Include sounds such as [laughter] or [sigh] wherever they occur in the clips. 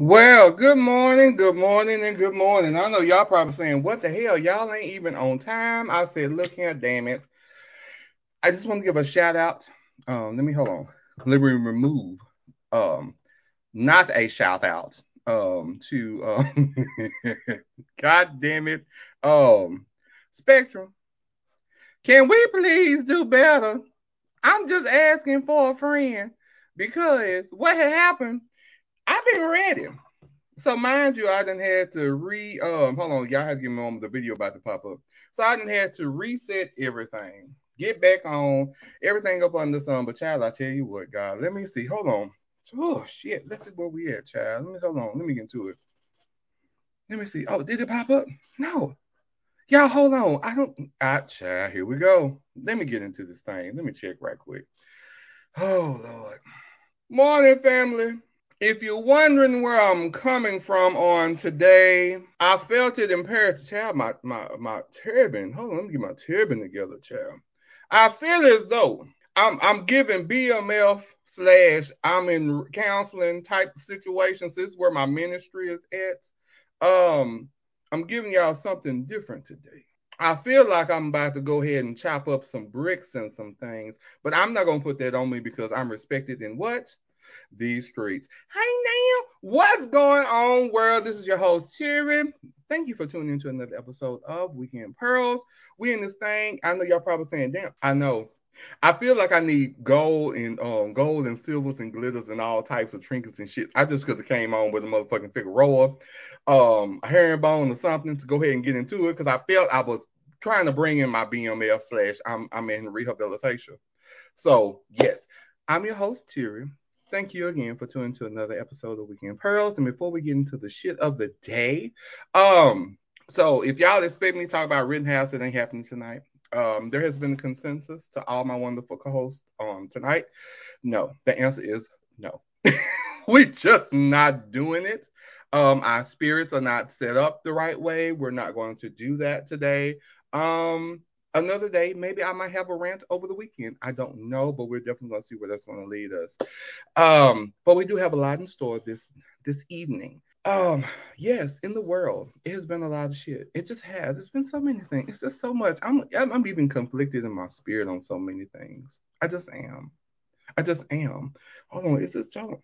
Well, good morning, good morning, and good morning. I know y'all probably saying, what the hell? Y'all ain't even on time. I said, look here, damn it. I just want to give a shout out. Um, let me hold on. Let me remove um not a shout out um to um [laughs] God damn it. Um Spectrum. Can we please do better? I'm just asking for a friend because what had happened, I've been ready. So mind you, I didn't had to re um hold on, y'all had to give me a moment the video about to pop up. So I didn't had to reset everything, get back on everything up under sun. But child, I tell you what, God, let me see. Hold on. Oh shit, let's see where we at, child. Let me hold on. Let me get into it. Let me see. Oh, did it pop up? No. Y'all hold on. I don't ah child, here we go. Let me get into this thing. Let me check right quick. Oh Lord. Morning, family. If you're wondering where I'm coming from on today, I felt it imperative to have my, my, my turban. Hold on, let me get my turban together, child. I feel as though I'm I'm giving BMF slash I'm in counseling type situations. This is where my ministry is at. Um, I'm giving y'all something different today. I feel like I'm about to go ahead and chop up some bricks and some things, but I'm not gonna put that on me because I'm respected in what? These streets. Hey now, what's going on, world? This is your host, Terry. Thank you for tuning into another episode of Weekend Pearls. We in this thing. I know y'all probably saying, damn, I know. I feel like I need gold and um gold and silvers and glitters and all types of trinkets and shit. I just could have came on with a motherfucking Figaro, um, herringbone or something to go ahead and get into it because I felt I was trying to bring in my BMF slash I'm I'm in rehabilitation. So yes, I'm your host, Terry. Thank you again for tuning to another episode of Weekend Pearls. And before we get into the shit of the day, um, so if y'all expect me to talk about Rittenhouse, it ain't happening tonight. Um, there has been a consensus to all my wonderful co-hosts um tonight. No, the answer is no. [laughs] we just not doing it. Um, our spirits are not set up the right way. We're not going to do that today. Um, another day, maybe I might have a rant over the weekend. I don't know, but we're definitely going to see where that's going to lead us. Um, but we do have a lot in store this this evening. Um, yes, in the world, it has been a lot of shit. It just has. It's been so many things. It's just so much. I'm I'm, even conflicted in my spirit on so many things. I just am. I just am. Hold on, it's just hold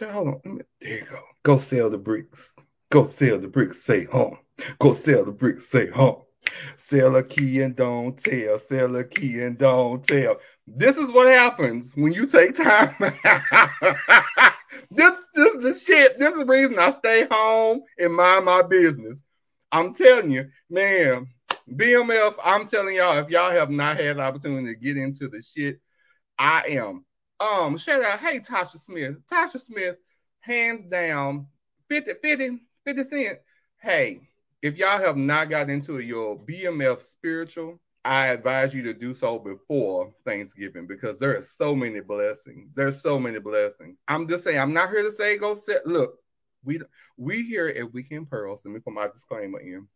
on. Hold on. There you go. Go sell the bricks. Go sell the bricks. Say home. Go sell the bricks. Say home. Sell a key and don't tell. Sell a key and don't tell. This is what happens when you take time. [laughs] this, this is the shit. This is the reason I stay home and mind my business. I'm telling you, man, BMF, I'm telling y'all, if y'all have not had the opportunity to get into the shit, I am. Um, shout out, hey Tasha Smith. Tasha Smith, hands down, 50, 50, 50 cent. Hey, if y'all have not got into your BMF spiritual, I advise you to do so before Thanksgiving because there are so many blessings. There's so many blessings. I'm just saying, I'm not here to say go set. Look, we we here at Weekend Pearls. Let me put my disclaimer in.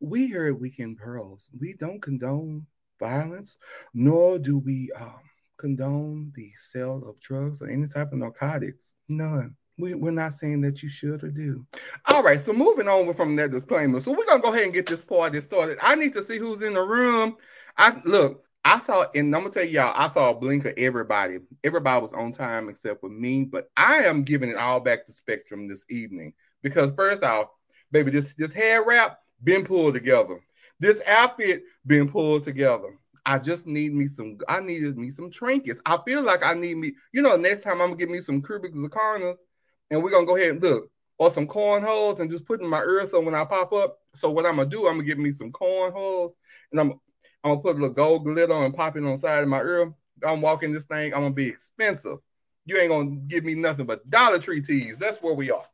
We here at Weekend Pearls, we don't condone violence, nor do we um, condone the sale of drugs or any type of narcotics. None. We, we're not saying that you should or do. All right, so moving on from that disclaimer. So we're gonna go ahead and get this party started. I need to see who's in the room. I look, I saw, and I'm gonna tell y'all, I saw a blink of everybody. Everybody was on time except for me, but I am giving it all back to Spectrum this evening because first off, baby, this this hair wrap been pulled together. This outfit been pulled together. I just need me some. I needed me some trinkets. I feel like I need me. You know, next time I'm gonna get me some cubic zirconias, and we're gonna go ahead and look or some cornholes and just put in my ear so when I pop up. So what I'm gonna do, I'm gonna give me some cornholes and I'm I'm gonna put a little gold glitter and pop it on the side of my ear. I'm walking this thing. I'm gonna be expensive. You ain't gonna give me nothing but Dollar Tree tees. That's where we are.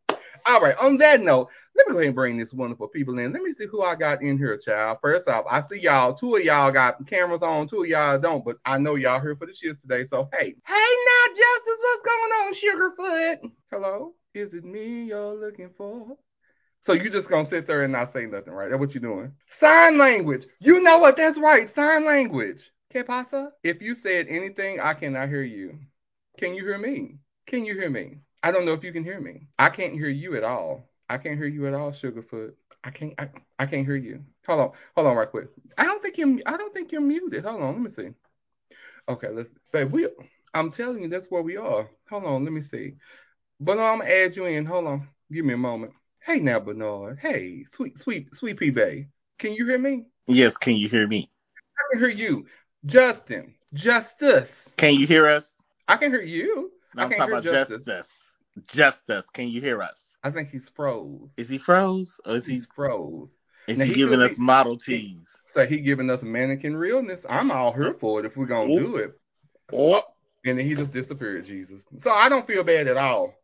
All right. On that note, let me go ahead and bring this wonderful people in. Let me see who I got in here, child. First off, I see y'all. Two of y'all got cameras on. Two of y'all don't, but I know y'all here for the shits today. So hey, hey now, Justice, what's going on, Sugarfoot? Hello, is it me you're looking for? So you just gonna sit there and not say nothing, right? That's what you're doing. Sign language. You know what? That's right. Sign language. ¿Qué pasa? If you said anything, I cannot hear you. Can you hear me? Can you hear me? I don't know if you can hear me. I can't hear you at all. I can't hear you at all, Sugarfoot. I can't. I, I can't hear you. Hold on. Hold on, right quick. I don't think you. I don't think you're muted. Hold on. Let me see. Okay, let's. Babe, we. I'm telling you, that's where we are. Hold on. Let me see. But I'm gonna add you in. Hold on. Give me a moment. Hey now, Bernard. Hey, sweet, sweet, sweet P Bay. Can you hear me? Yes, can you hear me? I can hear you. Justin. Justice. Can you hear us? I can hear you. No, I'm talking about Justice. Justice. Justice. Can you hear us? I think he's froze. Is he froze? Or is he froze. is Now, he, he giving us be- Model T's? So he giving us mannequin realness. I'm all here for it if we're gonna do it. Oh, And then he just disappeared, Jesus. So I don't feel bad at all.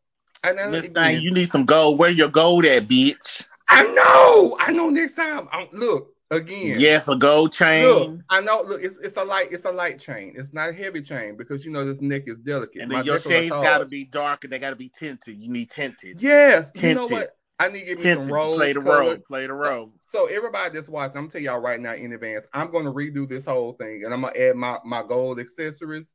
And then Miss Thing, you need some gold. Where your gold at, bitch? I know. I know next time. i look again. Yes, a gold chain. Look. I know. Look, it's it's a light. It's a light chain. It's not a heavy chain because you know this neck is delicate. and My then your decollete shades gotta be dark and they gotta be tinted. You need tinted. Yes. Tinted. You know what? I need to give me some to rose play the role. Play the role. So everybody that's watching, I'm gonna tell y'all right now in advance, I'm gonna redo this whole thing, and I'm gonna add my my gold accessories,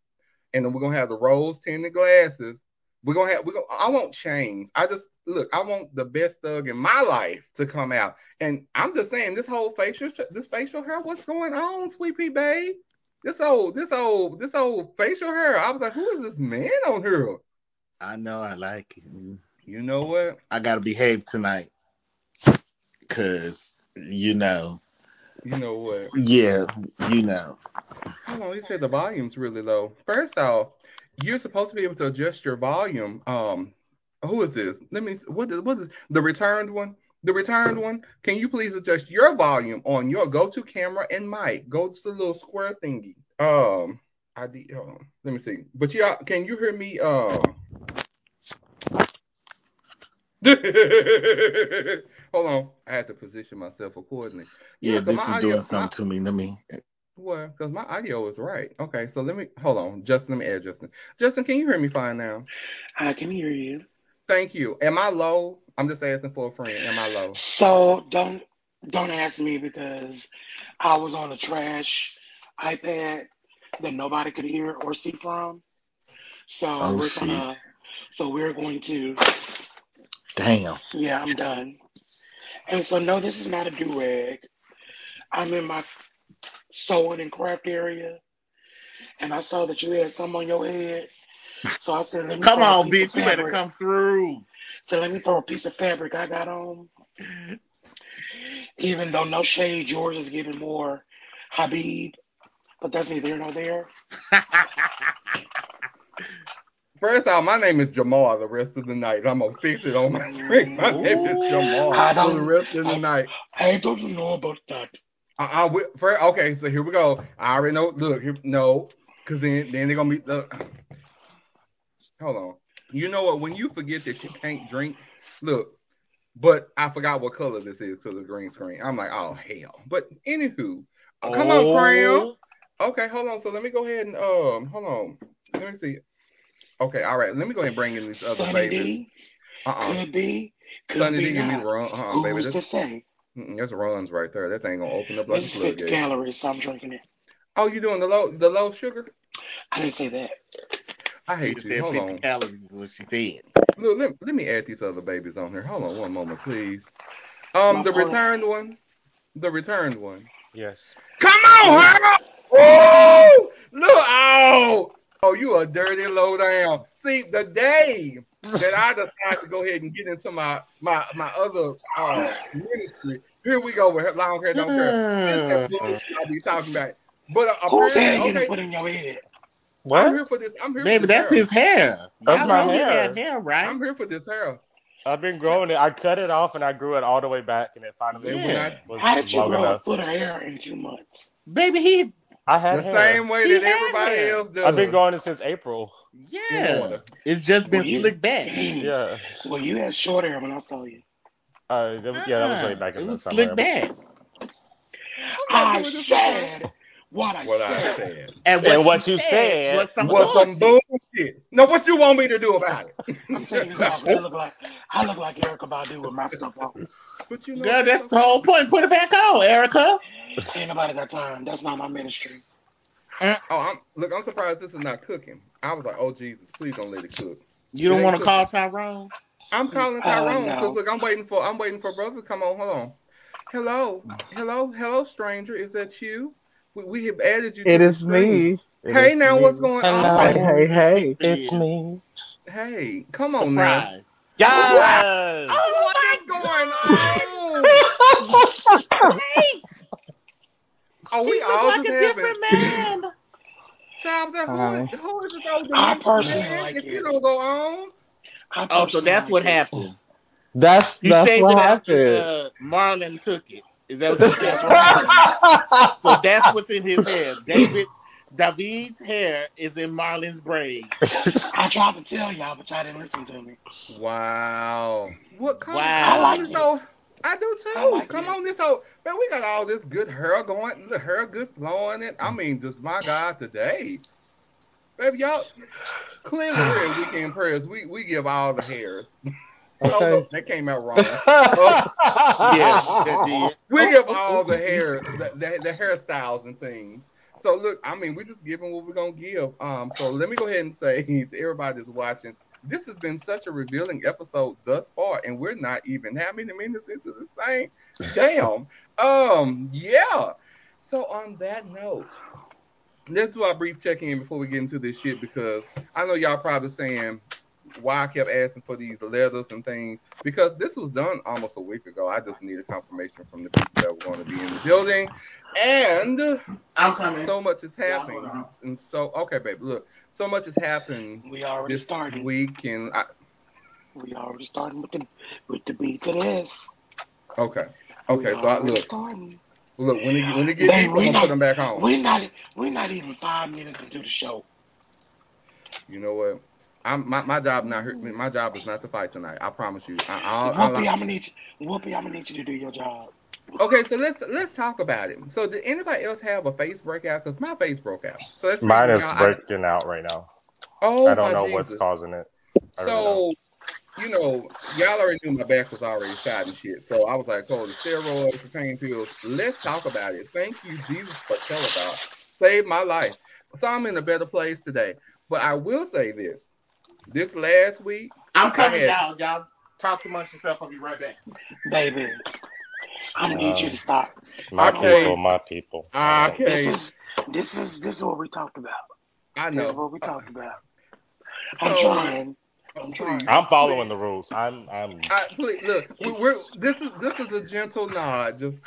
and then we're gonna have the rose tinted glasses. We're gonna have we gonna I won't change. I just look, I want the best thug in my life to come out. And I'm just saying this whole facial this facial hair, what's going on, sweet pea babe? This old this old this old facial hair. I was like, who is this man on here? I know I like it. You know what? I gotta behave tonight. Cause you know. You know what? Yeah, you know. Hold on, he said the volume's really low. First off, you're supposed to be able to adjust your volume. Um, who is this? Let me. What is what is the returned one? The returned one. Can you please adjust your volume on your go-to camera and mic? Go to the little square thingy. Um, I did. Hold on. Let me see. But yeah, can you hear me? Um. [laughs] Hold on, I had to position myself accordingly. Yeah, this is audio- doing something to me. Let me Well, because my audio is right. Okay, so let me hold on. Justin, let me add Justin. Justin, can you hear me fine now? I can hear you. Thank you. Am I low? I'm just asking for a friend. Am I low? So don't don't ask me because I was on a trash iPad that nobody could hear or see from. So Oh, we're shit. gonna so we're going to damn. yeah, I'm done. And so no, this is not a do rag. I'm in my sewing and craft area and I saw that you had some on your head. So I said, let me Come throw a on, piece of bitch. You better fabric. come through. So let me throw a piece of fabric I got on. Even though no shade, George is giving more Habib, but that's neither here nor there. [laughs] First off, my name is Jamal the rest of the night. I'm gonna fix it on my screen. My name is Jamal I for the don't- rest of the I- night. I don't know about that. I, I for, okay, so here we go. I already know. Look, here, no, because then then they're gonna be. Uh, hold on. You know what? When you forget that you can't drink, look. But I forgot what color this is to the green screen. I'm like, oh hell. But anywho, uh, come on, Crown. Okay, hold on. So let me go ahead and um, hold on. Let me see. Okay, all right. Let me go ahead and bring in these other Sunny babies. D Uh-uh. could be, could Sunny be D, me not. the run. Uh-uh, baby. Who's to say? Mm-mm, there's runs right there. That thing gonna open up like a This is 50 floodgate. calories, so I'm drinking it. Oh, you doing the low the low sugar? I didn't say that. I hate just you. said Hold 50 on. calories is what she said. Look, let, let me add these other babies on here. Hold on one moment, please. Um, My the point- returned one. The returned one. Yes. Come on, Harold! Woo! Look, oh, oh, you a dirty low down. See, the day that I decided to go ahead and get into my my my other uh ministry, here we go with long hair, don't care. This that bullshit I be talking about. But uh, Who's apparently, head you okay, done put in your head? I'm here for this. I'm here Baby, for this that's hair. his hair. That's I my know you hair. had hair, right? I'm here for this hair. I've been growing it. I cut it off and I grew it all the way back, and it finally They Yeah. will was How did you grow enough. a foot of hair in two months? Baby, he I had the hair. same way He that everybody hair. else does. I've been growing it since April. Yeah. order. It's just been Well, you- slicked back. [clears throat] Yeah. Well, you had short hair when I saw you. Uh, that- yeah, that was way back Ah, in It the was summer. slicked back. I said what I What I said. said. And And what you said was some Was some bullshit. bullshit. No, what you want me to do about it? I'm taking this I look like I look like Erykah Badu with my stuff on. But you know, Girl, that's the whole point. Put it back on, Erykah. Ain't nobody got time. That's not my ministry. Oh, I'm look. I'm surprised this is not cooking. I was like, oh Jesus, please don't let it cook. You don't want to call Tyrone? I'm calling Uh, Tyrone no. because look, I'm waiting for I'm waiting for brother to come on. Hold on. Hello, hello, hello, stranger. Is that you? We, we have added you. To It the is stream. me. It Hey, is now me. what's going Hello. Hey, on? hey, hey. It's me. Hey, come on now. Surprise. Yes. Oh, what is going on? [laughs] Are we He all like just a having? Different. Child, that Hi. who, who is this old I personally like if you it. don't go on, I Oh, so that's like what it. happened. That's He that's shaved what it after happened. uh, Marlon took it. Is that what you That's said? what. [laughs] So that's what's in his hair. David David's hair is in Marlon's braid. I tried to tell y'all, but y'all didn't listen to me. wow. What come, Wow. come I like on this it. old? I do too. I like come it. on this old man. We got all this good hair going, the hair good flowing. It. I mean, just my God today. Baby, y'all clearly we're [sighs] in weekend prayers. We we give all the hairs. [laughs] Oh Okay. no, that came out wrong. Oh, [laughs] Yes, we give all the hair, the, the, the hairstyles and things. So look, I mean, we're just giving what we're gonna give. Um, so let me go ahead and say [laughs] to everybody that's watching, this has been such a revealing episode thus far, and we're not even how many minutes into this thing? Damn. [laughs] um, yeah. So on that note, let's do our brief check-in before we get into this shit because I know y'all probably saying why I kept asking for these letters and things because this was done almost a week ago. I just needed confirmation from the people that were going to be in the building, and I'm coming. so much has Yeah, happened. hold. And so, okay, baby, look, so much has happened We already this started. week, and I, We already starting with the with the beat to this. okay, We okay. So I look, starting. look when it when it get Babe, deep, I'm put them back on. We're not we're not even five minutes into the show. You know what? I'm my, my job not hurt. My job is not to fight tonight. I promise you. I, I'll, I'll, Whoopi, I'm gonna need you. Whoopi, I'm gonna need you to do your job. Okay, so let's let's talk about it. So did anybody else have a face breakout? Because my face broke out. So that's the Mine reason is y'all- I- breaking out right now. oh I don't know Jesus. what's causing it. I really. So you know, y'all already knew my back was already shot and shit. So I was like, oh, the steroids, the pain pills. Let's talk about it. Thank you, Jesus, for Teladoc. Saved my life. So I'm in a better place today. But I will say this. This last week, I'm coming, I had- y'all. Y'all talk amongst yourself. I'll be right back. Baby, I'm gonna need you to stop. My Okay. people, my people. Ah, I don't- This is this is this is what we talked about. I This is know. what we talked about. I'm So- trying. Oh, I'm trying. I'm following the rules. I'm I'm I, please, look, we, we're this is this is a gentle nod. Just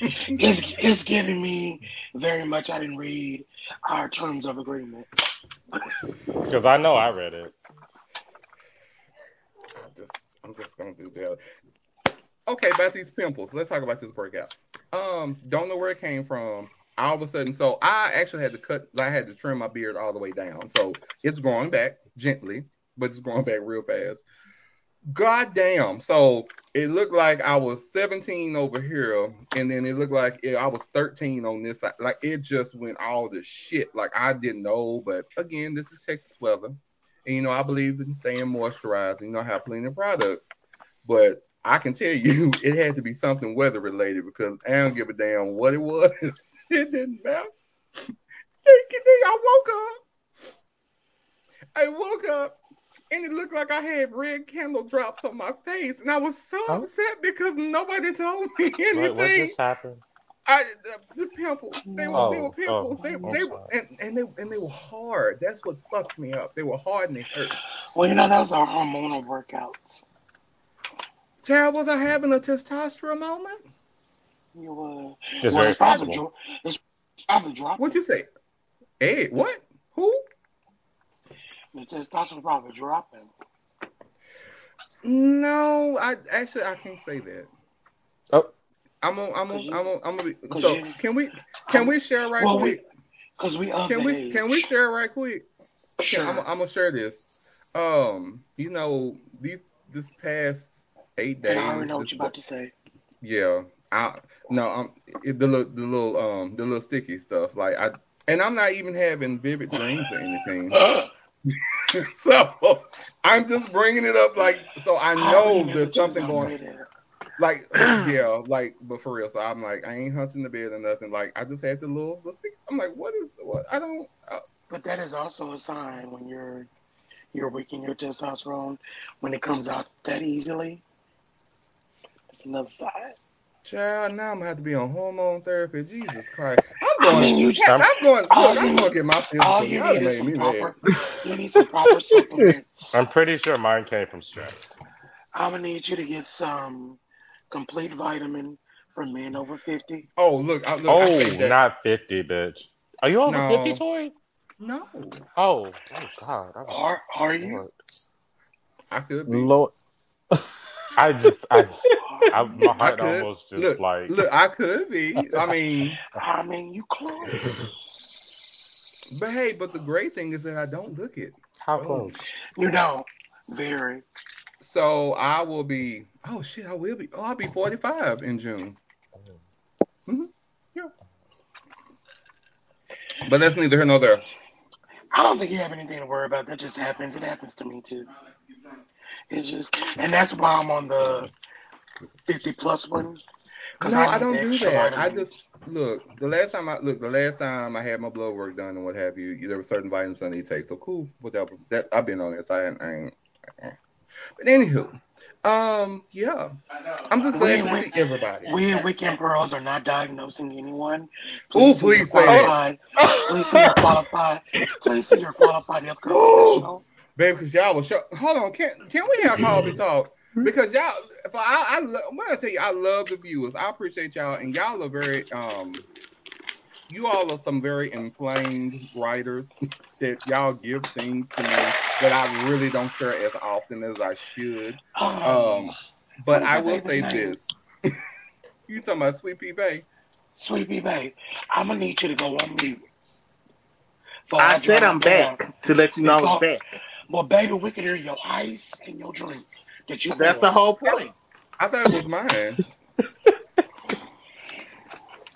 It's it's giving me very much. I didn't read our terms of agreement. because I know I read it. I'm just, I'm just gonna do that. Okay, about these pimples. Let's talk about this breakout. Um, don't know where it came from. All of a sudden, so I actually had to cut. I had to trim my beard all the way down. So it's growing back gently, but it's growing back real fast. God damn. So it looked like I was 17 over here, and then it looked like I was 13 on this side. Like it just went all the shit. Like I didn't know, but again, this is Texas weather. And you know, I believe in staying moisturized. And, you know, I have plenty of products. But I can tell you [laughs] it had to be something weather related because I don't give a damn what it was. [laughs] it didn't matter. [laughs] I woke up. I woke up and it looked like I had red candle drops on my face. And I was so Oh. upset because nobody told me [laughs] anything. Like, what just happened? I, the, the pimples. They were, they were Oh, pimples. oh, they, I'm they were, and, and they and they were hard. That's what fucked me up. They were hard and they hurt. Well, you know those are hormonal workouts. Child, was I having a testosterone moment? You uh, Just well, very it's possible. dro- it's probably dropping. What'd you say? Hey, what? Who? The testosterone probably dropping. No, I actually I can't say that. Oh. I'm on. I'm Cause on. you- I'm on. I'm gonna be. So you- can we? Can I'm- we share right well, quick? Cause we of Can we? age. Can we share right quick? Sure. I'm, I'm gonna share this. Um, you know, these this past eight days. and I already know what you're about to say. Yeah, I no, I'm it, the little the little um the little sticky stuff. Like I and I'm not even having vivid dreams or anything. [laughs] [laughs] So I'm just bringing it up like so I know there's that you was something going. that. Like [clears throat] yeah, like but for real. So I'm like I ain't hunting the bed or nothing. Like I just had the little. I'm like what is what I don't. Uh, But that is also a sign when you're you're weak in your testosterone when it comes out that easily. It's another side. Child, now I'm gonna have to be on hormone therapy. Jesus Christ. I'm going. I mean, you I'm, just- going. Look, I'm going to get my physical. All you Y'all need is some proper. You need some proper [laughs] supplements. I'm pretty sure mine came from stress. I'm gonna need you to get some complete vitamin for men over fifty. Oh, look. I, look Oh, say that. not 50, bitch. Are you over No. 50, Tori? No, Oh, oh God. I was, Are are you? I could be. Lord. [laughs] I just, I, I Are [laughs] my you? I heart could. almost just look, like. look, I could be. I mean, [laughs] I mean, you close. but hey, but the great thing is that I don't look it. How Oh. close? You don't. Very. So I will be. Oh shit, I will be. Oh, I'll be 45 in June. hmm Yeah. But that's neither here nor there. I don't think you have anything to worry about. That just happens. It happens to me too. It's just, and that's why I'm on the 50 plus one. No, I, I, don't do that. I just look. The last time I look, the last time I had my blood work done and what have you, there were certain vitamins I need to take. So cool, whatever. That I've been on this. I ain't. I ain't but anywho, um, yeah, I'm just glad We- we- everybody. We at Weekend Pearls are not diagnosing anyone. Ooh, please say qualified. Please see your qualified. Please see your qualified healthcare [laughs] professional. Baby, because y'all was show. Hold on, can can we have Colby talk? Because y'all, if I, I, lo- I'm gonna tell you, I love the viewers. I appreciate y'all, and y'all are very, um, you all are some very inflamed writers [laughs] that y'all give things to me that I really don't share as often as I should. Um, Um, but I will say name? this: [laughs] you talking about Sweet Pea Bay? Sweet Pea Babe, I'm gonna need you to go on mute. For I I said I'm down. back to let you know I'm back. Well, baby, we can hear your ice and your drink that you That's the whole point. I thought it was mine. [laughs]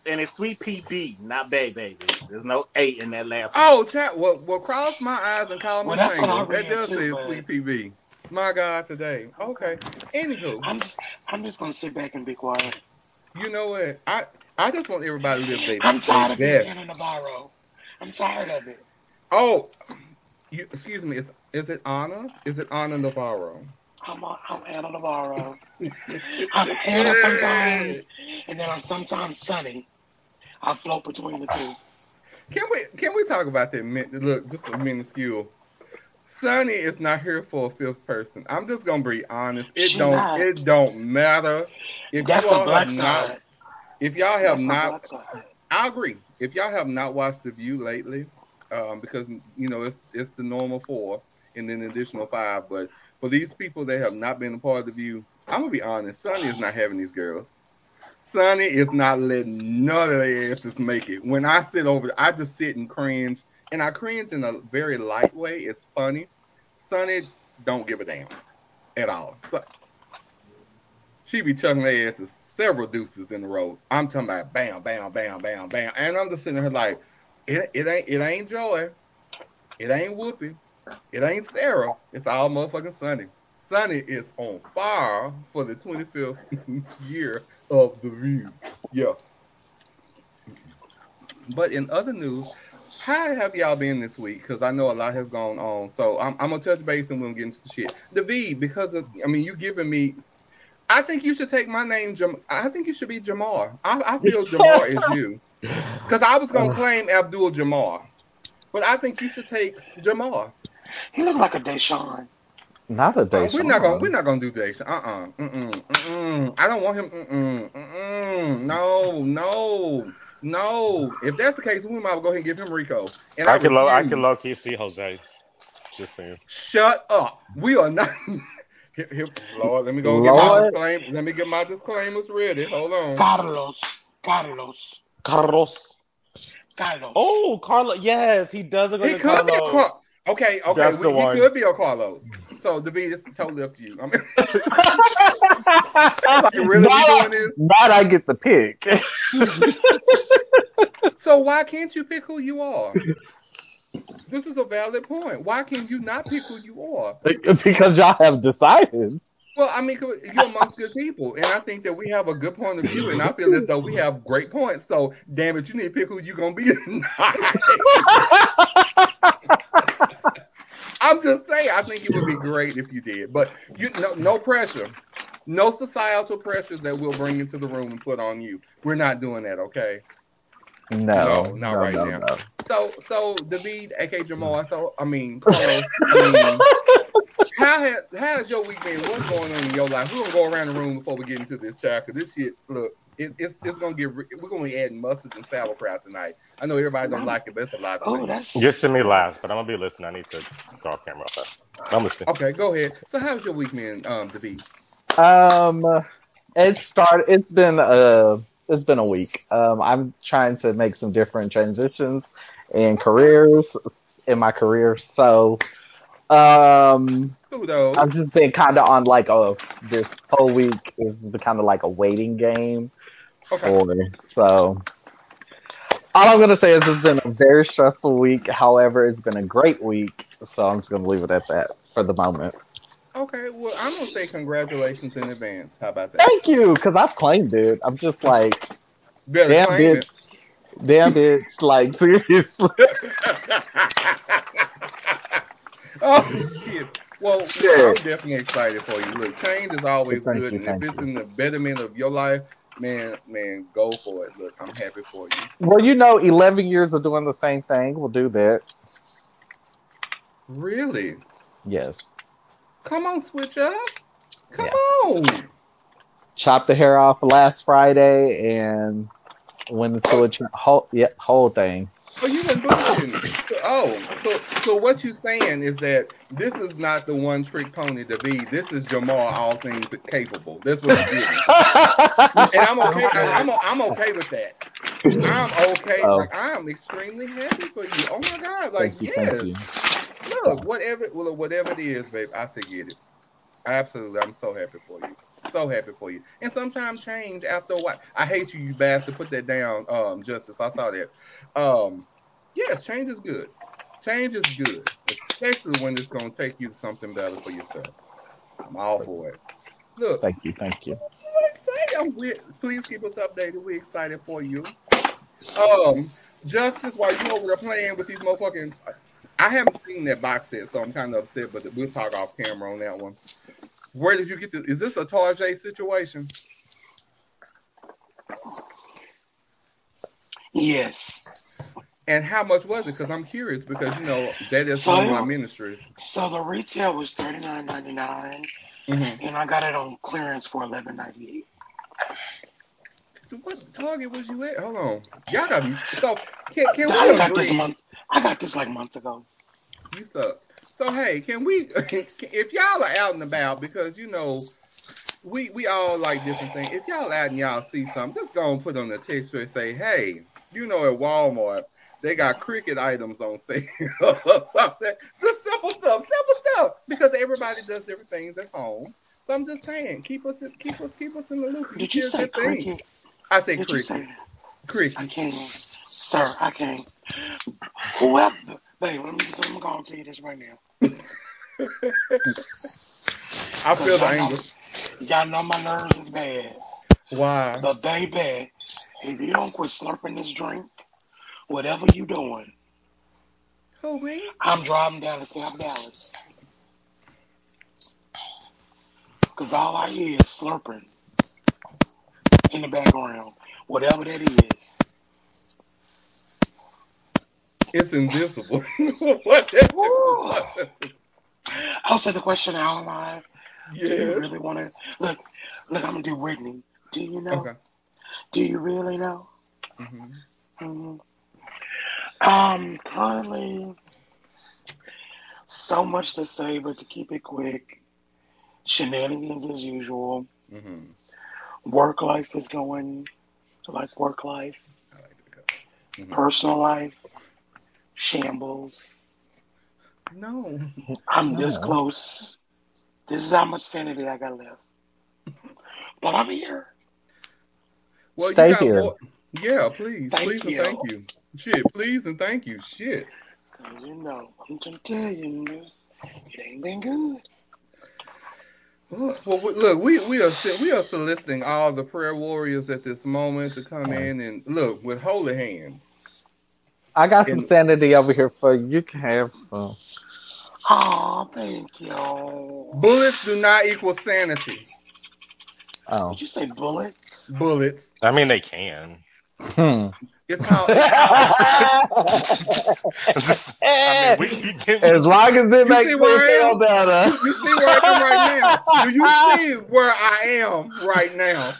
And it's sweet PB, not Bay Baby. There's no A in that last one. Oh, chat. Well, well, cross my eyes and call me Well, that's what I single. That does too, say but- Sweet PB. My God, today. Okay. Anywho. I'm just, I'm just gonna sit back and be quiet. You know what? I I just want everybody to live their I'm tired of being best. Ana Navarro. I'm tired of it. Oh, you, excuse me. Is is it Ana? Is it Ana Navarro? I'm, a, I'm Ana Navarro. [laughs] I'm Ana sometimes, and then I'm sometimes Sunny. I float between the two. Can we can we talk about that? min- Look, just a minuscule. Sunny is not here for a fifth person. I'm just gonna be honest. It She don't not. it don't matter. If That's a black have side. not, if y'all have That's not. I agree. If y'all have not watched The View lately, um, because you know it's it's the normal four and then the additional five, but for these people that have not been a part of The View, I'm gonna be honest. Sunny is not having these girls. Sunny is not letting none of their asses make it. When I sit over, I just sit and cringe, and I cringe in a very light way. It's funny. Sunny don't give a damn at all. So, she be chucking their asses several deuces in a row. I'm talking about bam, bam, bam, bam, bam, and I'm just sitting here like, it, it ain't it ain't Joy, it ain't Whoopi, it ain't Sarah. It's all motherfucking Sunny. Sunny is on fire for the 25th [laughs] year of the View. Yeah. But in other news, how have y'all been this week? Because I know a lot has gone on. So I'm, I'm gonna touch base and we'll get into the shit. David, because of I mean you giving me I think you should take my name Jam I think you should be Jamar. I, I [laughs] feel Jamar is you. Because I was gonna claim Abdul Jamar. But I think you should take Jamar. He looked like a Deshaun. Not a Uh, we're not gonna we're not gonna do Daisha. Uh-uh. Mm-mm. Mm-mm. I don't want him. Mm-mm. Mm-mm. No, no, no. If that's the case, we might go ahead and give him Rico. And I, I can low, I can low key see Jose. Just saying. Shut up. We are not. Here- here- Lord, let me go get my Lord. disclaimer. Let me get my disclaimers ready. Hold on. Carlos. Carlos. Carlos. Carlos. Oh, Carlos. Yes, he does look like He a could be a Carlos. Car- Okay, okay, That's we, the he one. could be a Carlos. So David, it's totally up to you. I mean, [laughs] like really, we Not- doing this? Not I get the pick. [laughs] So why can't you pick who you are? This is a valid point. Why can you not pick who you are? [laughs] because y'all have decided. Well, I mean, you're amongst good people, and I think that we have a good point of view, and I feel as though we have great points. So, damn it, you need to pick who you're gonna be. [laughs] I'm just saying, I think it would be great if you did, but you no no pressure, no societal pressures that we'll bring into the room and put on you. We're not doing that, okay? No, No, not no, right no, now. no. So so David, aka Jamal, so I mean Carlos, I mean, [laughs] how has how has your week been? What's going on in your life? We're gonna go around the room before we get into this chat, 'cause this shit, look, it, it's it's gonna get we're gonna be adding mustard and sauerkraut tonight. I know everybody don't like it, but it's a lot. Oh, tonight. that's Get to me last, but I'm gonna be listening. I need to go off camera. Okay. I'm listening. Okay, go ahead. So how's your week been, um, David? Um, it started. It's been a. It's been a week. Um, I'm trying to make some different transitions in careers in my career. So, um. I've just been kind of on like a this whole week is kind of like a waiting game Okay. for. So, all I'm gonna say is it's been a very stressful week. However, it's been a great week. So I'm just gonna leave it at that for the moment. Okay. Well, I'm gonna say congratulations in advance. How about that? Thank you, because I've claimed it. I'm just like, Better damn claim it. damn bitch, like seriously. [laughs] oh shit. Well. I'm definitely excited for you. Look, change is always Thank good, you, and if it's in the betterment of your life, man, man, go for it. Look, I'm happy for you. Well, you know, 11 years of doing the same thing will do that. Really? Yes. Come on, switch up. Come Yeah. on. Chopped the hair off last Friday and went into a tra- whole, yep, whole thing. Oh, you been bullshitting. So, oh, so so what you saying is that this is not the one trick pony to be. This is Jamal, all things capable. That's what you're getting. And I'm okay. I'm, [laughs] I'm, I'm okay with that. I'm okay. Oh. Like I am extremely happy for you. Oh my god. Like Thank you, yes. Look, whatever, well, whatever it is, babe, I forget it. Absolutely, I'm so happy for you. So happy for you. And sometimes change after a while. I hate you, you bastard. Put that down, um, Justice. I saw that. Um, yes, change is good. Change is good, especially when it's gonna take you to something better for yourself. I'm all for it. Look, Thank you, thank you. excited. Please keep us updated. We're excited for you. Um, Justice, while you over there playing with these motherfucking, I haven't seen that box set, so I'm kind of upset. But we'll talk off camera on that one. Where did you get this? Is this a Tarjay situation? yes. And how much was it? Because I'm curious because you know that is one of my ministries. So the retail was thirty nine ninety nine, Mm-hmm. and I got it on clearance for eleven ninety eight. What Target was you at? Hold on, y'all got me. So can can I we got this month. I got this like months ago. You suck. So hey, can we? Uh, if y'all are out and about, because you know, we we all like different things. If y'all out and y'all see something, just go and put on the text and say, hey, you know, at Walmart they got Cricut items on sale [laughs] or something. Just simple stuff, simple stuff, because everybody does different things at home. So I'm just saying, keep us keep us keep us in the loop. Did you say Cricut? things. I you Cricut. say? I can't, sir. I can't. Whoever, babe, let me let me go and tell you this right now. I feel the anger. Y'all know my nerves is bad. Why? But baby, if you don't quit slurping this drink, whatever you doing, Who me? I'm driving down to South Dallas. Cause all I hear is slurping in the background, whatever that is. It's invisible. [laughs] what? I'll say the question out live. Do you really want to look? Look, I'm gonna do Whitney. Do you know? Okay. Do you really know? hmm hmm Um, currently, so much to say, but to keep it quick, shenanigans as usual. hmm Work life is going to like work life. I like that color. Mhm. Personal life, shambles. No. I'm this Oh. close. This is how much sanity I got left. But I'm here. Well, Stay you got here. more. Yeah, please, Thank please, you. and thank you. Shit, please and thank you. Shit. You know, I'm just telling you, it ain't been good. Well, we- look, we we are we are soliciting all the prayer warriors at this moment to come in and look with holy hands. I got some And- sanity over here for you. You can have some. Oh, thank you. Bullets do not equal sanity. Oh. Did you say bullets? Bullets. I mean, they can. Hmm. It's how. [laughs] Just- I mean, we can get. as long as it makes see me where I am? feel better. you, you see where I am right now. [laughs] Do you see where I am right now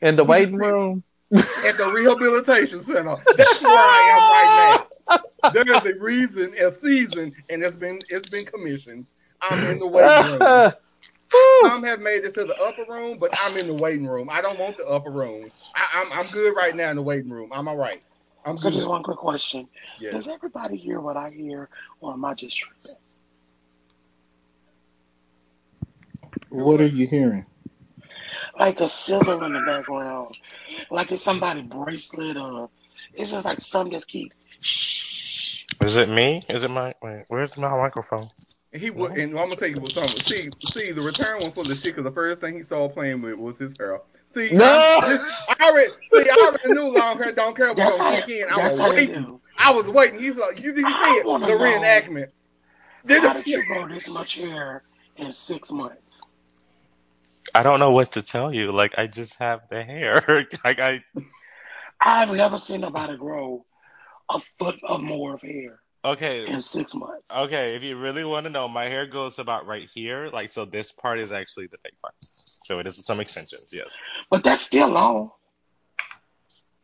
In the waiting room. at the rehabilitation center? That's where I am right now. There is a reason, a season, and it's been it's been commissioned. I'm in the waiting room. [laughs] Some have made it to the upper room, but I'm in the waiting room. I don't want the upper room. I, I'm I'm good right now in the waiting room. I'm all right. I'm So good. just one quick question. Yeah. Does everybody hear what I hear, or am I just tripping? What are you hearing? Like a sizzle in the background, like it's somebody bracelet, or it's just like some just keep. Is it me? Is it my? Wait, where's my microphone? And he was, and I'm gonna tell you what something. See, see, the return was full of shit because the first thing he saw playing with was his hair. See, No! I'm- I already, see, I already knew long hair don't care about That's how. gonna kick. I was waiting. do. I was waiting. He's like, you did you see I it? The reenactment. Did How did you grow this much hair in six months? I don't know what to tell you. Like, I just have the hair. [laughs] like, I. I've never seen nobody grow a foot or more of hair Okay. in six months. Okay, if you really want to know, my hair goes about right here. Like, so this part is actually the fake part. So it is some extensions, yes. But that's still long.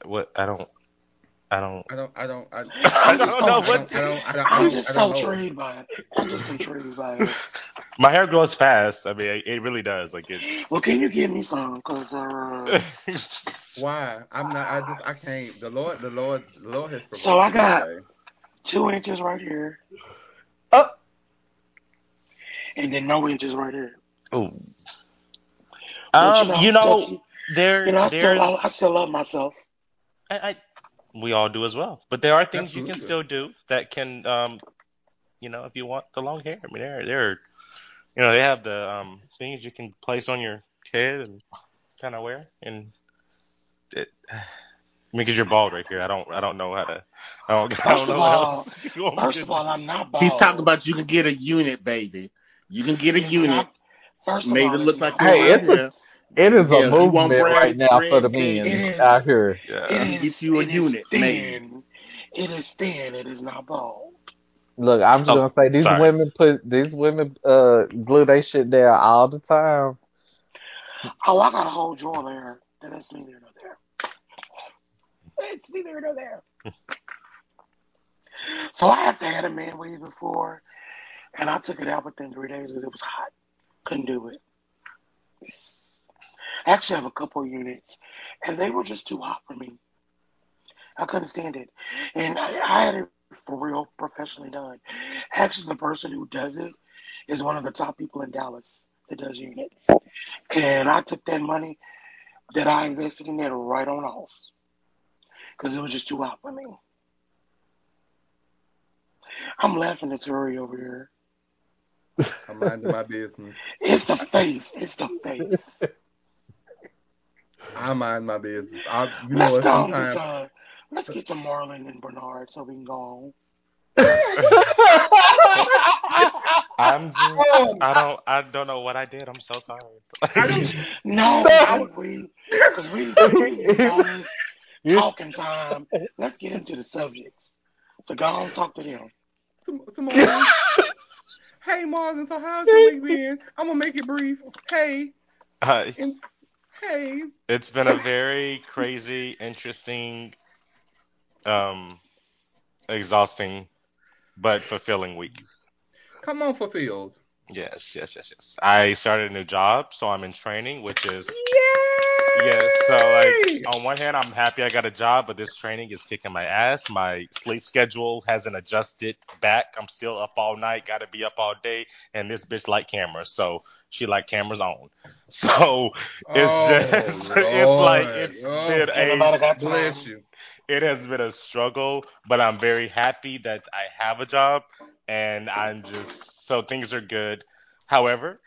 What? I don't. I don't. I don't, I don't, I, [laughs] I don't know I what. don't, I don't, I don't, I I'm just I so don't know. intrigued by it. I'm just intrigued by it. [laughs] My hair grows fast. I mean, it, it really does. Like it's. Well, can you give me some? Cause uh, [laughs] Why? I'm not. I just. I can't. The Lord. The Lord. The Lord has. Provided. So I got- today. Two inches right here, Oh. and then no inches right here. Oh. Um, you know, still- there, you know, I still. I, I still love myself. I, I, we all do as well. But there are things you can still do that can, um, you know, if you want the long hair. I mean, there, there, are you know, they have the um things you can place on your head and kind of wear, and it. I mean, because you're bald right here. I don't, I don't know how to. I don't, [laughs] I First don't of know what all- else. you want me First to of all. I'm not bald. He's talking about you can get a unit, baby. You can get a It's unit not- First of made all, to it's look like you're Hey, right it's a- It is Yeah, a movement braids, right now for the men It is. out here. It Yeah. is. Get you a it is unit thin. made. It is thin. It is not bald. Look, I'm just Oh, gonna say these sorry. women put these women uh glue they shit down all the time. Oh, I got a whole drawer there. That is neither here nor there. It's neither here nor there. so I have had a man weave before, and I took it out within three days because it was hot. Couldn't do it. It's- I actually have a couple units, and they were just too hot for me. I couldn't stand it, and I, I had it for real, professionally done. Actually, the person who does it is one of the top people in Dallas that does units. And I took that money that I invested in that right on off because it was just too hot for me. I'm laughing at Turi over here. I'm minding my business. It's the face. It's the face. I mind my business. I, you know let's what? go and get Sometimes to, let's get to Marlon and Bernard so we can go home. I'm just, I don't, I don't know what I did. I'm so sorry. I. No, No. we because we we we all this talking time. Let's get into the subjects. So go on, talk to them. Some, some more. [laughs] hey Marlon, so how's your week been? I'm gonna make it brief. Hey, Uh, and, hey. it's been a very crazy, interesting, um, exhausting, but fulfilling week. Come on, fulfilled. Yes, yes, yes, yes. I started a new job, so I'm in training, which is Yay! Yes. So like on one hand, I'm happy I got a job, but this training is kicking my ass. My sleep schedule hasn't adjusted back. I'm still up all night, got to be up all day, and this bitch like cameras, so she like cameras on. [laughs] So it's Oh, just it's like Lord. it's Oh, been a bless you. it has been a struggle, but I'm very happy that I have a job and I'm just so things are good. However,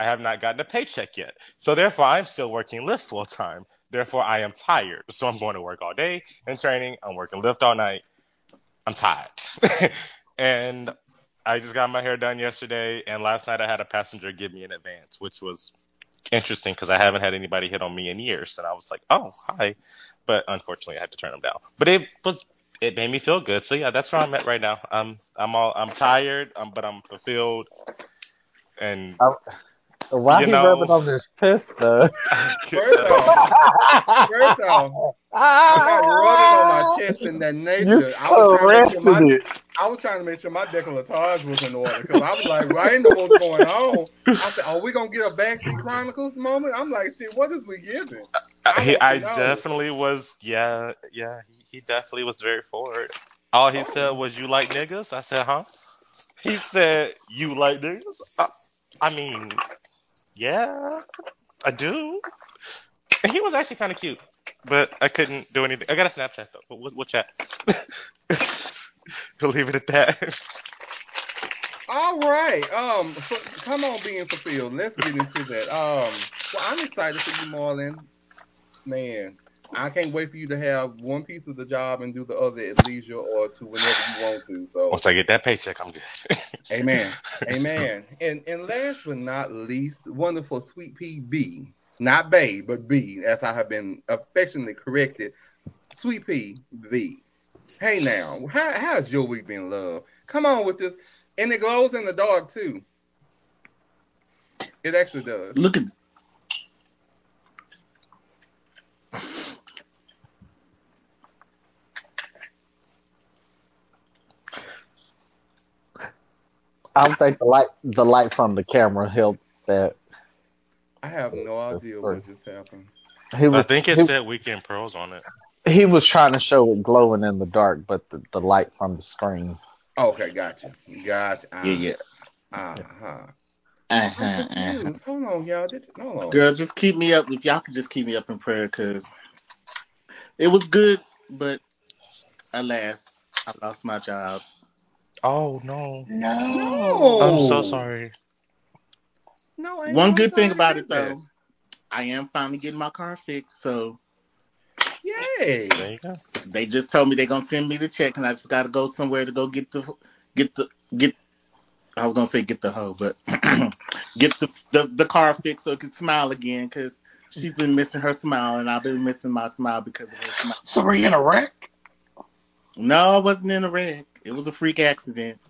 I have not gotten a paycheck yet. So therefore I'm still working Lyft full time. Therefore I am tired. So I'm going to work all day in training. I'm working Lyft all night. I'm tired. [laughs] and I just got my hair done yesterday, and last night I had a passenger give me an advance, which was interesting because I haven't had anybody hit on me in years, and I was like, "Oh, hi," but unfortunately I had to turn them down. But it was it made me feel good. So yeah, that's where I'm at right now. I'm I'm all I'm tired, um, but I'm fulfilled, and Why You he know- rubbing on his chest though? [laughs] First off, first off, I'm not rubbing on my chest in that nature. You I was trying to make sure my it. I was trying to make sure my decolletage was in order because I was like, I didn't know what was going on. I said, "Are we gonna get a backseat chronicles moment?" I'm like, "Shit, what is we giving?" I he, I definitely was. Yeah, yeah. He, he definitely was very forward. All he said was, "You like niggas?" I said, "Huh?" He said, "You like niggas?" I, I mean, yeah, I do. And he was actually kind of cute, but I couldn't do anything. I got a Snapchat though. We'll, we'll chat. [laughs] we'll leave it at that. All right. Um, so, come on, being fulfilled. Let's get into that. Um, well, I'm excited for you, Marlon. Man, I can't wait for you to have one piece of the job and do the other at leisure or to whenever you want to. So, Once I get that paycheck, I'm good. [laughs] amen, amen. And and last but not least, wonderful Sweet Pea B, not Bay, but B, as I have been affectionately corrected. Sweet Pea B. Hey now, how how's your week been, love? Come on with this, and it glows in the dark too. It actually does. Look at I don't think the light the light from the camera helped that. I have no idea great. what just happened. He was I think it he, said Weekend Pros on it. he was trying to show it glowing in the dark, but the, the light from the screen. Okay, gotcha, gotcha. yeah, yeah. Uh huh. Uh-huh, uh-huh. Hold on, y'all. Did hold on. Girl, just keep me up. If y'all could just keep me up in prayer, cause it was good, but alas, I lost my job. Oh no. No. I'm so sorry. No, ain't One no good thing about it hear though, I am finally getting my car fixed. So that. Yay. There you go. they just told me they're gonna send me the check, and I just gotta go somewhere to go get the get the get. I was gonna say get the hoe, but [clears throat] get the, the the car fixed so it can smile again, cause she's been missing her smile, and I've been missing my smile because of her smile. So were you in a wreck? No, I wasn't in a wreck. It was a freak accident,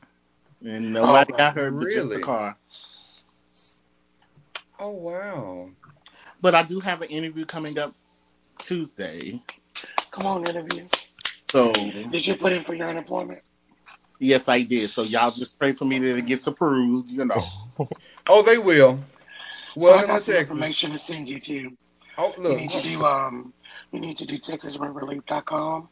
and nobody Oh, got hurt but just the car. Oh wow. But I do have an interview coming up Tuesday. Come on, interview. So Did you put in for your unemployment? yes, I did. So y'all just pray for me that it gets approved. You know. [laughs] Oh, they will. so Well, I let me got some check. information to send you to. Oh, You look. need to do um. You need to do TexasRentRelief.com.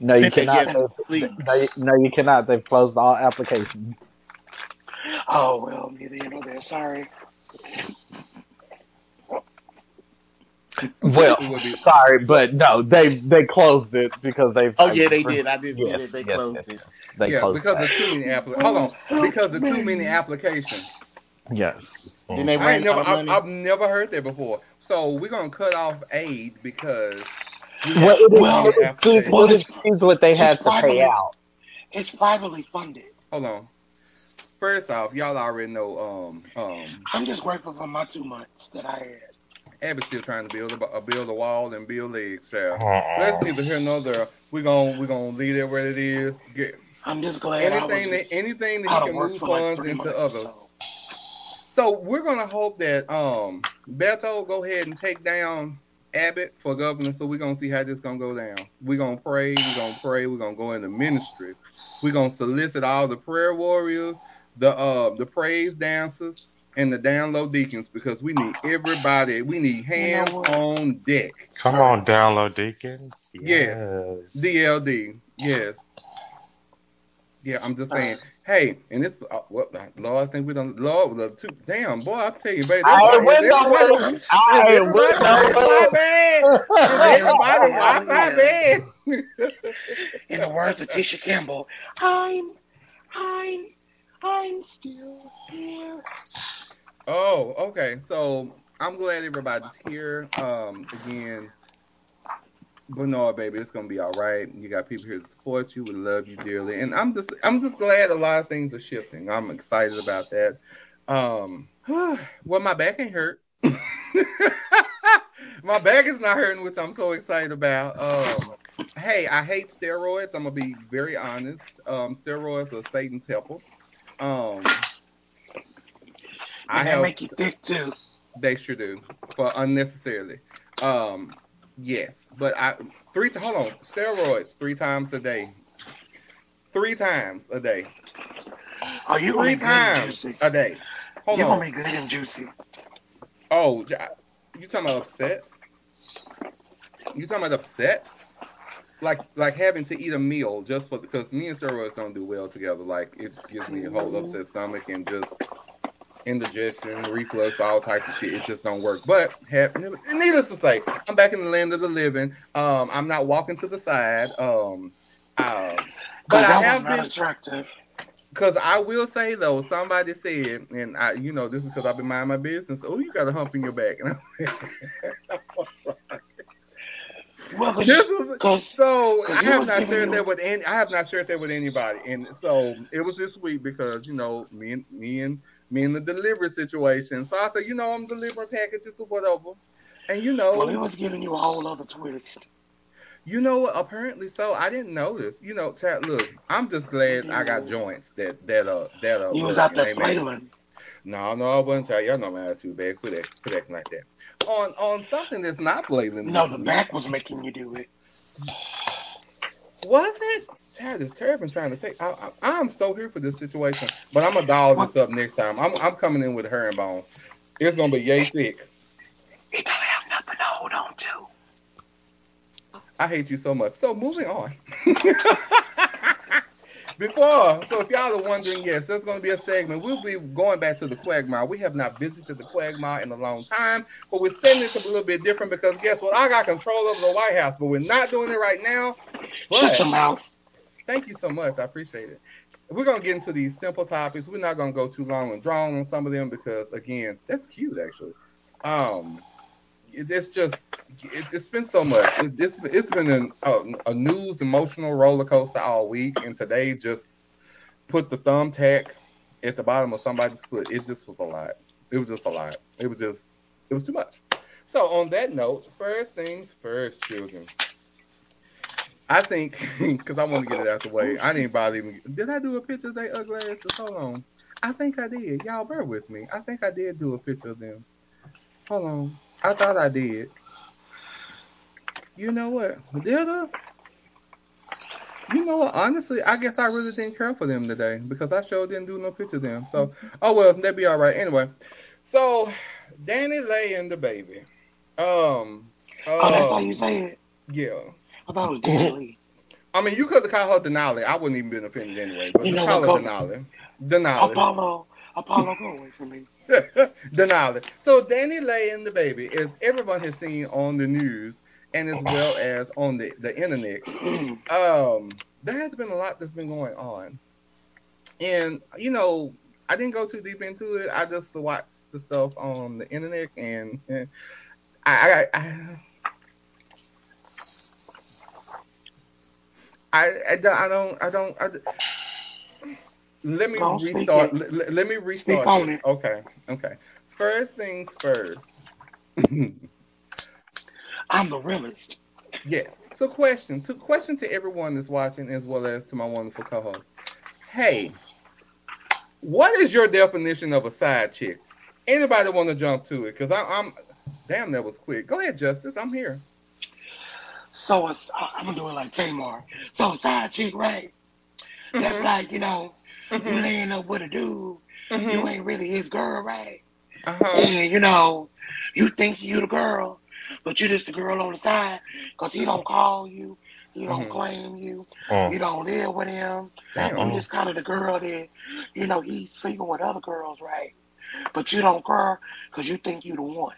No, you cannot. yes, They- please. no, you, no, you cannot. They've closed all applications. Oh well, neither here nor there. Sorry. Well, It would be- sorry, but no, they they closed it because they've. Oh yeah, they did. I did see Yes, that they yes, closed yes, it. yes. They yeah, closed because that. of too many applications. Hold on. Because of too many applications. Yes. Then they I never, I've. I've never heard that before. So we're gonna cut off aid because we Well, it, Well, many it exceeds, applications. well, it's- what they had it's to pay out. It's privately funded. Hold on. First off, y'all already know. Um, um, I'm just grateful for my two months that I had. Abby's still trying to build a, uh, build a wall and build legs, child. Uh-uh. Let's neither here nor there. We're gonna we're gonna leave it where it is. Get I'm just glad I was anything that just anything that out he can move for like funds into months. others. So we're gonna hope that um Beto go ahead and take down Abbott for governor. So we're gonna see how this gonna go down. We're gonna pray. We're gonna pray. We're gonna go into ministry. We're gonna solicit all the prayer warriors, the uh the praise dancers, and the down low deacons because we need everybody. We need hands what? on deck. Come on, download Deacons. Yes. Yes. DLD. Yes. Yeah, I'm just saying. Hey, and this, uh, what, Lord, I think we done, Lord, the two, damn, boy, I tell you, baby, I ain't everybody, went everybody, nowhere. is I ain't everybody went Wi-Fi bad? Is everybody I'm bad? [laughs] In the words of Tisha Campbell, I'm, I'm, I'm still here. Oh, okay. So I'm glad everybody's here. Um, again, But no, baby, it's gonna be all right. You got people here to support you. We love you dearly, and I'm just I'm just glad a lot of things are shifting. I'm excited about that. Um, [sighs] well, my back ain't hurt. [laughs] my back is not hurting, which I'm so excited about. Um, hey, I hate steroids. I'm gonna be very honest. Um, steroids are Satan's helper. Um, I And they have make you thick too. they sure do, but unnecessarily. Um, yes, but I three. Hold on, steroids three times a day. Three times a day. Are you Three be good and times a day. Hold You on. gonna be good and juicy. Oh, you talking about upset? You talking about upset? Like like having to eat a meal just for because me and steroids don't do well together. Like it gives me a whole upset stomach and just indigestion, reflux, all types of shit. It just don't work. But have, needless to say, I'm back in the land of the living. Um, I'm not walking to the side. Um, um, but I have been attractive. because I will say though, somebody said, and I, you know, this is because I've been minding my business. Oh, you got a hump in your back. And [laughs] Well, this was cause so I 'cause have not shared you- that with any. I have not shared that with anybody, and so it was this week because you know me and me and me in the delivery situation. So I said, you know, I'm delivering packages or whatever, and you know, well, it was giving you a whole other twist. You know what? Apparently so. I didn't notice. You know, Chad, look, I'm just glad I got joints that that uh that uh You was out there flailing. No, no, I wasn't tell y'all know my attitude bad. Quit act, quit acting like that. On on something that's not blatant. No, the back was making you do it. Was it? Chad terrible trying to take. I, I, I'm so here for this situation, but I'm gonna dial this up next time. I'm I'm coming in with a herringbone. It's gonna be yay thick. It don't have nothing to hold on to. I hate you so much. So moving on. [laughs] Before, so if y'all are wondering, yes, there's going to be a segment. We'll be going back to the Quagmire. We have not visited the Quagmire in a long time, but we're setting this up a little bit different because guess what? I got control over the White House, but we're not doing it right now. Shut your mouth. thank you so much. I appreciate it. We're going to get into these simple topics. We're not going to go too long and drawn on some of them because, again, that's cute, actually. Um, it's just it, it's been so much. It, it's it's been an, a, a news emotional roller coaster all week, and today just put the thumbtack at the bottom of somebody's foot. It just was a lot. It was just a lot. It was just it was too much. So on that note, first things first, children. I think [laughs] because I want to get it out the way. I didn't bother even. Did I do a picture of they ugly asses? Hold on. I think I did. Y'all bear with me. I think I did do a picture of them. Hold on. I thought I did. You know what? Did I? You know what? Honestly, I guess I really didn't care for them today because I sure didn't do no picture of them. So, oh well, they'd be all right. Anyway, so Danny Lay and the baby. Um. Oh, that's how um, you say it. Yeah. I thought it was Danny Lee. I mean, you could have called her Denali. I wouldn't even been offended anyway. But You know call her Denali. Denali. Apollo, Apollo, go away from me. [laughs] Denali. So Danny Lay and the baby, as everyone has seen on the news and as [sighs] well as on the, the internet, um, there has been a lot that's been going on. And, you know, I didn't go too deep into it. I just watched the stuff on the internet and, and I, I, I I, I, don't- I don't, I don't, I, let me Don't restart, let, let me restart. Speak on it. Okay, okay. First things first. [laughs] I'm the realest. yes. So question, to question to everyone that's watching as well as to my wonderful co-host. Hey, what is your definition of a side chick? Anybody want to jump to it? Cause I, I'm, damn, that was quick. Go ahead, Justice. I'm here. So it's, I'm gonna do it like Tamar. So a side chick, right? That's Mhm. like, you know, you Mhm. laying up with a dude, Mhm. you ain't really his girl, right? Uh-huh. And, you know, you think you the girl, but you just the girl on the side, because he don't call you, he don't Mhm. claim you, Mm. you don't live with him. Damn. You just kind of the girl that, you know, he's sleeping with other girls, right? But you don't care because you think you the one.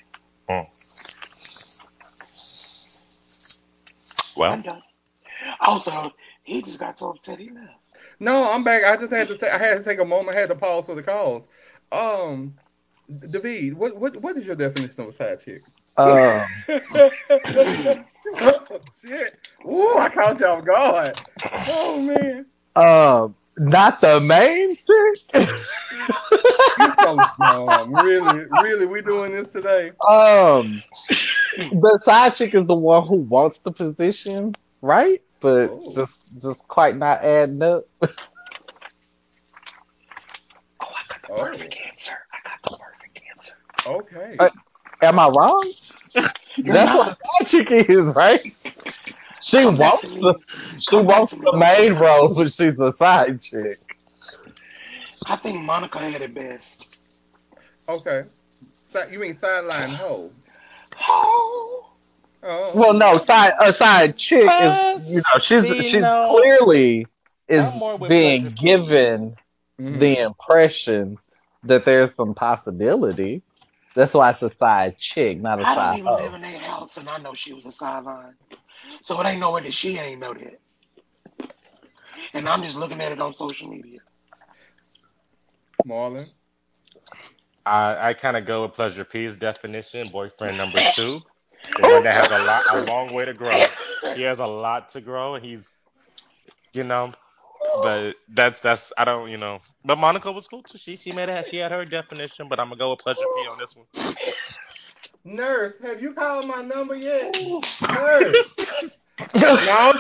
Well, I'm done. Also, he just got so upset he left. No, I'm back. I just had to. ta- I had to take a moment. I had to pause for the calls. Um, David, what what what is your definition of a side chick? Um, Oh, [laughs] shit. Ooh, I caught y'all guard. Oh man. Um, not the main chick. So dumb. Really, really, we doing this today? um, the side chick is the one who wants the position, right? But Oh. just just quite not adding up. [laughs] Oh, I got the Oh. perfect answer. I got the perfect answer. Okay. Uh, Am I wrong? You're That's not. what a side chick is, right? She Come back wants the she wants the main role, but she's a side chick. I think Monica had it best. Okay. Si- You mean sideline hoe? Oh, Oh. Well, no, side a side chick is you know she's see, she's no. clearly is I'm more with being Pleasure P. given Mhm. the impression that there's some possibility. That's why it's a side chick, not a I don't side even hoe. live in that house, and I know she was a sideline. So it ain't no way that she ain't know that. And I'm just looking at it on social media. Marlon. I, I kind of go with Pleasure P's definition, boyfriend number [laughs] two, the one that has a lot, a long way to grow. He has a lot to grow, and he's, you know, but that's that's I don't, you know. But Monica was cool too. She she made it. She had her definition, but I'm gonna go with Pleasure P on this one. Nurse, have you called my number yet? Nurse. No,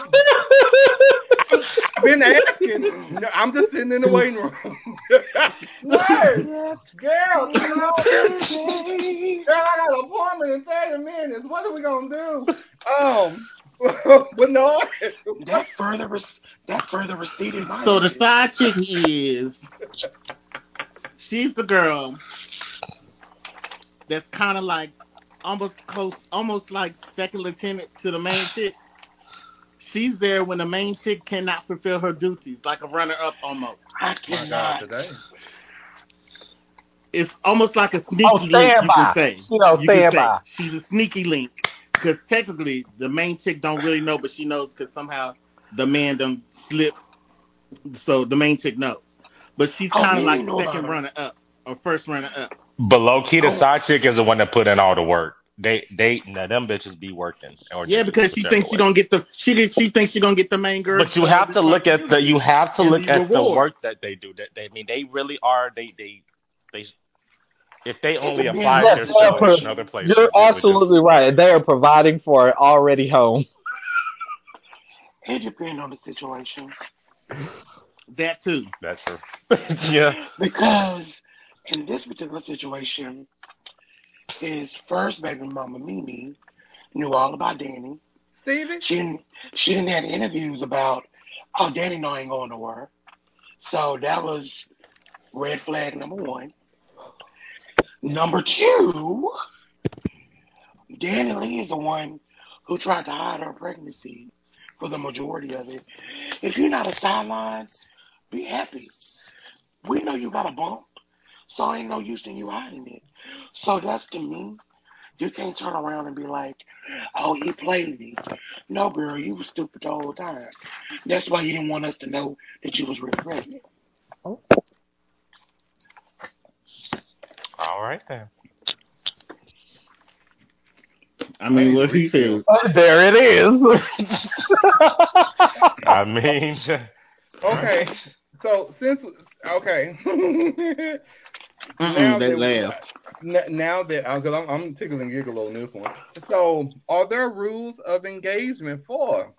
been asking. No, I'm just sitting in the waiting room. Nurse, girl, come on. Girl, I got an appointment in 30 minutes. What are we gonna do? Um, [laughs] but no. That further res- that further receded my So the side chick is she's the girl that's kind of like almost close, almost like second lieutenant to the main chick. She's there when the main chick cannot fulfill her duties, like a runner up almost. I oh My God, cannot. today. It's almost like a oh, sneaky Oh, link, you standby. can say. You know, You can say she's a sneaky link because technically the main chick don't really know, but she knows because somehow the man done slipped, so the main chick knows. But she's Oh, kind of Mimi like knew about second runner up or first runner up. But low key, the Oh. side chick is the one that put in all the work. They they now them bitches be working. Or Yeah, because she whichever thinks she way. gonna get the she did- she thinks she gonna get the main girl. But you have to look at the you have to look the at the work that they do. That they I mean they really are they they they if they only apply be applied another their Yes, skills in other places, You're absolutely just, right. They are providing for an already home. It depends on the situation. that too. That's [laughs] true. yeah. Because in this particular situation, his first baby mama, Mimi, knew all about Danny. Stevie? She didn't she didn't have interviews about, oh, Danny know I ain't going nowhere. So that was red flag number one. Number two, Danny Lee is the one who tried to hide her pregnancy for the majority of it. If you're not a sideline, be happy. We know you got a bump, so ain't no use in you hiding it. So that's to me, you can't turn around and be like, oh, he played me. No, girl, you was stupid the whole time. That's why you didn't want us to know that you was really pregnant. Oh. All right then. I mean, what to he said. refill. there it is. [laughs] I [laughs] mean, Okay, so since okay, now they that laugh. n- now that uh, because I'm, I'm tickling giggle on this one. So, are there rules of engagement for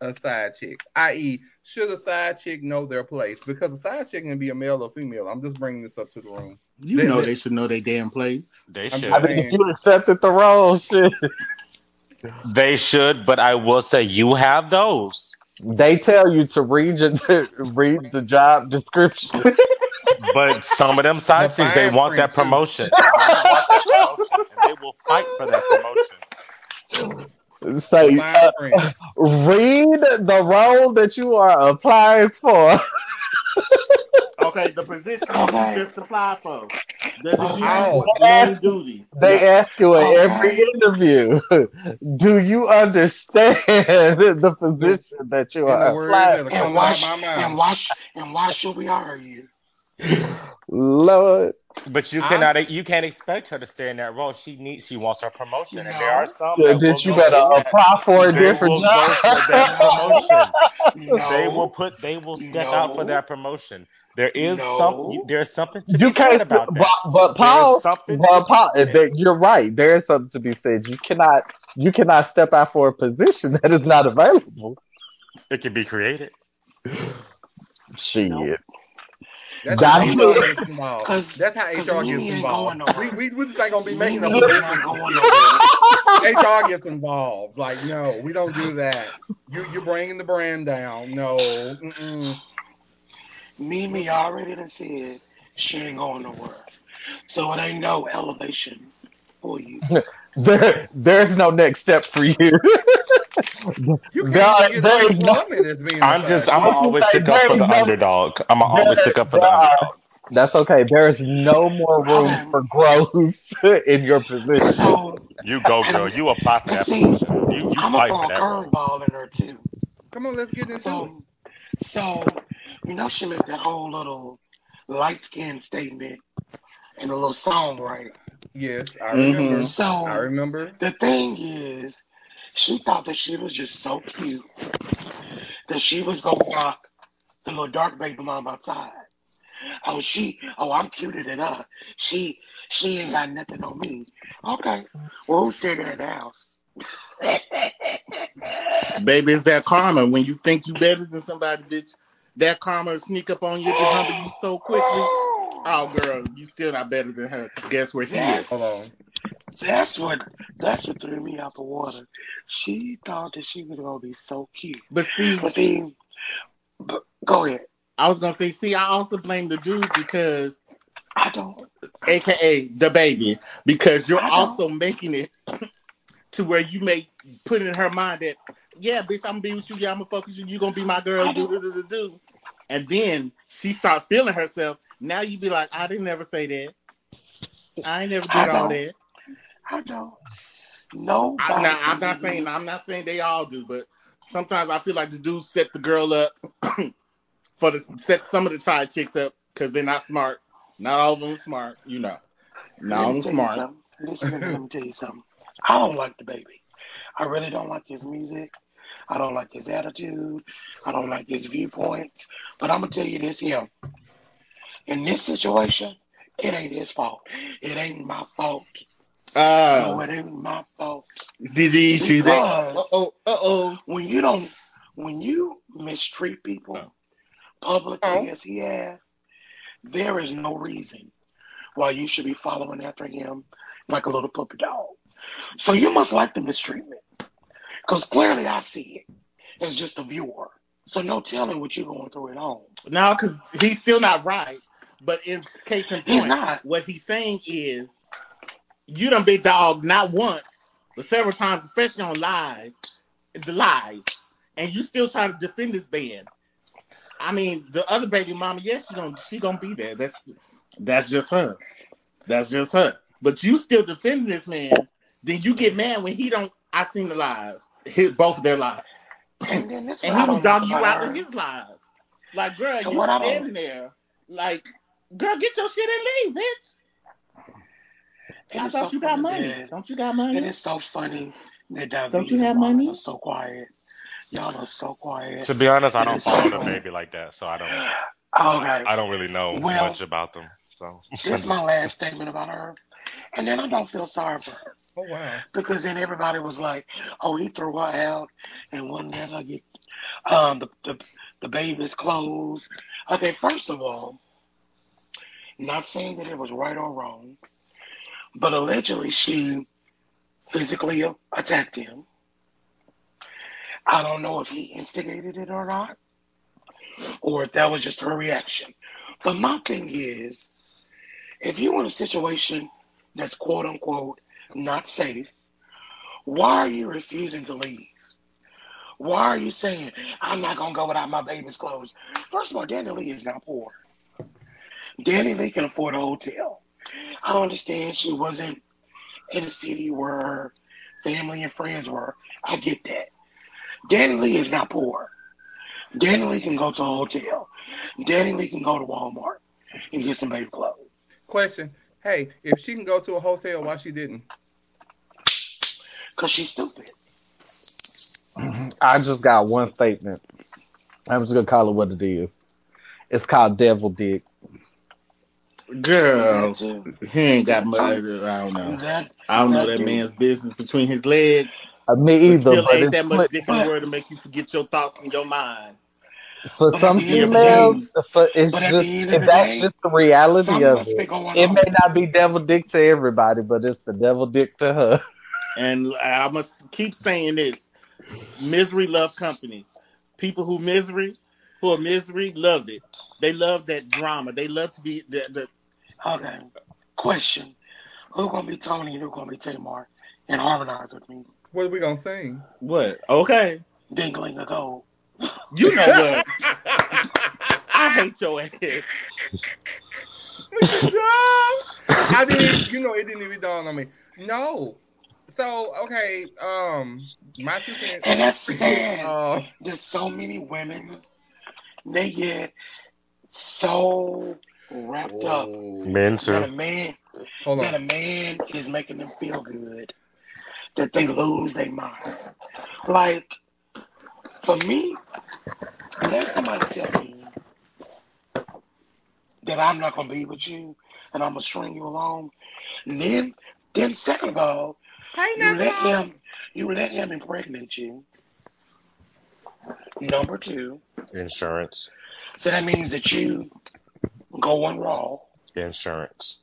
a side chick? I.e., should a side chick know their place? Because a side chick can be a male or female. I'm just bringing this up to the room. You They- know they- they should know they damn place. they I'm should. I mean, if you accepted the role, shit. [laughs] They should, but I will say you have those. They tell you to read your, [laughs] read the job description. [laughs] But some of them side The chicks, they want that promotion. They want that promotion, and they will fight for that promotion. Say, uh, [laughs] read the role that you are applying for. Okay, the position Okay. you just applied for. Does it Oh. you what main duties? They Yeah. ask you in Okay. every interview, [laughs] do you understand [laughs] the position that you In are applying for? And why, out sh- my and mouth. why, sh- and why should we hire you? Lord, But you I'm- cannot, you can't expect her to stay in that role. She needs, she wants her promotion, and there are some So that will bitch, you better apply for a They different will job. go for that promotion. [laughs] No. They will put, they will step out for that promotion. There is No. some, there's something to You be said can't, about that. but Paul, There's to but be Paul, said. there- you're right. There is something to be said. You cannot, you cannot step out for a position [laughs] that is not available. It can be created. Shit. Nope. That's Got how. HR gets involved. 'Cause- That's how 'cause HR gets involved. We, we, we just ain't gonna be making a Mimi is position. not and going shit. nowhere. HR gets involved. Like, no, we don't do that. You, you're bringing the brand down. No. Mm-mm. Mimi already done said she ain't going nowhere. So it ain't no elevation for you. [laughs] There, there's no next step for you. [laughs] You can't There- even get no is no- employment as being I'm just, I'm gonna always Like, stick up for the no- underdog. I'm gonna always there- stick up for the underdog. That's okay. There is no more room Um, for growth [laughs] in your position. So You go, girl. You apply for that See, position. You, you I'm gonna throw a curveball in there too. Come on, let's get into it. So, so you know she made that whole little light skin statement in a little song, right? Yes, I remember. Mm-hmm. So I remember. the thing is, she thought that she was just so cute that she was gonna rock the little dark baby mom outside. Oh, she, oh, I'm cuter than her. She, she ain't got nothing on me. Okay, well, who's there in the house? [laughs] Baby, it's that karma. When you think you better than somebody, bitch, that karma will sneak up on you to humble you so quickly. Oh, girl, you still not better than her. Guess where she is? Hold on. That's what that's what threw me out the water. She thought that she was gonna be so cute. But see, But see, but go ahead. I was gonna say, see, I also blame the dude because, I don't. aka the baby, because you're also making it [clears throat] to where you may put in her mind that, yeah, bitch, I'm gonna be with you. Yeah, I'm gonna fuck with you. You gonna be my girl. Do don't. do do do do. And then she starts feeling herself. Now you be like, ah, I didn't never say that. I ain't never I did all that. I don't. No. I, now, I'm not saying I'm not saying they all do, but sometimes I feel like the dudes set the girl up [clears throat] for the set some of the side chicks up because they're not smart. Not all of them smart, you know. Not all of them smart. Listen, to me, let me tell you something. I don't like the baby. I really don't like his music. I don't like his attitude. I don't like his viewpoints. But I'm gonna tell you this here. In this situation, it ain't his fault. It ain't my fault. No, Uh, it ain't my fault. did he issue that? Because- Uh oh, uh oh. When you don't, when you mistreat people Oh. publicly Oh. as he has, there is no reason why you should be following after him like a little puppy dog. So you must like the mistreatment, because clearly I see it as just a viewer. So no telling what you're going through at home. No, because he's still not right. But in case in point, not. what he's saying is, you done big dog not once, but several times, especially on live, the live, and you still trying to defend this band. I mean, the other baby mama, yes, she gonna she gonna be there. That's that's just her. That's just her. But you still defending this man. Then you get mad when he don't. I seen the live, hit both of their lives, And then this and he was dogging you out in his live. Like, girl, you standing there, like, girl, get your shit and leave, bitch. It I thought so you got money. that- Don't you got money? It is so funny that David Don't you have money? are so quiet. Y'all are so quiet. To be honest, I It don't is follow so the baby like that, so I don't. Okay. I don't really know Well, much about them. So This is my last statement about her. And then I don't feel sorry for her. Oh wow. Because then everybody was like, oh, he threw her out and wouldn't let her get um, the, the, the baby's clothes. Okay, first of all, not saying that it was right or wrong, but allegedly she physically attacked him. I don't know if he instigated it or not, or if that was just her reaction. But my thing is, if you're in a situation that's quote unquote not safe, why are you refusing to leave? Why are you saying, I'm not going to go without my baby's clothes? First of all, Danny Lee is not poor. Danny Lee can afford a hotel. I understand she wasn't in a city where her family and friends were. I get that. Danny Lee is not poor. Danny Lee can go to a hotel. Danny Lee can go to Walmart and get some baby clothes. Question. Hey, if she can go to a hotel, why she didn't? Cause she's stupid. I just got one statement. I'm just gonna call it what it is. It's called devil dick. Girl, he ain't got much. I don't know. That I don't know that too. man's business between his legs. Uh, me But either, still but ain't that much dick in the world to make you forget your thoughts and your mind. for But some the end of the females. For it's But just if that's day, just the reality of it. It on. may not be devil dick to everybody, but it's the devil dick to her. [laughs] And I must keep saying this: misery love company. People who misery, who are misery, love it. They love that drama. They love to be the, the Okay. Question. Who gonna be Toni and who gonna be Tamar and harmonize with me? What are we gonna sing? what? Okay, Dingling a gold. you know what? [laughs] I hate your ass. I didn't. You know, it didn't even dawn on me. No. So okay. Um, my two cents. And that's sad. Uh, There's so many women, they get so wrapped up Men that a man hold that a man is making them feel good that they lose their mind. Like for me, let somebody tell me that I'm not gonna be with you and I'm gonna string you along. And then then second of all, Hey, you let Nicole. him you let him impregnate you. Number two. Insurance. So that means that you going raw. Insurance.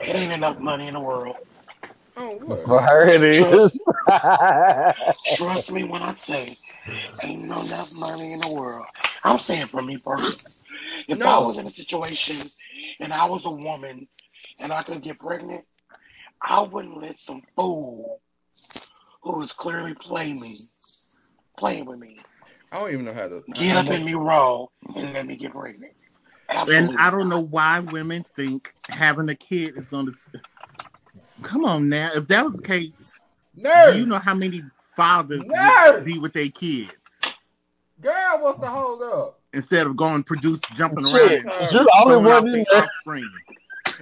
It ain't enough money in the world. Oh, what? For her, it is. Trust, trust me when I say ain't no enough money in the world. I'm saying for me personally. If I was in a situation and I was a woman and I could get pregnant, I wouldn't let some fool who is clearly playing me, playing with me, I don't even know how to. get up in me raw and let me get pregnant. And I don't know why women think having a kid is going to. Come on now. If that was the case, do Nurse. you know how many fathers Nurse. would be with their kids Girl, what's the hold up? instead of going produce, jumping around Shit, and you're the only one in their offspring?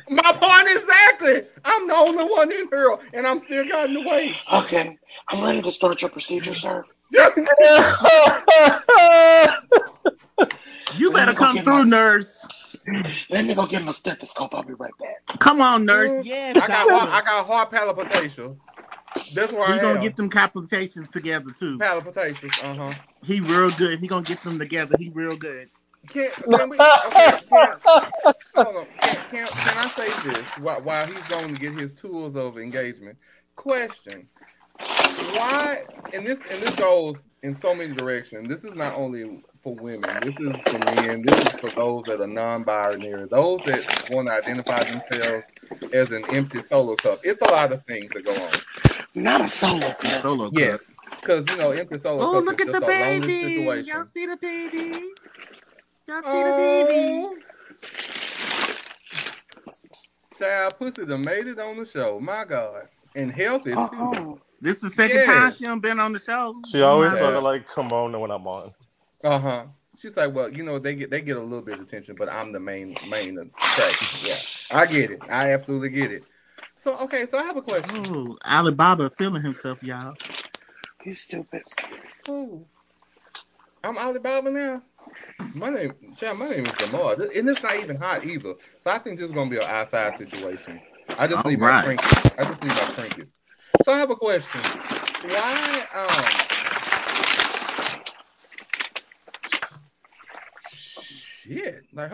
My point exactly. I'm the only one in here, and I'm still got in the way. Okay, I'm ready to start your procedure, sir. [laughs] [laughs] You better come through, my- nurse. Let me go get my stethoscope. I'll be right back. Come on, nurse. Yeah, I got heart, I doctor. got heart palpitation. That's where He I gonna am. get them palpitations together too. palpitations. Uh huh. He real good. He gonna get them together. He real good. Can, can we? Okay. Can, hold on. Can, can, can I say this while, while he's going to get his tools of engagement? Question: Why? And this and this goes in so many directions. This is not only for women. This is for men. This is for those that are non-binary. Those that want to identify themselves as an empty solo cup. It's a lot of things that go on. Not a solo cup. Solo cup. Yes, because you know, empty solo cup. Oh, cup look is at the a baby. Y'all see the baby? Y'all see the baby? Oh, child, pussy done made it on the show. My God, and healthy too. Uh-huh. This is the second Yes. time she done been on the show. She always Yeah. sort of like Kimona when I'm on. Uh huh. She's like, well, you know, they get they get a little bit of attention, but I'm the main main attraction. Yeah, I get it. I absolutely get it. So okay, so I have a question. Oh, Alibaba feeling himself, y'all. You stupid. Ooh. I'm Alibaba now. My name, child, my name is Lamar, and it's not even hot either. So I think this is gonna be an outside situation. I just All need right. my trinkets. I just need my trinkets. So I have a question. Why, um, shit, like,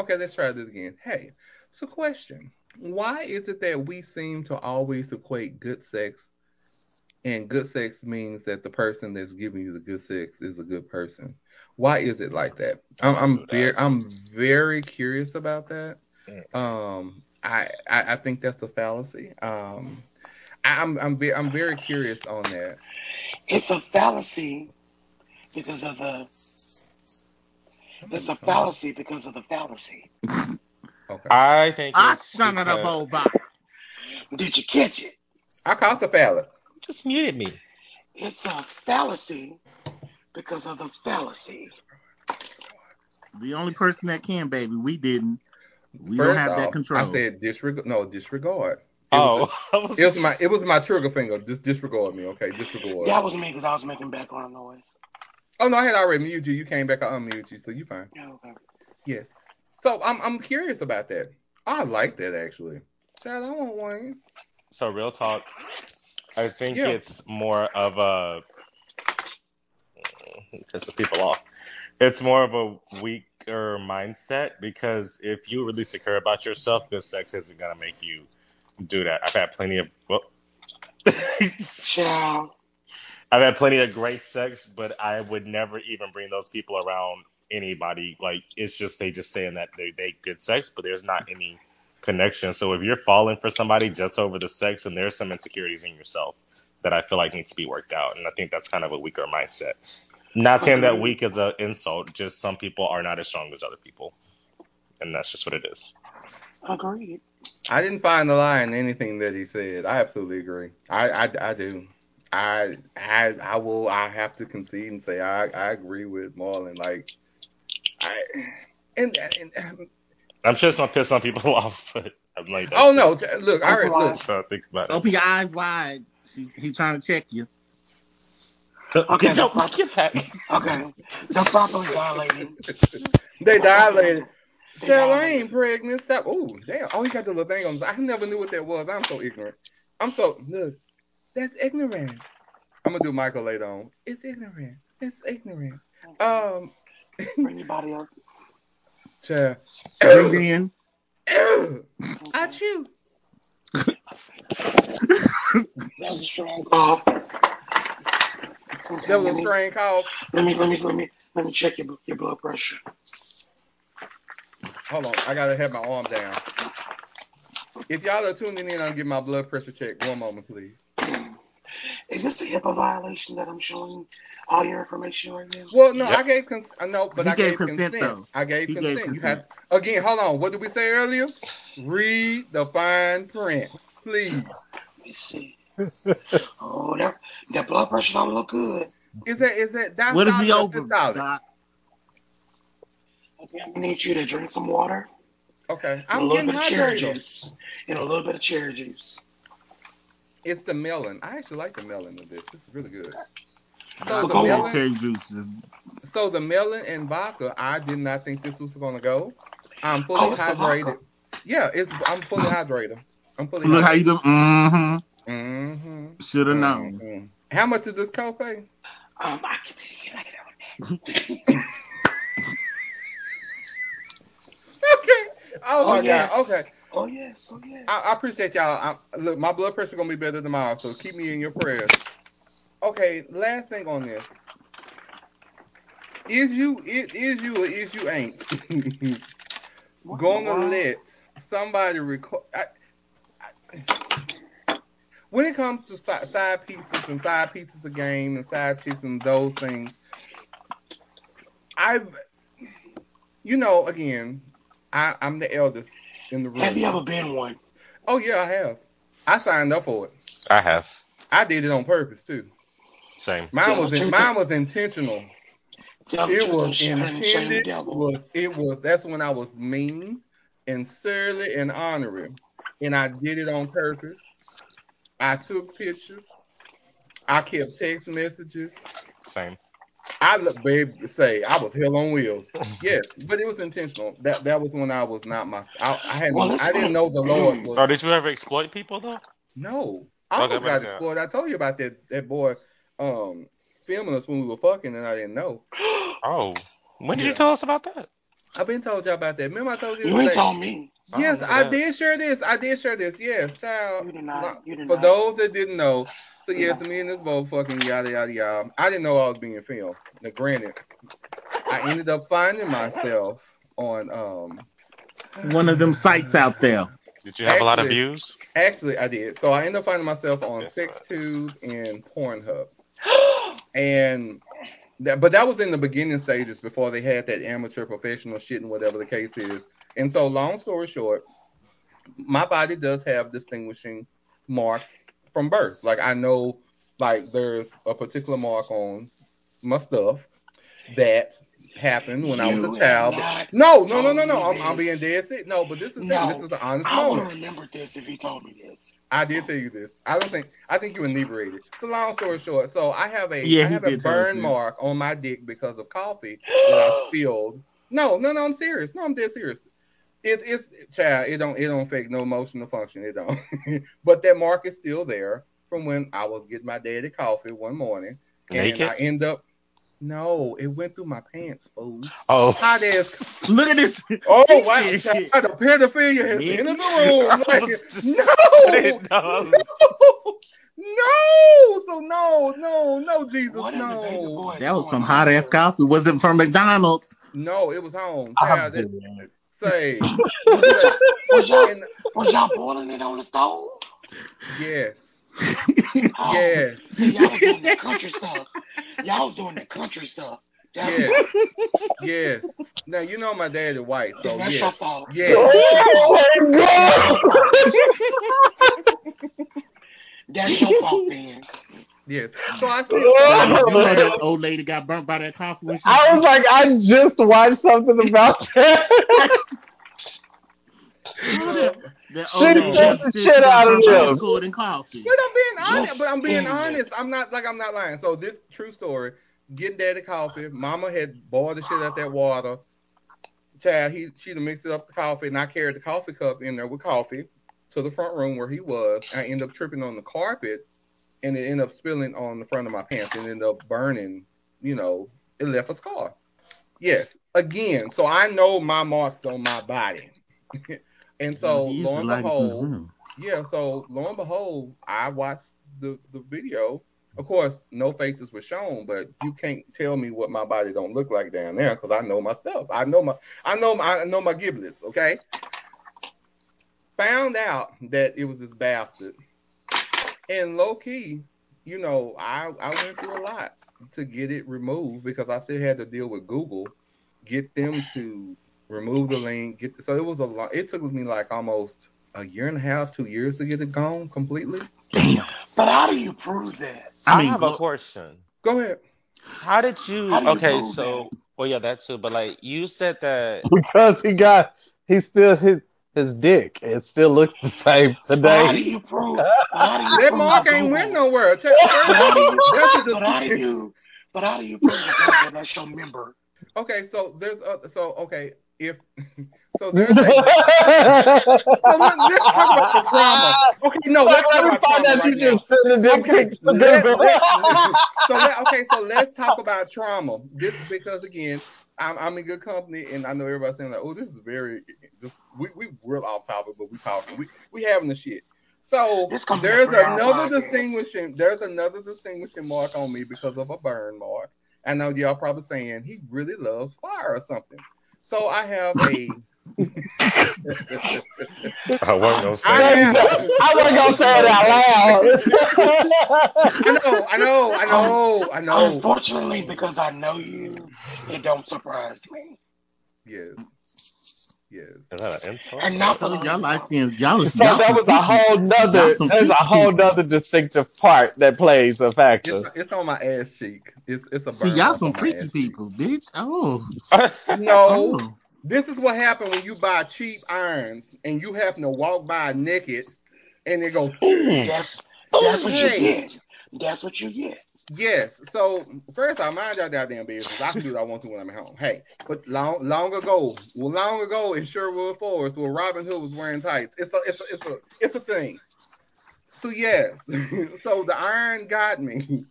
okay, let's try this again. Hey, so question. Why is it that we seem to always equate good sex and good sex means that the person that's giving you the good sex is a good person? Why is it like that? I'm, I'm very, I'm very curious about that. Um, I, I, I think that's a fallacy. Um, I'm, I'm, ve- I'm very curious on that. It's a fallacy because of the. It's a fallacy because of the fallacy. Okay. I think I it's son of a because- boba. Did you catch it? I caught the phallus. Just muted me. It's a fallacy because of the fallacy. The only person that can, baby. We didn't. We don't First have that control. I said disregard. No, disregard. It was Oh, [laughs] I was- It was my it was my trigger finger. Just disregard me, okay? Disregard. That was me because I was making background noise. Oh no, I had already muted you. You came back, I unmuted you, so you fine. Yeah, okay. Yes. So I'm I'm curious about that. I like that actually. Child, I want one. so real talk. I think Yeah. it's more of a piss the people off. It's more of a weaker mindset because if you really secure about yourself, good sex isn't gonna make you do that. I've had plenty of well, [laughs] I've had plenty of great sex, but I would never even bring those people around anybody. Like it's just they just saying that they they good sex, but there's not any connection. So if you're falling for somebody just over the sex, and there's some insecurities in yourself that I feel like needs to be worked out, and I think that's kind of a weaker mindset. Not saying that weak is an insult, just some people are not as strong as other people, and that's just what it is. Agreed. I didn't find the lie in anything that he said. I absolutely agree. I I, I do. I I I will I have to concede and say I I agree with Marlon. Like I and, and, and I'm sure it's gonna piss some people [laughs] off, but I'm like, that's oh no, just- look, I look. So I think about it. Open your eyes wide. She, he trying to check you. [laughs] Okay, Get your the pro- get back. okay. They're properly dilating. They dilated. They I ain't pregnant. Stop. Oh, damn. Oh, he got the little thing on. I never knew what that was. I'm so ignorant. I'm so look. That's ignorant. I'm gonna do Michael later on. It's ignorant. It's ignorant. Um, Bring your body up. [laughs] child. Breathe in. Ew. I chew. That was a strong cough. That was a me, strange cough. let me let me let me let me check your your blood pressure. Hold on. I gotta have my arm down. If y'all are tuning in, I'll get my blood pressure checked. One moment, please. Is this a HIPAA violation that I'm showing all your information right now? Well, no, Yep. I gave consent. Uh, no, but He I gave gave consent. consent, though. I gave He gave consent. You consent. have again. Hold on. What did we say earlier? Read the fine print, please. Let me see. Oh, that that blood pressure don't look good. Is that is that that's What is he solid over? systolic? Doc? Okay, I'm need you to drink some water Okay, and a I'm little getting bit of cherry juice and a little bit of cherry juice. It's the melon. I actually like the melon of this. This is really good. So the melon, cherry juice. so the melon and vodka. I did not think this was gonna go. I'm fully Oh, hydrated. Yeah, it's. I'm fully hydrated. I'm fully. Look how you do. Mm-hmm. Mm-hmm. Should have known. Mhm. How much is this copay? Um, I can tell you like that. [laughs] Okay. Oh, my yes. God. Okay. Oh yes. Oh yes. I, I appreciate y'all. I, look, my blood pressure gonna be better tomorrow, so keep me in your prayers. Okay. Last thing on this. Is you is, is you or is you ain't [laughs] What in the gonna let somebody record? I, I, when it comes to side, side pieces and side pieces of game and side chicks and those things, I've, you know, again, I, I'm the eldest in the room. Have you ever been one? Oh yeah, I have. I signed up for it. I have I did it on purpose too. same. Mine was in, mine was intentional. Tell It was sh- and shame the intended. Was it was that's when I was mean and surly and honorary, and I did it on purpose. I took pictures. I kept text messages. Same. I look, babe, say I was hell on wheels. Yes, but it was intentional. That that was when I was not my. I, I hadn't. Well, it's I didn't know the Lord Mm. was. Oh, did you ever exploit people though? No, I Okay, almost what got exploited. I told you about that that boy um filming us when we were fucking, and I didn't know. [gasps] Oh, when did Yeah. you tell us about that? I've been told y'all about that. Remember I told you. You ain't told me. I don't Yes, remember I did share this. I did share this. Yes, child. You did not. You did For not. those that didn't know, so yes, Yeah. me and this boy fucking yada yada yada. I didn't know I was being filmed. Now, granted, I ended up finding myself on um One of them sites out there. Did you have a lot of views? Actually, I did. So I ended up finding myself on That's SexTube and Pornhub, and that, but that was in the beginning stages before they had that amateur professional shit and whatever the case is. And so, long story short, my body does have distinguishing marks from birth. Like I know, like there's a particular mark on my stuff, that happened when I was a child. No, no, no, no, no. I'm, I'm being dead sick. No, but this is No, this is an honest I would moment. have remembered this if he told me this. I did tell you this. I don't think I think you inebriated. So long story short, so I have a Yeah, I have a did tell us burn mark on my dick because of coffee that I [gasps] spilled. No, no, no, I'm serious. No, I'm dead serious. It, it's child, it don't it don't affect no emotional function. It don't. [laughs] but that mark is still there from when I was getting my daddy coffee one morning. And Naked? I end up no, it went through my pants, fool. Oh, Hot ass. [laughs] Look at this. Oh wow, Shit. child, the pedophilia has Naked? entered the room. Like, [laughs] no, I didn't know. no, no. So no, no, no, Jesus, What in the baby no, That was some hot ass coffee. Was it from McDonald's? no. It was home. I'm Child, that, dead. say Was, [laughs] y'all, was, y'all, was y'all boiling it on the stove? yes, Oh, yes, see, y'all was doing the country stuff. Y'all was doing the country stuff. That's Yes. why. Now you know my daddy white, so Then that's your fault. yes. Oh my god! That's your fault, Ben. Yes. So I see. Oh, you know that old lady got burnt by that coffee when she I was like, I just watched something about that. [laughs] that, that She old the shit out of burnt by him. the and coffee. But I'm being honest. But I'm being honest. I'm not like I'm not lying. So this true story. Getting daddy coffee. Mama had boiled the shit out that water. Child, he she'd have mixed it up the coffee, and I carried the coffee cup in there with coffee to the front room where he was. I ended up tripping on the carpet, and it ended up spilling on the front of my pants, and ended up burning. You know, it left a scar. Yes. Again, so I know my marks on my body. [laughs] and so lo and like it from the behold, yeah, so lo and behold, I watched the, the video. Of course, no faces were shown, but you can't tell me what my body don't look like down there because I know my stuff. I know my I know my I know my giblets, okay? Found out that it was this bastard. And low key, you know, I I went through a lot to get it removed because I still had to deal with Google, get them to remove the link, get so it was a lot it took me like almost a year and a half, two years to get it gone completely. Damn. But how do you prove that? I, I mean, have go- a question. Go ahead. How did you? How do you okay, prove so well, yeah, that too. But like you said that. because he got, he still his his dick. It still looks the same But how do today. you prove? How do you That prove mark ain't Google? went nowhere. Check- But how do you? That's a But how do you? But how do you prove to Google that's your member? Okay, so there's a, so okay if [laughs] so there's a [laughs] so let, let's talk about the trauma. Okay, no, let's talk Let me about find trauma out you right now. just sending dick Okay, pics to let, let, let- so let, okay, so let's talk about trauma. This because again, I'm, I'm in good company, and I know everybody's saying like, oh, this is very, this, we we real off topic, but we talking, we we having the shit. So This gonna be a there's another podcast. distinguishing, there's another distinguishing mark on me because of a burn mark. I know y'all probably saying he really loves fire or something. So I have a. [laughs] I wasn't gonna say I it. I wasn't gonna say it out loud. [laughs] I know, I know, I know, I know. Unfortunately, because I know you, it don't surprise me. Yes. Yes. That? And not for y'all like reason. y'all. So y'all that was a whole nother. y'all There's a whole nother distinctive part that plays a factor. it's on my ass cheek. It's it's a See, y'all some freaky people, bitch. Oh, [laughs] No, oh. this is what happened when you buy cheap irons and you happen to walk by naked and it goes. That's that's what you get. That's what you get. Yes. So first, I mind y'all goddamn business. I can do what I want to when I'm at home. Hey, but long long ago, well, long ago in Sherwood Forest, where Robin Hood was wearing tights, it's a it's a it's a it's a thing. So yes, [laughs] so the iron got me.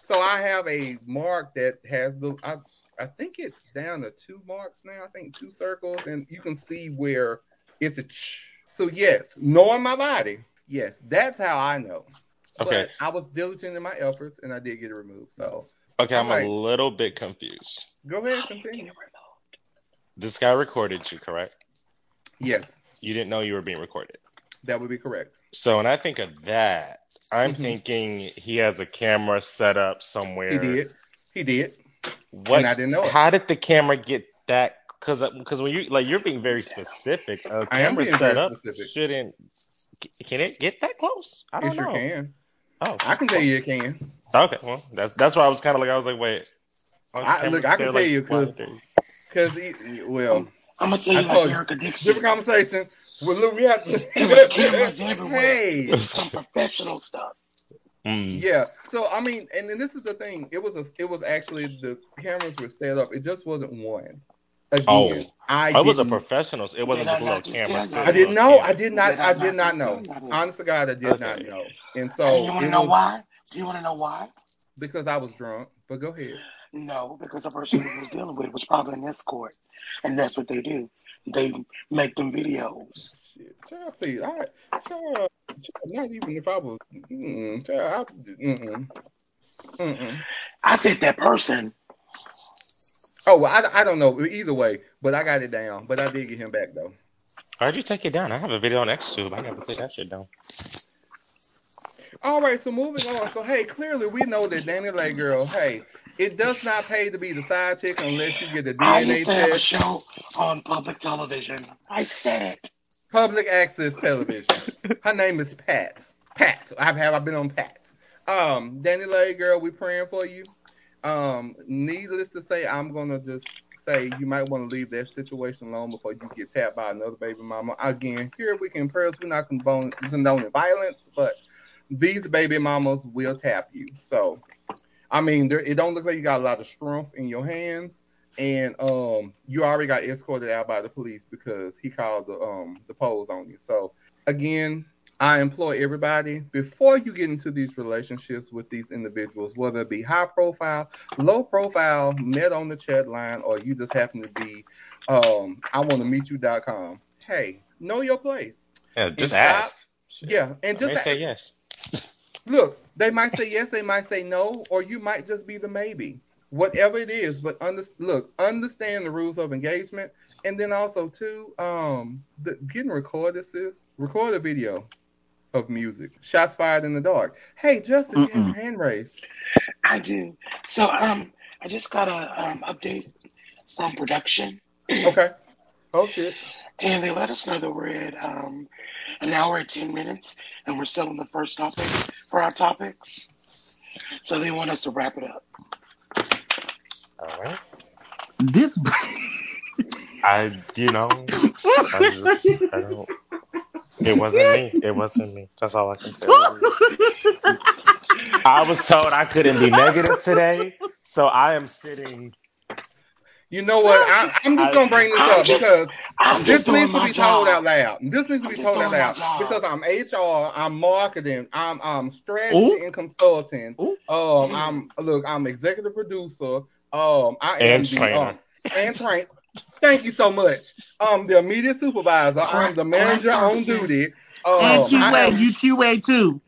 So I have a mark that has the I I think it's down to two marks now. I think two circles, and you can see where it's a. ch- So yes, knowing my body, yes, that's how I know. Okay. But I was diligent in my efforts, and I did get it removed. So Okay, I'm Alright. a little bit confused. go ahead, Get continue. This guy recorded you, correct? Yes, You didn't know you were being recorded. that would be correct. So when I think of that, I'm Mhm. thinking he has a camera set up somewhere. He did. He did. What? And I didn't know it. How did the camera get that? Because because when you like you're being very specific. A I am camera being set very up specific. shouldn't. Can it get that close? I don't It sure know. can. Oh, I can tell you it can. okay. Well, that's that's why I was kind of like I was like, wait. I, look, I can tell you because because well, I'm gonna tell you I like. Erica Dixon. different conversation. Well, look, we have to. It [laughs] was cameras everywhere. hey, It's some professional stuff. Mm. yeah. So I mean, and then this is the thing. It was a, it was actually the cameras were set up. It just wasn't one. Oh, Again, Oh. I I was a professional. It wasn't just a little camera. tell? I didn't know. camera. I did not. I I did not know. Honest to God, I did Okay. not know. And so and you want to know was why? Do you want to know why? because I was drunk. But go ahead. No, because the person who was dealing with was probably an escort, and that's what they do. They make them videos. Shit, child, please. I, child, child, not even if I was. Mm-mm, child, I, mm-mm, mm-mm. I said that person. Oh, well, I, I don't know either way, but I got it down. But I did get him back though. Why'd you take it down? I have a video on XTube. I never take that shit down. All right, so moving on. So hey, clearly we know that Danny Lay girl. Hey, it does not pay to be the side chick unless you get the DNA used to have a test, show on public television. I said it. public access television. Her name is Pat. Pat. I've have I've been on Pat. Um, Danny Lay girl, we praying for you. Um, needless to say, I'm gonna just say you might want to leave that situation alone before you get tapped by another baby mama. Again, here we can prayers. We're not condone, condoning violence, but these baby mamas will tap you. So, I mean, there, it don't look like you got a lot of strength in your hands, and um, you already got escorted out by the police because he called the um the polls on you. So, again, I implore everybody before you get into these relationships with these individuals, whether it be high profile, low profile, met on the chat line, or you just happen to be um I want to meet you.com. Hey, know your place. Yeah, just stop- ask. Shit. Yeah, and I just say yes. [laughs] [laughs] look, they might say yes, they might say no, or you might just be the maybe. Whatever it is, but under, look, understand the rules of engagement, and then also too, um, the, getting recorded, sis, record a video of music. Shots fired in the dark. Hey, Justin, you have your hand raised. I do. So um, I just got a um update from production, Okay. Oh shit. [clears throat] and they let us know that we're at um an hour and ten minutes, and we're still on the first topic for our topics. So they want us to wrap it up. All right. This. [laughs] I, you know, I just, I don't. It wasn't me. It wasn't me. That's all I can say. [laughs] I was told I couldn't be negative today, so I am sitting. You know what? I, I'm just gonna bring this I'm up just- because I'm this just doing needs to be job. told out loud. This needs to be told out loud because I'm HR, I'm marketing, I'm I'm strategy Ooh. and consulting. Ooh. Um, Mm. I'm look, I'm executive producer. Um, I am And the um, and train. Thank you so much. Um, the immediate supervisor. I'm the manager on duty. Um, and QA, am, you QA too.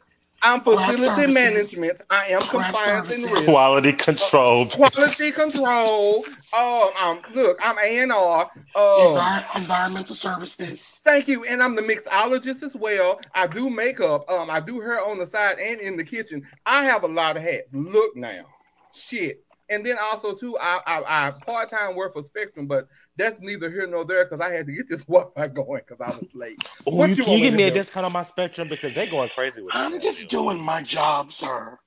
I'm facility management. I am Craft compliance and risk. Quality control. Quality control. Um, um, look, I'm A&R. Um, Envir- environmental services. Thank you, and I'm the mixologist as well. I do makeup. Um, I do hair on the side and in the kitchen. I have a lot of hats. Look now, shit. And then also too, I I, I part time work for Spectrum, but that's neither here nor there because I had to get this [laughs] Wi-Fi going because I was late. Oh, What you, you can you want me give me a discount on my Spectrum because they're going crazy with it. I'm that just deal. doing my job, sir.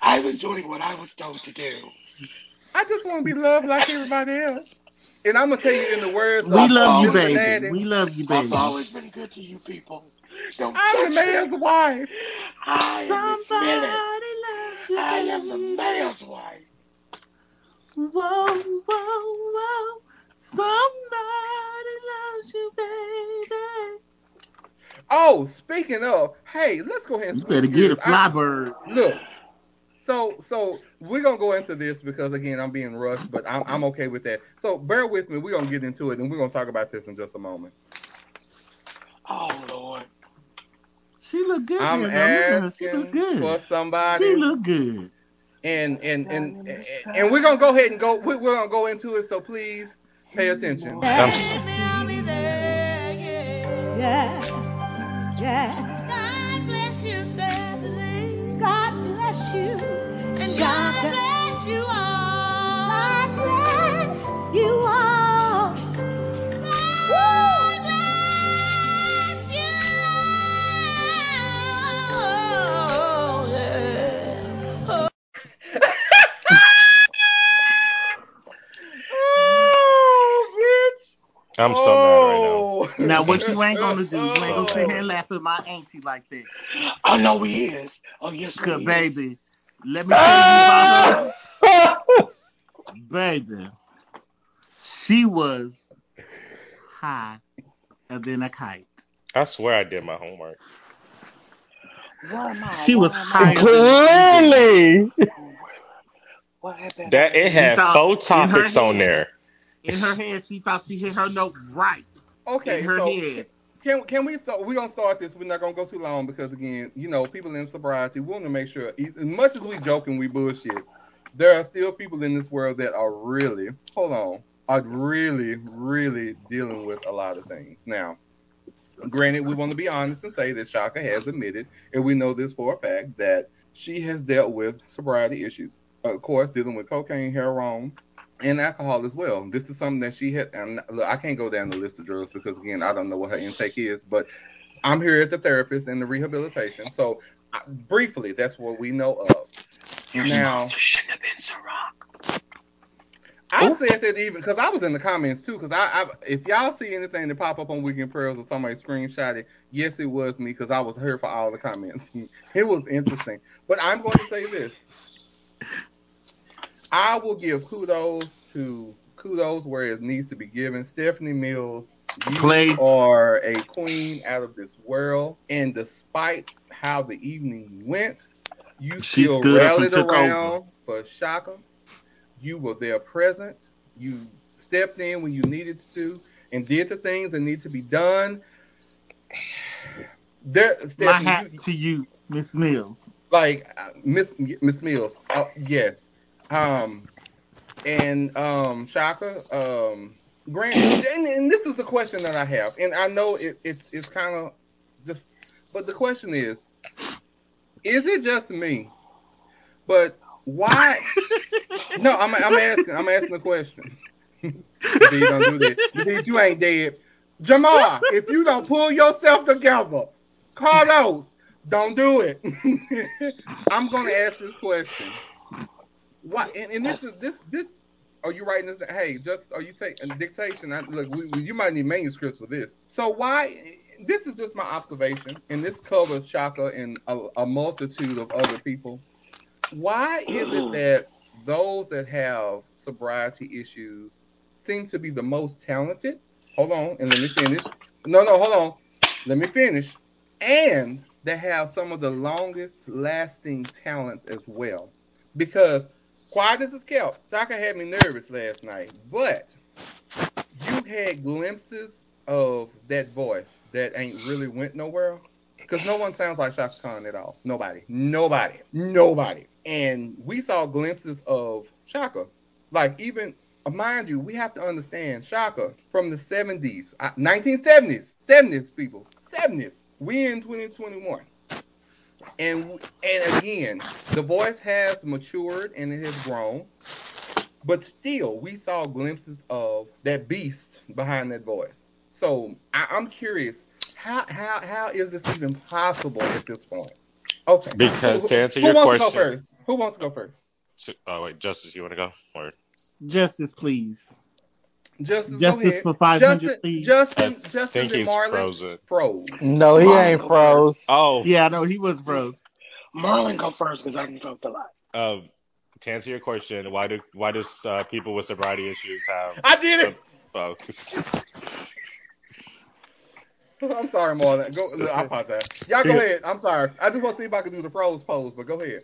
I was doing what I was told to do. I just want to be loved like everybody else. And I'm gonna tell you in the words We of love uh, you, Cincinnati, baby. We love you, baby. I've always been good to you people. Don't I'm the judge me. mayor's wife. I am Miss Millie. loves you, I am the baby. mayor's wife. Whoa, whoa, whoa. Somebody loves you, baby. Oh, speaking of, hey, let's go ahead and You better get it, gears. I- Flybird. Look, so so we're gonna go into this because again I'm being rushed, but I'm I'm okay with that. So bear with me. We're gonna get into it and we're gonna talk about this in just a moment. Oh Lord. She look good I'm there, though. Look at her. She asking look good. for She look good. and and and and, and we're gonna go ahead and go. we- We're gonna go into it. So please pay attention. I'm Yeah, yeah. I'm so mad right now. Oh. Now, what you ain't gonna do, you ain't gonna sit here and Oh. laugh at my auntie like that. I know he is. Oh yes, we Cause is. baby, let me tell you about her. [laughs] Baby, she was high than a kite. I swear I did my homework. Where am I? She Where was am I? higher than Clearly. What happened? That it had thought four in her topics on there. In her head, she thought she hit her note right. Okay, in her so head. can can we start? We're gonna start this. We're not gonna go too long because again, you know, people in sobriety, we want to make sure. As much as we joke and we bullshit, there are still people in this world that are really, hold on, are really, really dealing with a lot of things. Now, granted, we want to be honest and say that Chaka has admitted, and we know this for a fact, that she has dealt with sobriety issues. Of course, dealing with cocaine, heroin, and alcohol as well. This is something that she had. And look, I can't go down the list of drugs because again, I don't know what her intake is. But I'm here at the therapist and the rehabilitation. So I, briefly, that's what we know of. Your Now- sponsor shouldn't have been Ciroc. I said that even because I was in the comments too. Because I, I, if y'all see anything that pop up on Weekend Prayers or somebody screenshot it, yes, it was me because I was here for all the comments. [laughs] it was interesting. But I'm going to say this: I will give kudos to kudos where it needs to be given. Stephanie Mills, you Play. are a queen out of this world, and despite how the evening went, you She still stood up and rallied around for Chaka. You were there present. You stepped in when you needed to and did the things that need to be done. [sighs] There, My Stephanie, hat you, to you, Miss Mills. like uh, Miss Miss Mills. Uh, yes. Um, and um, Chaka. Um, granted, and, and this is a question that I have, and I know it, it's it's kind of just, but the question is, is it just me? But why? [laughs] no, I'm I'm asking I'm asking the question. [laughs] D, don't do that. D, you ain't dead. Jamar, if you don't pull yourself together, Carlos, don't do it. [laughs] I'm gonna ask this question. Why? And, and this is this this. Are you writing this? Hey, just are you taking dictation? I, look, we, we, you might need manuscripts for this. So why? This is just my observation, and this covers Chaka and a, a multitude of other people. Why is it [clears throat] that those that have sobriety issues seem to be the most talented? Hold on, and let me finish. No, no, hold on. Let me finish. And they have some of the longest lasting talents as well. Because quiet as it's kept, Chaka had me nervous last night, but you had glimpses of that voice that ain't really went nowhere. Because no one sounds like Chaka Khan at all. Nobody. Nobody. Nobody. And we saw glimpses of Chaka. Like even mind you, we have to understand Chaka from the 70s, uh, 1970s, 70s people, 70s. We in 2021. And and again, the voice has matured and it has grown, but still, we saw glimpses of that beast behind that voice. So I, I'm curious, how how how is this even possible at this point? Okay. Because Who- to answer who your wants to go question- first? Who wants to go first? So- Oh wait, Justice, you want to go? Or Justice, please. Justice, Justice for 500, Justin, please. Justin, I Justin, think and he's Marlon frozen. froze. No, he Marlon ain't go froze. Oh, Yeah, I know he was froze. Marlon go first because I can talk a lot. um, to answer your question, why do why does uh, people with sobriety issues have? I did it. Oh, [laughs] I'm sorry, Marlon. Go. I apologize. Y'all go ahead. I'm sorry. I just want to see if I can do the froze pose, but go ahead.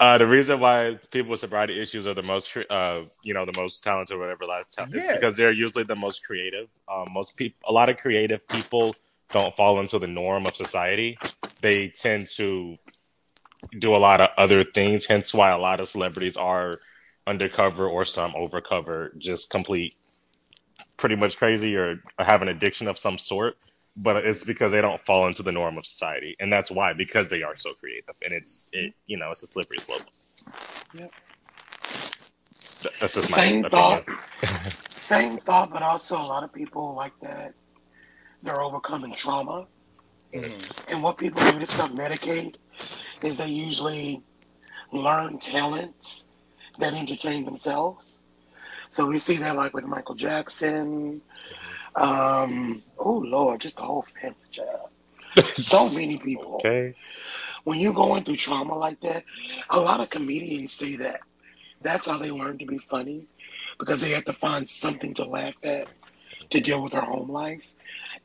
Uh, the reason why people with sobriety issues are the most, uh, you know, the most talented, or whatever last time, is because they're usually the most creative. Um, most people, a lot of creative people don't fall into the norm of society. They tend to do a lot of other things. Hence, why a lot of celebrities are undercover or some overcover, just complete, pretty much crazy or have an addiction of some sort. But it's because they don't fall into the norm of society, and that's why because they are so creative, and it's it, you know, it's a slippery slope. Yep. That's just Same opinion. thought. [laughs] Same thought, but also a lot of people like that. They're overcoming trauma. Mhm. And what people do to self medicate is they usually learn talents that entertain themselves. So we see that like with Michael Jackson, Um, oh Lord, just the whole family, child. [laughs] So many people. Okay. When you're going through trauma like that, a lot of comedians say that that's how they learn to be funny because they have to find something to laugh at to deal with their home life.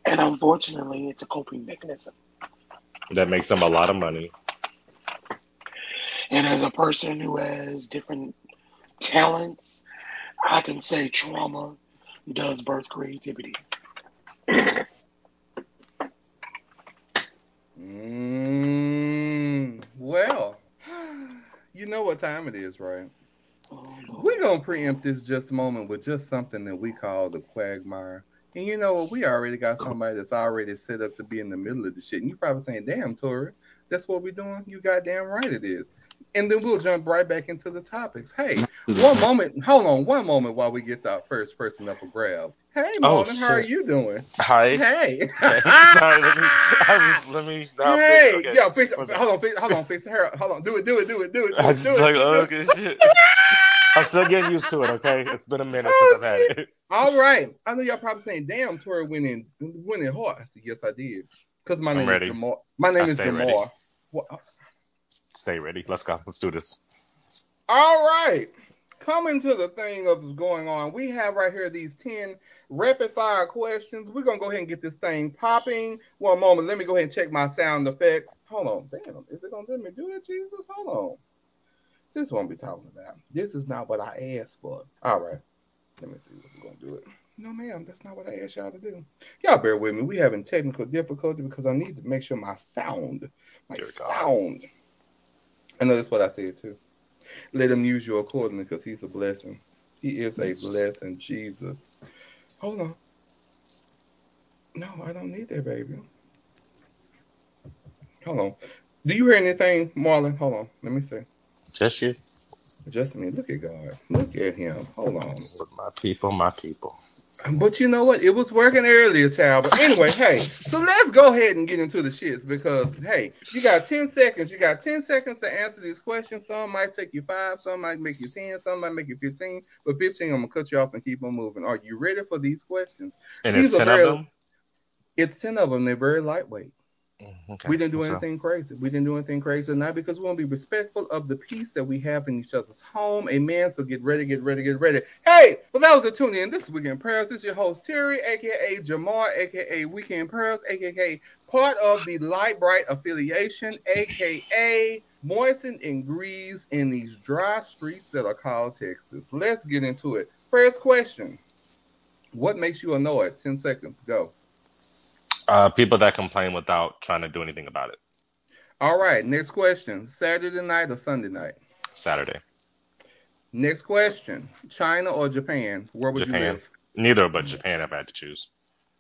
And unfortunately, it's a coping mechanism. That makes them a lot of money. And as a person who has different talents, I can say trauma does birth creativity. Mm, well, [sighs] you know what time it is, right? Oh, We're going to preempt this just a moment with just something that we call the quagmire. And you know what? We already got somebody that's already set up to be in the middle of the shit. And you probably saying, damn, Tori, that's what we're doing? You goddamn right it is. And then we'll jump right back into the topics. Hey, mm-hmm. one moment. Hold on one moment while we get that first person up for grabs. Hey, Oh, how are you doing? Hi. Hey. Okay. [laughs] Sorry. Let me. I was. Let me. no, hey, Okay. yo, fix, hold on, fix, hold on, fix the hair. Hold on, do it, do it, do it, do it, do I it, just it. like, oh, good shit. [laughs] I'm still getting used to it. Okay. It's been a minute Oh, since I've had it. All right. I know y'all probably saying, "Damn, Tori went in, went in hard." I said, "Yes, I did." Because my I'm name is Jamar. My name is. Jamar. Stay ready. Let's go. Let's do this. All right. Coming to the thing of what's going on, we have right here these 10 rapid fire questions. We're going to go ahead and get this thing popping. One moment. Let me go ahead and check my sound effects. Hold on. Damn. Is it going to let me do it, Jesus? Hold on. This I'm be talking about. This is not what I asked for. All right. Let me see if we're going to do it. No, ma'am. That's not what I asked y'all to do. Y'all bear with me. We having technical difficulty because I need to make sure my sound, my Dear God. I know that's what I said too. Let him use you accordingly because he's a blessing. He is a blessing, Jesus. Hold on. No, I don't need that, baby. Hold on. Do you hear anything, Marlon? Hold on. Let me see. Just you. Just me. Look at God. Look at him. Hold on. My people, my people. But you know what? It was working earlier, child. But anyway, hey, so let's go ahead and get into the shits because, hey, you got 10 seconds. You got 10 seconds to answer these questions. Some might take you five, some might make you 10, some might make you 15. But 15, I'm going to cut you off and keep on moving. Are you ready for these questions? And These it's ten very- of them. It's 10 of them. They're very lightweight. Mm, Okay. We didn't do So, anything crazy. We didn't do anything crazy tonight because we want to be respectful of the peace that we have in each other's home. Amen. So get ready, get ready, get ready. Hey, for those that tune in, this is Weekend Prayers. This is your host, Terry, aka Jamar, aka Weekend Prayers, aka part of the Light Bright affiliation, aka moistened and greased in these dry streets that are called Texas. Let's get into it. First question. What makes you annoyed? 10 seconds. Go. Uh, people that complain without trying to do anything about it. All right. Next question. Saturday night or Sunday night? Saturday. Next question. China or Japan? Where would you Japan. live? Neither, but Japan. If I had to choose,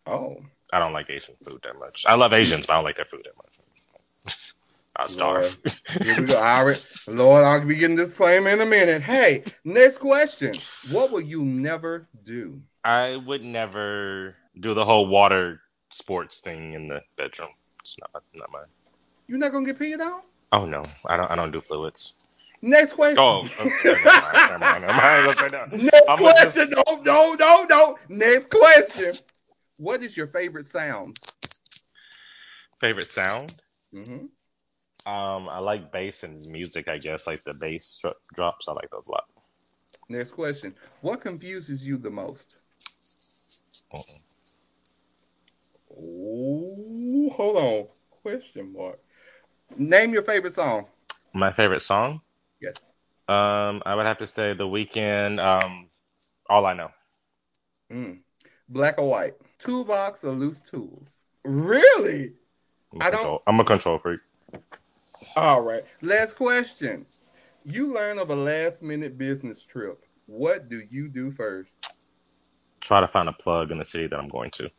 Oh, I don't like Asian food that much. I love Asians, but I don't like their food that much. [laughs] I'll starve. here we go. I already, Lord, I'll be getting this disclaimer in a minute. Hey, next question. What will you never do? I would never do the whole water sports thing in the bedroom. It's not not mine. You're not gonna get peed on? Oh no, I don't. I don't do fluids. Next question. Oh, okay, never mind. Never mind. Never mind. I ain't gonna say that. Next I'm gonna just- question. No, no, no, no. Next question. What is your favorite sound? Favorite sound? hmm Um, I like bass and music. I guess like the bass dro- drops. I like those a lot. Next question. What confuses you the most? Mm-mm. Oh, hold on. Question mark. Name your favorite song. My favorite song? Yes. Um, I would have to say The Weeknd. Um, All I Know. Mm. Black or white? Toolbox or loose tools? Really? I'm I don't- I'm a control freak. All right. Last question. You learn of a last minute business trip. What do you do first? Try to find a plug in the city that I'm going to.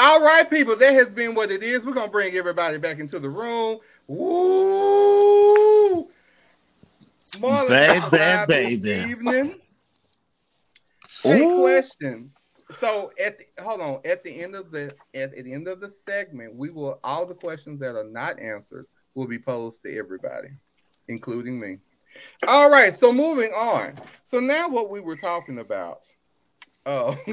All right, people, that has been what it is. We're gonna bring everybody back into the room. Woo! Marlon Baby, subscribe this evening. Hey, Ooh. question. So at the, hold on, at the end of the at, at the end of the segment, we will all the questions that are not answered will be posed to everybody, including me. All right, so moving on. So now what we were talking about. Oh. [laughs]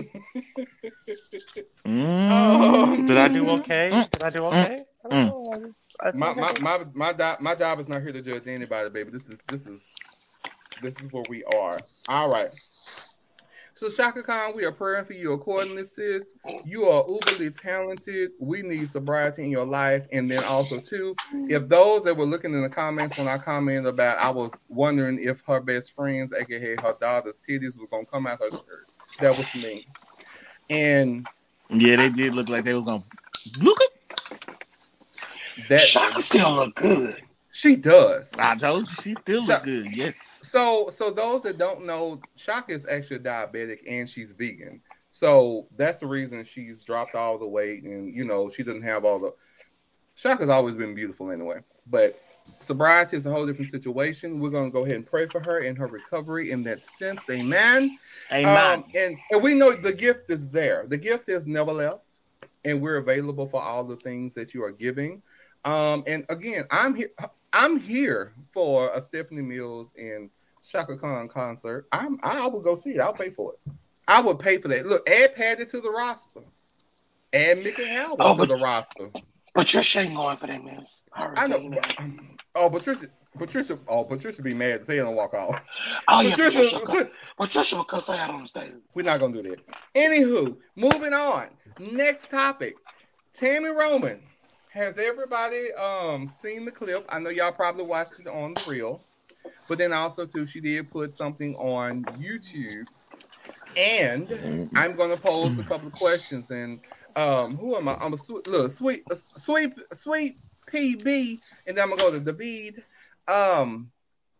Mm. oh mm. Did I do okay? Did I do okay? I don't. Mm. I my my my my, my job is not here to judge anybody, baby. This is this is this is where we are. All right. So Chaka Khan, we are praying for you accordingly, sis. You are uberly talented. We need sobriety in your life, and then also too, if those that were looking in the comments when I commented about, I was wondering if her best friends, aka her daughter's titties, was gonna come out her skirt. That was me. And Yeah, they did look like they was gonna look at. that Chaka still look good. she does. I told you she still look good. Yes. So, so those that don't know, Chaka is actually diabetic and she's vegan. So that's the reason she's dropped all the weight, and you know she doesn't have all the. Chaka's always been beautiful anyway, but sobriety is a whole different situation. We're gonna go ahead and pray for her and her recovery in that sense. Amen. Amen. Um, and and we know the gift is there. The gift is never left, and we're available for all the things that you are giving. Um, and again, I'm here. I'm here for a Stephanie Mills and Chaka Khan concert. I'm I will go see it. I'll pay for it. I would pay for that. Look, add Patty to the roster. Add Miki Howard Oh, to the roster. Patricia ain't going for that mess. I already I tell you know. that. Oh, Patricia. Patricia. Oh, Patricia be mad to say and walk off. Oh yeah, Patricia, Patricia. Patricia, Patricia will cuss out on the stage. We're not gonna do that. Anywho, moving on. Next topic. Tammy Roman. Has everybody um seen the clip? I know y'all probably watched it on the reel, but then also too, she did put something on YouTube, and I'm gonna pose a couple of questions. And um, who am I? I'm a sweet, look, sweet, sweet, sweet PB, and then I'm gonna go to David. Um,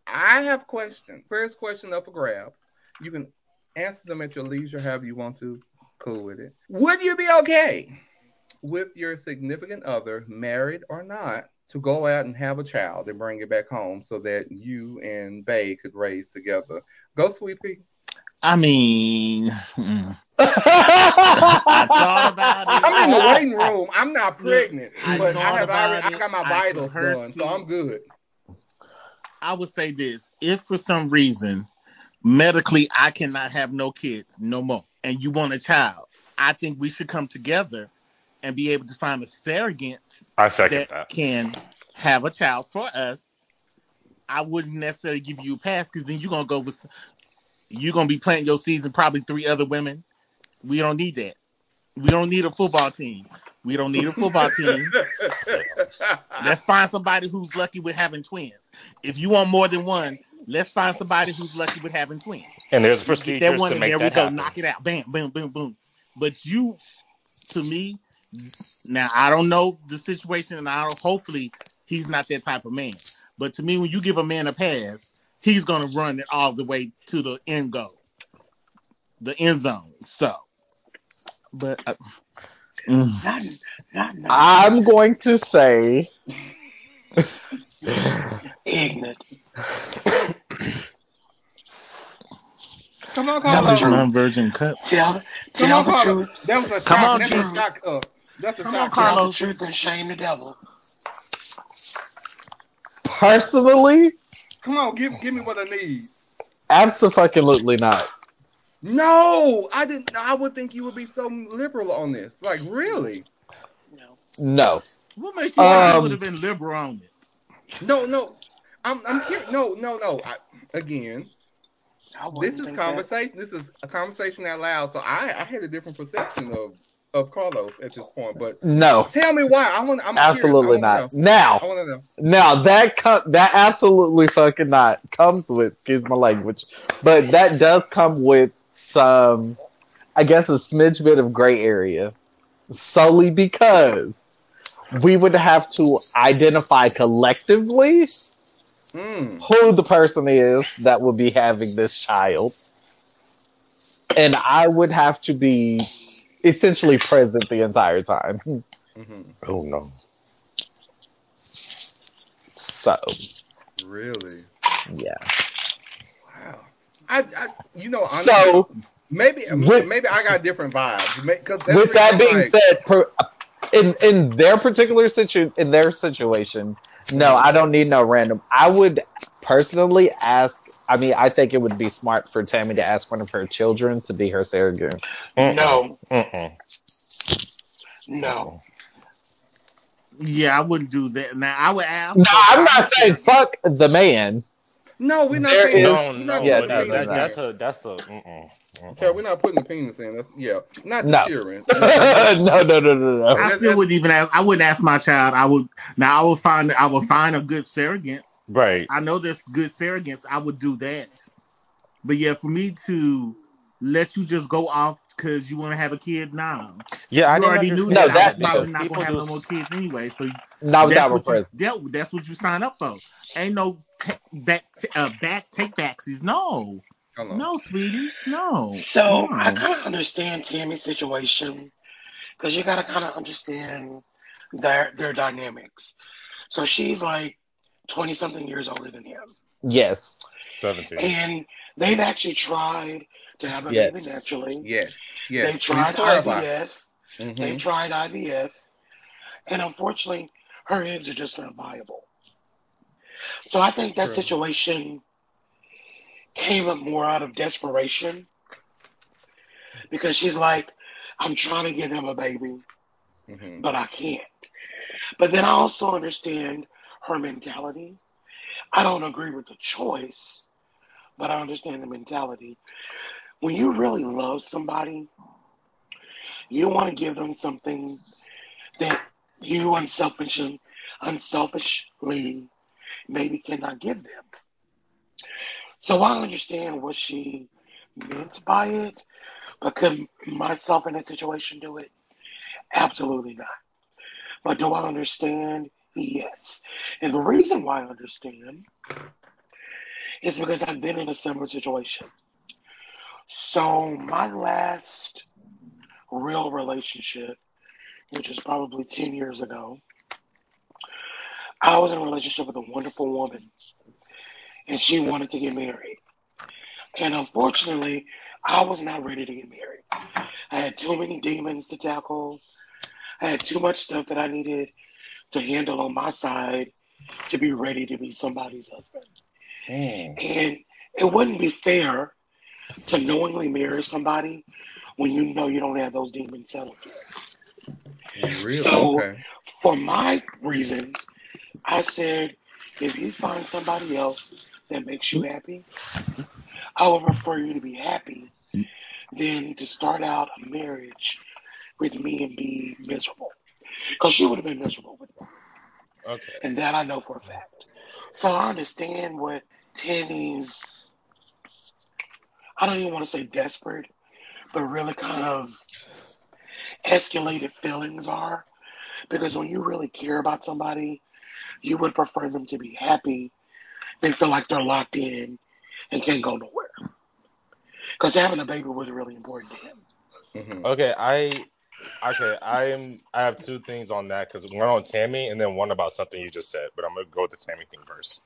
I have questions. First question up for grabs. You can answer them at your leisure, however you want to. Cool with it. Would you be okay with your significant other, married or not, to go out and have a child and bring it back home so that you and Bay could raise together? Go, Sweet Pea. I mean, mm. [laughs] I thought about it. I'm in the waiting room. I'm not pregnant, I but I thought have about already, I got my I vitals rehearsed done, so. I'm good. I would say this: if for some reason medically I cannot have no kids no more, and you want a child, I think we should come together and be able to find a surrogate I second that that. can have a child for us. I wouldn't necessarily give you a pass because then you're gonna go with you're gonna be planting your seeds and probably three other women. We don't need that. We don't need a football team. We don't need a football team. [laughs] Let's find somebody who's lucky with having twins. If you want more than one, let's find somebody who's lucky with having twins. And there's Get procedures that one to and make there we that go. happen. Knock it out. Bam, boom, boom, boom. But you, to me, now I don't know the situation, and I don't, hopefully he's not that type of man. But to me, when you give a man a pass, he's gonna run it all the way to the end goal, the end zone. So, but uh, mm, Not, not, not I'm going to say ignorant. Come on, Tell the Carlos. truth. non-virgin cup. Tell, Come tell on, the Carlos. truth. That was a Come shot. on, That's Drew. a shot cup. That's a Come shot on, cup. Tell the Carlos. truth and shame the devil. personally, Come on, give give me what I need. absolutely not. No, I didn't. I would think you would be so liberal on this. Like, really? No. No. What makes you think he Um, would have been liberal on it? No, no. I'm I'm curious. No, no, no. I, again, I this is think that. conversation. This is a conversation out loud. So I I had a different perception of of Carlos at this point. But No. tell me why. I want. I'm Absolutely curious. Not. Now, want to know. now that com- that absolutely fucking not comes with excuse my language, but that does come with some, I guess, a smidge bit of gray area, solely because we would have to identify collectively Mm. who the person is that would be having this child, and I would have to be essentially present the entire time. [laughs] hmm Oh no. So Really? yeah. Wow. I, I you know honestly, So maybe with- maybe I got different vibes. That's with that being like, said, per, in in their particular situ in their situation, no, I don't need no random. I would personally ask I mean, I think it would be smart for Tammy to ask one of her children to be her surrogate. No, Mm-mm. no. Yeah, I wouldn't do that. Now I would ask. No, I'm not saying fuck the man. No, we're not There saying No, no, not Yeah, no, that, penis no. that's a that's a. Mm-mm. Yeah, Mm-mm. we're not putting the penis in. That's, yeah, not the [laughs] No. children. no, no, no, no, no. I still wouldn't even ask. I wouldn't ask my child. I would now. I would find. I would find a good surrogate. Right. I know there's good surrogates. I would do that. But yeah, for me to let you just go off because you want to have a kid now, Yeah, I you didn't already knew understand No, that, that- I was probably not gonna have no more kids anyway. So Not that's what request. you that, that's what you sign up for. Ain't no ta- back uh, back take backsies. No, no, sweetie, no. So no. I kind of understand Tammy's situation because you got to kind of understand their their dynamics. So she's like twenty something years older than him, Yes. Seventeen. and they've actually tried to have a Yes. baby naturally. Yes, yes. They've tried Please clarify. IVF. Mhm. They've tried IVF, and unfortunately, her eggs are just not viable. So I think that True. situation came up more out of desperation because she's like, I'm trying to give him a baby, Mhm. but I can't. But then I also understand her mentality. I don't agree with the choice, but I understand the mentality. When you really love somebody, you want to give them something that you unselfishly, unselfishly maybe cannot give them. So I understand what she meant by it, but could myself in that situation do it? Absolutely not. But do I understand? Yes. And the reason why I understand is because I've been in a similar situation. So my last real relationship, which was probably 10 years ago, I was in a relationship with a wonderful woman, and she wanted to get married. And unfortunately, I was not ready to get married. I had too many demons to tackle. I had too much stuff that I needed to handle on my side to be ready to be somebody's husband. Mm. And it wouldn't be fair to knowingly marry somebody when you know you don't have those demons settled? So- okay. For my reasons, I said, if you find somebody else that makes you happy, I would prefer you to be happy than to start out a marriage with me and be miserable. Because she would have been miserable with me. Okay. And that I know for a fact. So I understand what Tammy's, I don't even want to say desperate, but really kind of escalated feelings are. Because when you really care about somebody, you would prefer them to be happy than feel like they're locked in and can't go nowhere. Because having a baby was really important to him. Mhm. Okay, I okay, I am I have two things on that because one on Tammy and then one about something you just said, but I'm gonna go with the Tammy thing first.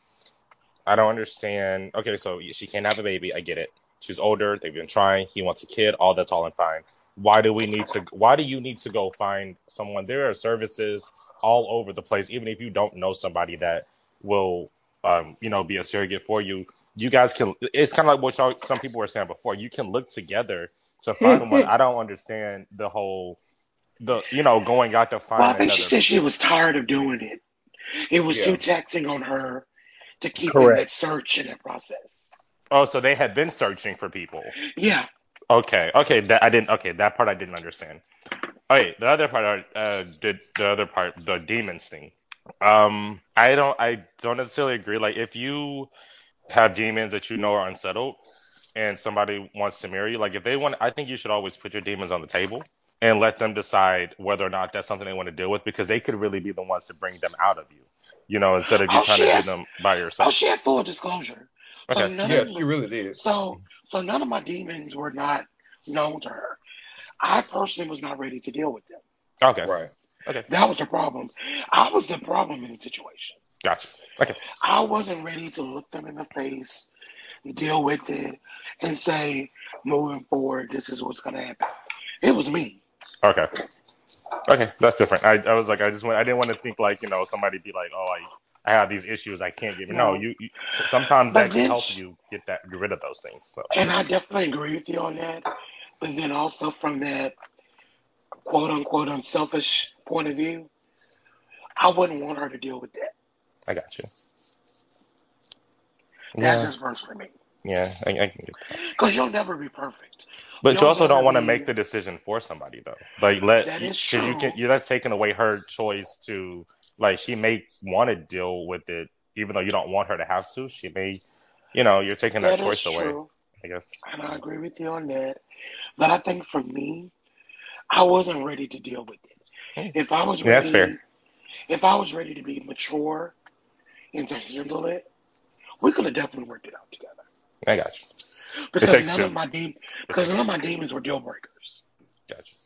I don't understand. Okay, so she can't have a baby. I get it. She's older. They've been trying. He wants a kid. All that's all and fine. Why do we need to? Why do you need to go find someone? There are services all over the place. Even if you don't know somebody that will, um, you know, be a surrogate for you, you guys can. It's kind of like what y'all, some people were saying before. You can look together to find one. [laughs] I don't understand the whole, the you know, going out to find Well, I think she said she was tired of doing it. It was Yeah. too taxing on her to keep in Correct. that search and that process. Oh, so they had been searching for people. Yeah. Okay, okay, that I didn't. Okay, that part I didn't understand. Okay, the other part, uh, did the other part, the demons thing. Um, I don't, I don't necessarily agree. Like, if you have demons that you know are unsettled, and somebody wants to marry you, like if they want, I think you should always put your demons on the table and let them decide whether or not that's something they want to deal with, because they could really be the ones to bring them out of you. You know, instead of you Oh, trying she to do them by Oh, yourself. she had full disclosure. So Okay. none Yeah, of she really did. So, so none of my demons were not known to her. I personally was not ready to deal with them. Okay, Right. Okay. That was the problem. I was the problem in the situation. gotcha. Okay, I wasn't ready to look them in the face, deal with it, and say, moving forward, this is what's going to happen. It was me. Okay. Okay, that's different. I, I was like, I just went, I didn't want to think like, you know, somebody be like, oh, I, I have these issues. I can't get. No, No. you. you sometimes But that can help you get that get rid of those things. So And I definitely agree with you on that. But then also from that quote unquote unselfish point of view, I wouldn't want her to deal with that. I got you. That's Yeah, just for me. yeah, I, I can get. Because you'll never be perfect. But you You'll also don't want to be. make the decision for somebody though. Like let That is because you can true. you that's taking away her choice to like she may want to deal with it even though you don't want her to have to. She may, you know, you're taking that That choice away. true. I guess. And I agree with you on that. But I think for me, I wasn't ready to deal with it. Hmm. If I was Yeah, that's fair. if I was ready to be mature and to handle it, we could have definitely worked it out together. I got you. Because none two. of my de- because none of my demons were deal breakers. Got you.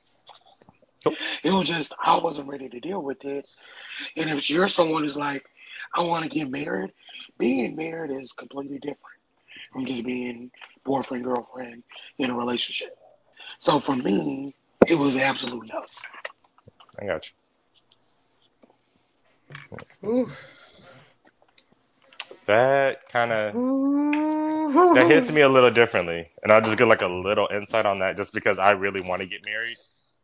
Cool. It was just I wasn't ready to deal with it. And if you're someone who's like, I want to get married, being married is completely different from just being boyfriend girlfriend in a relationship. So for me, it was absolute no. I got you. Ooh. That kind of mm-hmm. that hits me a little differently, and I'll just get like a little insight on that, just because I really want to get married,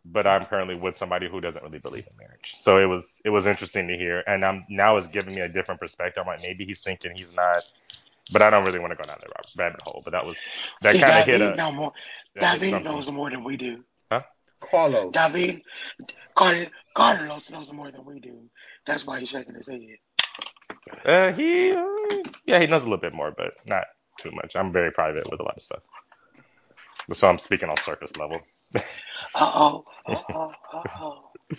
but I'm currently with somebody who doesn't really believe in marriage. So it was it was interesting to hear, and I'm now it's giving me a different perspective. I'm like maybe he's thinking he's not, but I don't really want to go down that rabbit hole. But that was that kind of hit David a know more. that David knows more than we do. Huh? Carlos. David, Car- Carlos knows more than we do. That's why he's shaking his head. Uh, he uh, yeah he knows a little bit more, but not too much. I'm very private with a lot of stuff, so I'm speaking on surface level. Uh oh, uh oh, uh oh. [laughs]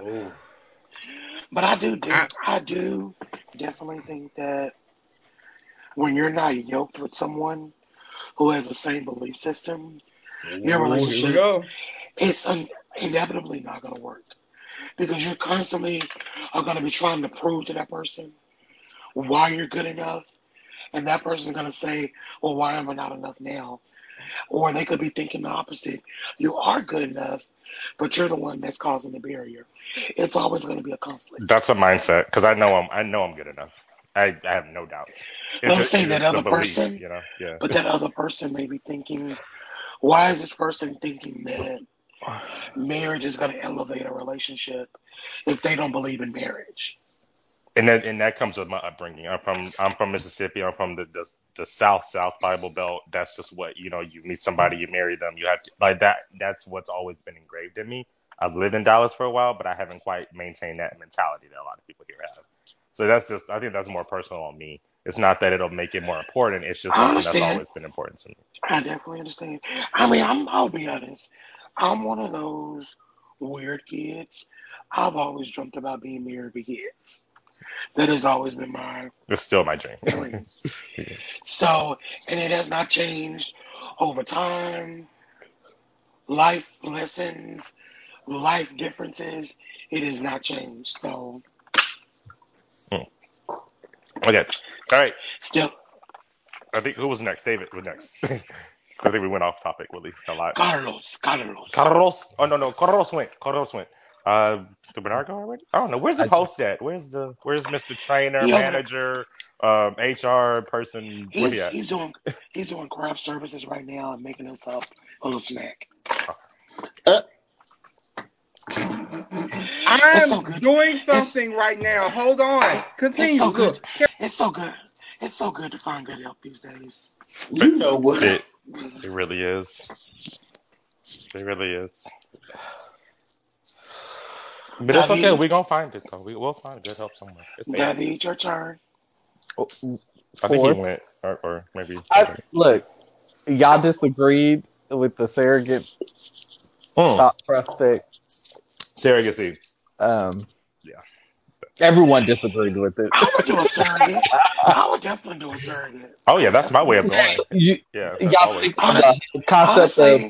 Oh. But I do, de- I, I do definitely think that when you're not yoked with someone who has the same belief system, your ooh, here we relationship go. it's un- inevitably not going to work because you're constantly are going to be trying to prove to that person why you're good enough, and that person's going to say, "Well, why am I not enough now?" Or they could be thinking the opposite: you are good enough, but you're the one that's causing the barrier. It's always going to be a conflict. That's a mindset because I know I'm I know I'm good enough. I, I have no doubts. It's I'm saying that other belief, person, you know. Yeah. but that other person may be thinking, why is this person thinking that marriage is going to elevate a relationship if they don't believe in marriage? And that and that comes with my upbringing. I'm from I'm from Mississippi. I'm from the the, the South South Bible Belt. That's just what you know. You meet somebody, you marry them. You have to like that. That's what's always been engraved in me. I've lived in Dallas for a while, but I haven't quite maintained that mentality that a lot of people here have. So that's just I think that's more personal on me. It's not that it'll make it more important. It's just something that's always been important to me. I definitely understand. I mean, I'm, I'll be honest. I'm one of those weird kids. I've always dreamt about being married with kids. That has always been my It's still my dream. dream. [laughs] So, and it has not changed over time. Life lessons, life differences, it has not changed. So, hmm. okay. All right. still, I think who was next? David was next. [laughs] I think we went off topic really a lot. Carlos, Carlos. Carlos. Oh no no. Carlos went. Carlos went. Uh, did Bernard go already? I don't know. Where's the I just- post at? Where's the Where's Mr. Trainer, He over there. manager, um, HR person? He's he at? he's doing [laughs] he's doing craft services right now and making us up a little snack. It's so I'm good. doing something right now. Hold on. Continue. It's so good. Look. It's so good. It's so good to find good help these days. You know what? It, it really is. It really is. But it's okay. We're gonna find it though. We will find good help somewhere. It's there. David, your turn. I think he went, or, or maybe. I, look, y'all disagreed with the surrogate Mm. thought prospect. Surrogacy. Um, Yeah. Everyone disagreed with it. I would do a surrogate. I would definitely do a surrogate. Oh yeah, that's my way of going. You, Yeah, y'all speak on the concept of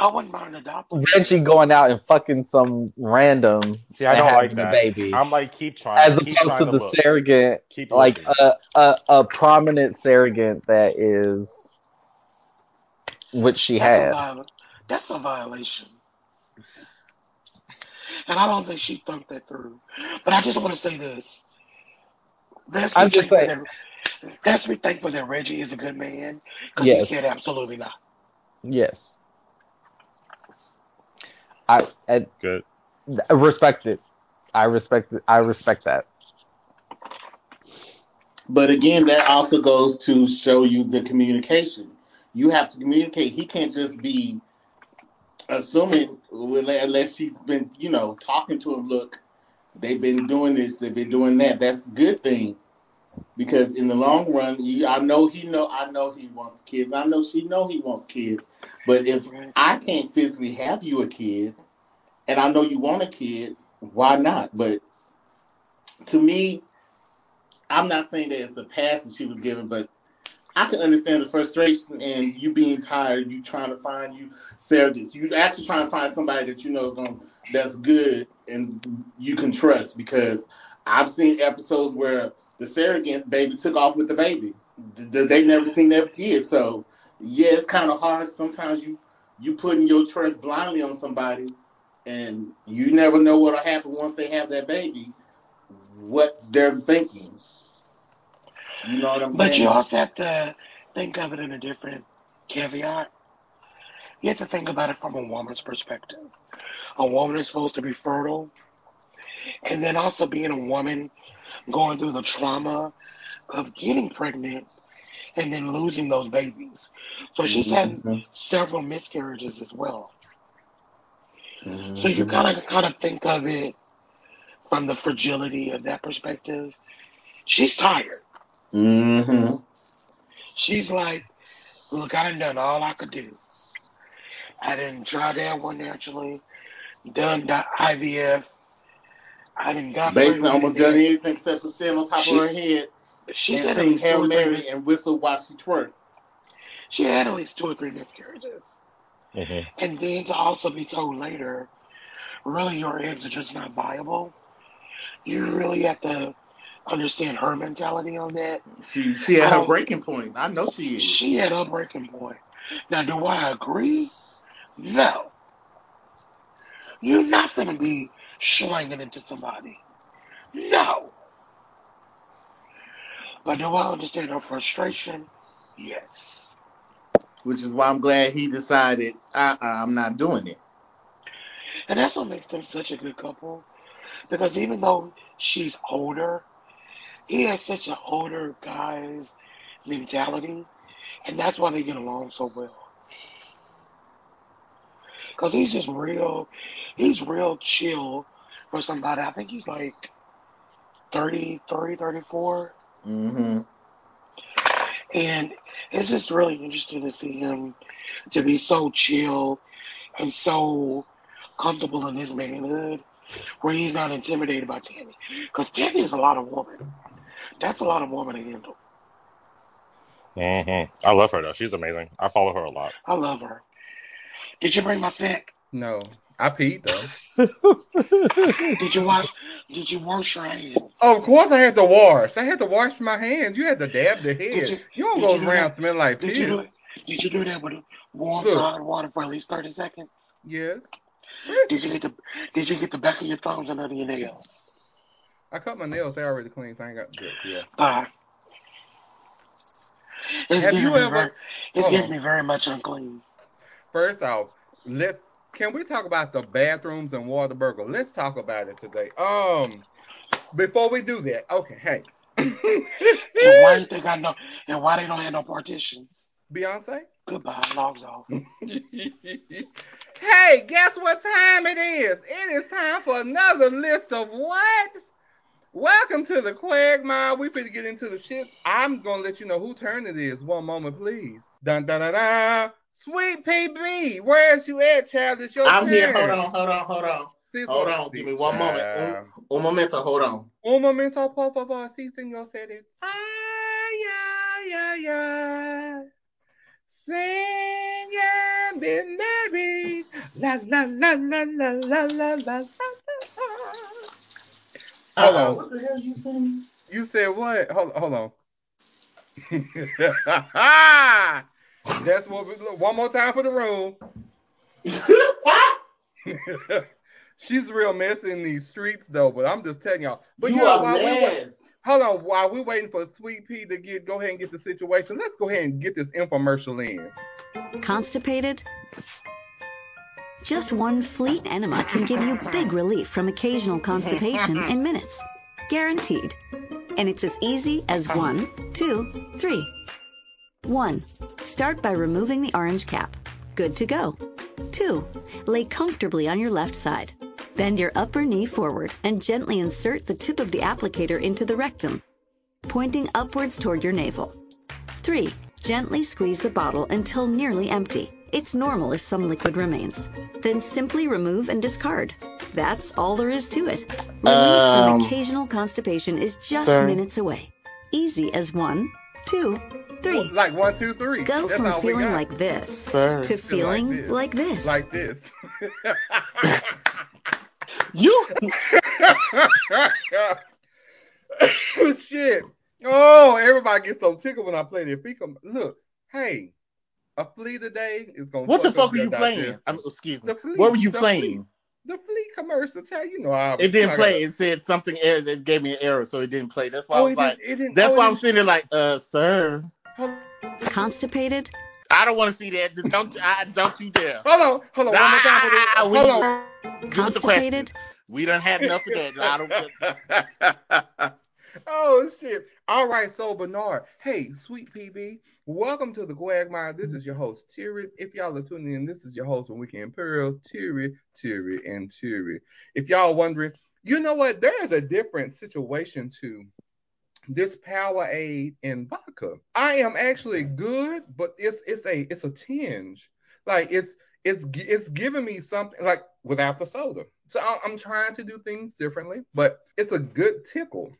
I wouldn't mind adopting. Reggie going out and fucking some random See, I don't like having that. baby, I'm like, keep trying. as keep opposed trying to to the look. surrogate, Keep like a, a a prominent surrogate that is which she That's a had. viol- That's a violation. And I don't think she thought that through. But I just want to say this. Let's I'm just thankful that let's be thankful that Reggie is a good man because Yes. he said absolutely not. Yes. I, I Good. I respect it. I respect it. I respect that. But again, that also goes to show you the communication. You have to communicate. He can't just be assuming unless she's been, you know, talking to him. Look, they've been doing this. They've been doing that. That's a good thing because in the long run, you, I know he know. I know he wants kids. I know she know he wants kids. But if I can't physically have you a kid, and I know you want a kid, why not? But to me, I'm not saying that it's a pass that she was given, but I can understand the frustration and you being tired, you trying to find you surrogates. You actually trying to find somebody that you know is going that's good and you can trust because I've seen episodes where the surrogate baby took off with the baby. Th- th- They never seen their kid, so yeah, it's kind of hard. Sometimes you you putting your trust blindly on somebody, and you never know what'll happen once they have that baby. What they're thinking. You know what I'm But saying? you also have to think of it in a different caveat. You have to think about it from a woman's perspective. A woman is supposed to be fertile, and then also being a woman going through the trauma of getting pregnant and then losing those babies. So she's had Mhm. several miscarriages as well. So Mhm. you kind of kind of think of it from the fragility of that perspective. She's tired. Mhm. She's like, look, I done done all I could do. I didn't try that one naturally. Done the IVF. I didn't got Basically, pregnant almost again. done anything except for stand on top of her head She and said at sing Hail. Mary and whistle while she twerk. she had at least two or three miscarriages, hmm and then to also be told later, really your eggs are just not viable. You really have to understand her mentality on that. She she at her Oh. breaking point. I know she is. She had a breaking point. Now, do I agree? No. You're not gonna be slanging into somebody. No. But do I understand her frustration? Yes. Which is why I'm glad he decided uh uh I'm not doing it. And that's what makes them such a good couple. Because even though she's older, he has such an older guy's mentality. And that's why they get along so well. Because he's just real, he's real chill for somebody. I think he's like 33, 34. Mm-hmm. And it's just really interesting to see him to be so chill and so comfortable in his manhood where he's not intimidated by Tammy. Because Tammy is a lot of woman. That's a lot of woman to handle. hmm I love her though. She's amazing. I follow her a lot. I love her. Did you bring my snack? No, I peed though. [laughs] Did you wash? Did you wash your hands? Of course, I had to wash. I had to wash my hands. You had to dab the head. Did You, you- don't go you around that? smelling like Did piss. you do it? Did you do that with warm Look. hot water for at least thirty seconds? Yes. Did you get the Did you get the back of your thumbs and under your nails? I cut my nails. They already clean. So I ain't got to do it. Yeah. Bye. It's Have you me ever- very, It's Hold getting on. me very much unclean. First off, let's can we talk about the bathrooms in Whataburger? Let's talk about it today. Um, before we do that, okay, hey. And why [laughs] ain't they got no? And why they don't have no partitions? Beyonce? Goodbye. Logs off. [laughs] hey, guess what time it is? It is time for another list of what? Welcome to the Quagmire. We finna get into the shits. I'm gonna let you know who turn it is. One moment, please. Dun dun dun dun. Sweet PB, where's you at, child? It's your I'm turn. here. Hold on, hold on, hold on. Sí, Hold oh, on. Give me one moment. Un, un momento. Hold on. Un momento, por favor, sí, señor, said it. Ay, ay, ay, ay. Sing and be merry. La, la, la, la, la, la, la, la. Hold Uh-uh. on. What the hell you saying? You said what? Hold, hold on. [laughs] That's what we look. One more time for the room. [laughs] She's real messy in these streets though, but I'm just telling y'all. But you yeah, a while we wait, hold on, while we're waiting for Sweet Pea to get go ahead and get the situation, let's go ahead and get this infomercial in. Constipated? Just one fleet enema can give you big relief from occasional constipation in minutes. Guaranteed. And it's as easy as one, two, three. One, start by removing the orange cap. Good to go. Two, lay comfortably on your left side. Bend your upper knee forward and gently insert the tip of the applicator into the rectum, pointing upwards toward your navel. 3. Gently squeeze the bottle until nearly empty. It's normal if some liquid remains. Then simply remove and discard. That's all there is to it. Relief Um, from occasional constipation is just sir. minutes away. Easy as one, two, three. Like one, two, three. Go That's from feeling like this Sir. to feeling this. like this. like this. [laughs] You [laughs] Shit. Oh, everybody gets so tickled when I play their fecal. Look, hey, a flea today is gonna. what the fuck up fuck were you playing? I mean, excuse me. The flea, What were you the playing? The flea commercial. Tell you know I. It didn't I play. It said something error that gave me an error, so it didn't play. That's why Oh, I was it like, didn't, it didn't, that's oh, why it I'm sitting there like, uh, sir, Constipated? I don't want to see that. Don't, I, don't you dare. Hold on, hold on, one more time. Ah, we- Hold on. Give us Constipated? questions. We done had enough of that. I don't. [laughs] oh shit! All right, so Bernard, hey, sweet PB, welcome to the Quagmire. This is your host Terry. If y'all are tuning in, this is your host from Weekend Pearls, Terry, Terry, and Terry. If y'all wondering, you know what? There is a different situation to this Powerade and vodka. I am actually good, but it's it's a it's a tinge. Like it's it's it's giving me something like without the soda. So I'm trying to do things differently, but it's a good tickle.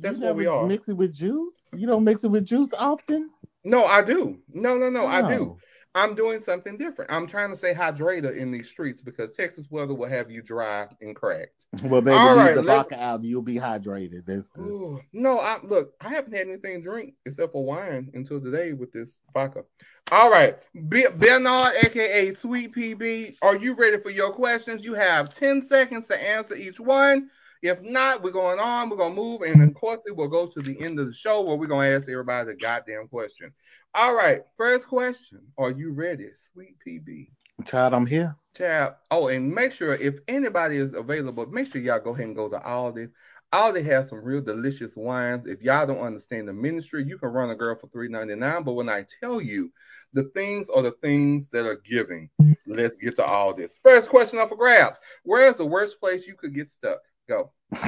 That's what we are. Mix it with juice. You don't mix it with juice often. No, I do. No, no, no, I do. I'm doing something different. I'm trying to say hydrator in these streets because Texas weather will have you dry and cracked. Well, baby, All right, the vodka out. You'll be hydrated. That's. Ooh, no, I look, I haven't had anything to drink except for wine until today with this vodka. All right, Be- Bernard, aka Sweet PB, are you ready for your questions? You have 10 seconds to answer each one. If not, we're going on, we're gonna move, and of course, it will go to the end of the show where we're gonna ask everybody the goddamn question. All right, first question. Are you ready, Sweet PB? Child, I'm here. Child. Oh, and make sure if anybody is available, make sure y'all go ahead and go to Aldi. Aldi has some real delicious wines. If y'all don't understand the ministry, you can run a girl for $3.99. But when I tell you the things are the things that are giving, let's get to all this. First question up for grabs. Where is the worst place you could get stuck? Go. [laughs]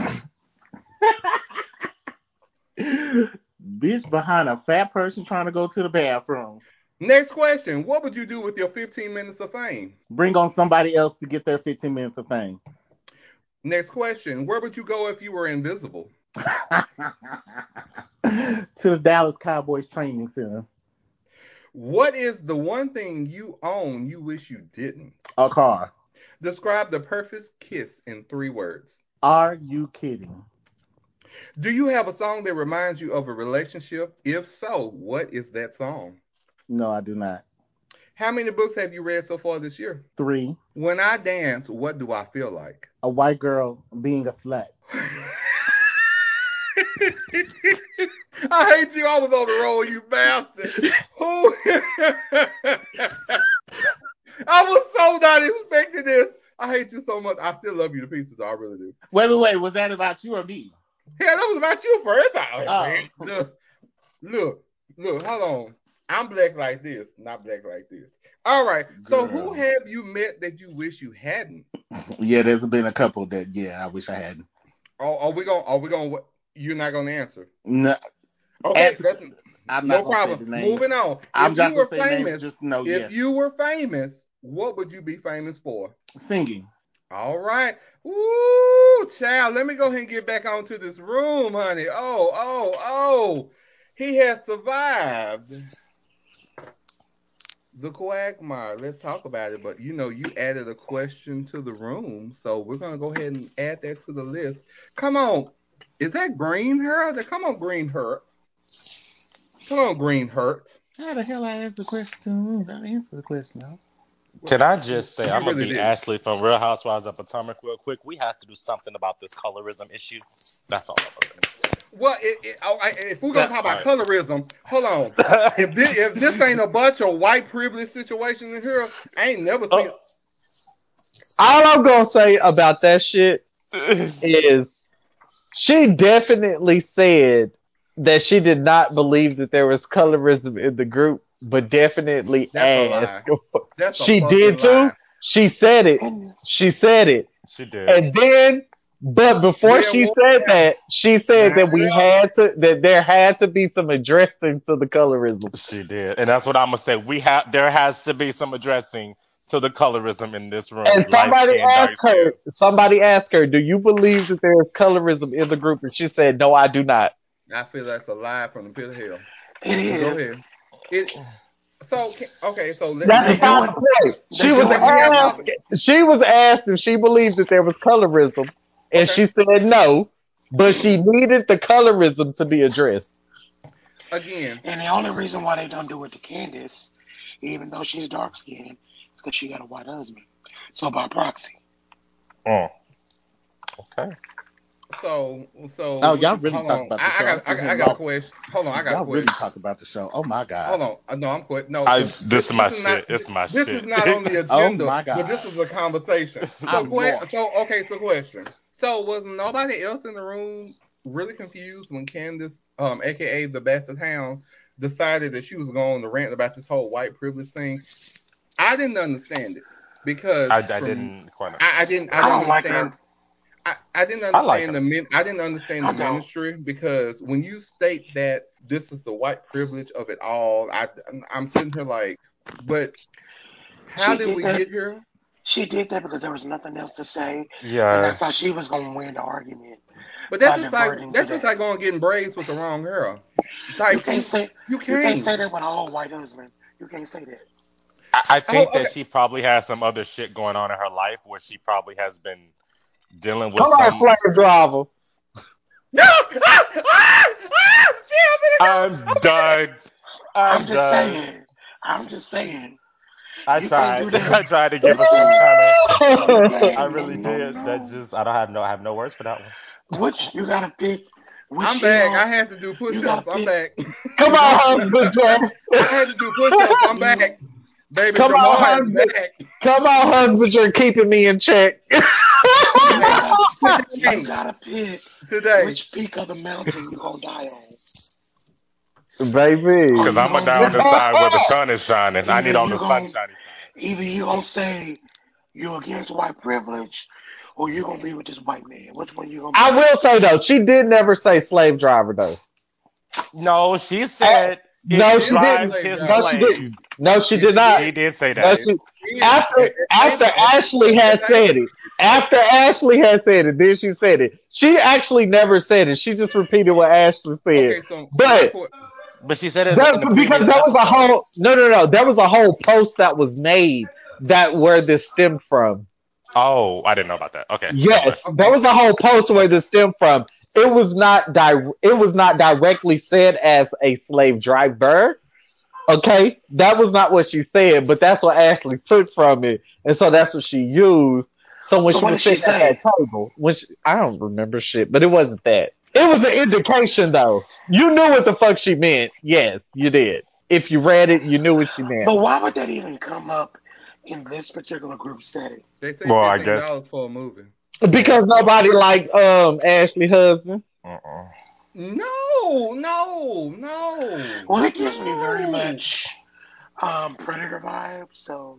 Bitch behind a fat person trying to go to the bathroom. Next question. What would you do with your 15 minutes of fame? Bring on somebody else to get their 15 minutes of fame. Next question. Where would you go if you were invisible? [laughs] [laughs] to the Dallas Cowboys training center. What is the one thing you own you wish you didn't? A car. Describe the perfect kiss in three words. Are you kidding? Do you have a song that reminds you of a relationship? If so, what is that song? No, I do not. How many books have you read so far this year? Three. When I dance, what do I feel like? A white girl being a slut. [laughs] I hate you. I was on the roll, you bastard. Who? [laughs] I was so not expecting this. I hate you so much. I still love you to pieces. though. I really do. Wait, wait, wait. Was that about you or me? Yeah, that was about you first. I, Oh. oh. Look, look, look, hold on. I'm black like this, not black like this. All right. So who have you met that you wish you hadn't? Yeah, there's been a couple that yeah, I wish I hadn't. Are, are we going? To, are we going? To, you're not going to answer. No, Okay. I'm no not gonna problem. say the name. Moving on. I'm if not you were gonna say famous, names. Just know, if yes. you were famous, what would you be famous for? Singing. All right. Woo, child. Let me go ahead and get back onto this room, honey. Oh, oh, oh. He has survived the quagmire. Let's talk about it. But you know, you added a question to the room, so we're gonna go ahead and add that to the list. Come on. Is that Green Hurt? Come on, Green Hurt. Come on, Green Hurt. How the hell I answer the question? I answer the question. Can I just say, I'm gonna be. Ashley from Real Housewives of Potomac real quick. We have to do something about this colorism issue. That's all I'm gonna Well, it, it, oh, I, if we're gonna talk about part. colorism, hold on. [laughs] If this, if this ain't a bunch of white privilege situations in here, I ain't never seen. Oh. All I'm gonna say about that shit [laughs] is she definitely said that she did not believe that there was colorism in the group, but definitely That's a asked. [laughs] She did too. lie. She said it. [clears throat] She said it. she did. And then, but before Yeah, she well, said yeah. that, she said that we Yeah. had to, that there had to be some addressing to the colorism. She did, and that's what I'm gonna say. We have there has to be some addressing to the colorism in this room. And somebody asked her, dark-skinned. somebody asked her, do you believe that there is colorism in the group? And she said, no, I do not. I feel that's a lie from the pit of hell. it But go is. Ahead. It, so can- okay, so let, That's They the final doing- point. She was doing asked, she was asked if she believed that there was colorism, and Okay. she said no, but she needed the colorism to be addressed. again. And the only reason why they don't do it to Candace, even though she's dark skinned, is because she got a white husband. So by proxy. Oh. Okay. So so. Oh, y'all really talk on. about the I, I show. got I'm I, got- I got a question. Hold on, I got Y'all a really question. talk about the show. Oh my god. Hold on. Uh, No, I'm quit. No, I- this, this is my is not- shit. It's my this shit. is not on the [laughs] agenda. Oh agenda. my God. But this is a conversation. [laughs] So, I'm que- lost. so okay. So question. So was nobody else in the room really confused when Candace, um, aka the best of town, decided that she was going to rant about this whole white privilege thing? I didn't understand it because I, I from- didn't quite. I, I didn't. I, I didn't don't like understand. her. I, I didn't I like understand the min- I didn't understand I the don't. ministry because when you state that this is the white privilege of it all, I I'm sitting here like, but how She did did we that. get here? She did that because there was nothing else to say. And Yeah. that's how she was going to win the argument. But that's just like that's just that. like going getting braids with the wrong girl. Type You can't say you you can't can't. say that with all white husband. You can't say that. I, I oh, think Oh, okay. that she probably has some other shit going on in her life where she probably has been dealing with Come on, some. slave driver. No! Ah! [laughs] Ah! Ah! I'm done. I'm, I'm just done. saying. I'm just saying. I You tried. [laughs] I tried to give her some kind of. I really no, did. no, That just. I don't have no. I have no words for that one. Which you gotta pick. Which I'm back. heel- I had to do push-ups. I'm back. Come on, husband Jack. I had to do push-ups. I'm [laughs] back. Baby Come on, husband. back. Come on, husband, you're keeping me in check. [laughs] You gotta, Today. you gotta pick Today. which peak of the mountain you gonna die on. Baby. Because I'm gonna die on the side where the sun is shining. I need on the sunshiny side. Either you gonna say you're against white privilege, or you gonna be with this white man. Which one you gonna? Be? I will say though, she did never say slave driver though. No, she said it No, she didn't. No, she didn't. No, she did not. She did say No, that. she, after after Ashley had said it, after Ashley had said it, then she said it. She actually never said it. She just repeated what Ashley said. Okay, so But- But she said it That- because previous that was a whole no no no that was a whole post that was made that where this stemmed from. Oh, I didn't know about that. Okay. Yes, Okay. that was a whole post where this stemmed from. It was not di- it was not directly said as a slave driver. Okay, that was not what she said, but that's what Ashley took from it, and so that's what she used. So when So she what was did she at that table, which I don't remember shit, but it wasn't that. It was an indication though. You knew what the fuck she meant. Yes, you did. If you read it, you knew what she meant. But why would that even come up in this particular group setting? They say Well, I guess- dollars for a movie. Because nobody like um Ashley husband. Uh-uh. No, no, no. Well, it gives me very much um, predator vibes. So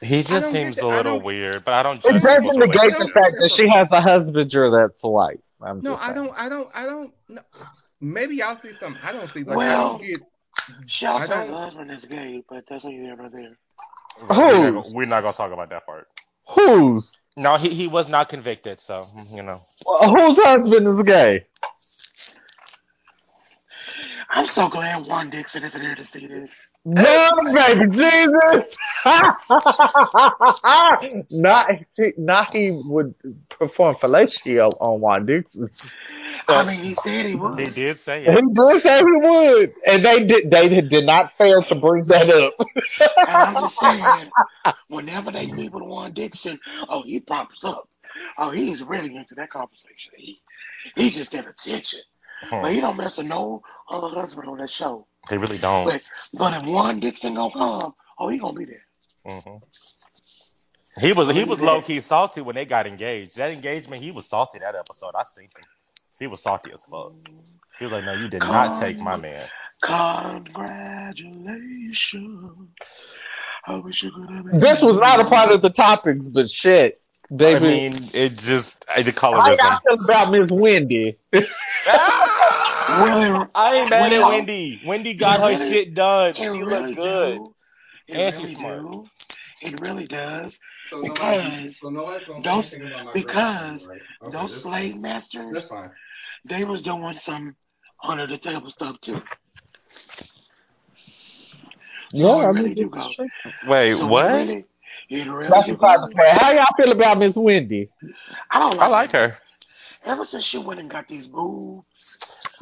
He just seems a little weird, but I don't It doesn't people's negate the relationships. fact that she has a husbander that's white. I'm No, just I don't. I don't. I don't. No. Maybe y'all see something I don't see. Like Well- don't she also has a husband that's gay, but that's neither here nor there. We're Who? not, gonna- we're not gonna talk about that part. Whose No, he he was not convicted, so you know. whose husband is gay? I'm so glad Juan Dixon isn't here to see this. No, baby Jesus. [laughs] not, not he would perform fellatio on Juan Dixon. I mean, he said he would. He did say it. He did say he would, and they did. They did not fail to bring that up. And I'm just [laughs] saying, whenever they meet with Juan Dixon, oh, he pops up. Oh, he's really into that conversation. He he just at attention. Hmm. But he don't mess with no other husband on that show. He really don't. But but if Juan Dixon gonna come, oh, he gonna be there. hmm He was he was low key salty when they got engaged. That engagement, he was salty that episode. I seen him. He was salty as fuck. He was like, "No, you did not take my man." Congratulations. I wish you could have been This was not a part of the topics, but shit, I baby. mean, it just uh, the How colorism. y'all feel about Miss Wendy? [laughs] I ain't mad at Wendy. Wendy got her really- shit done. She really looked good. do. It And really she's smart. do. It really does. So Because so nobody's gonna say those- anything about because right? Okay, Those slave fine. masters, fine. they was doing some under the table stuff too. Yeah, it I really mean, do go. Wait, So what? It really, it really That's do beside the point. How y'all feel about Miss Wendy? I don't like, I like her. Ever since she went and got these boobs,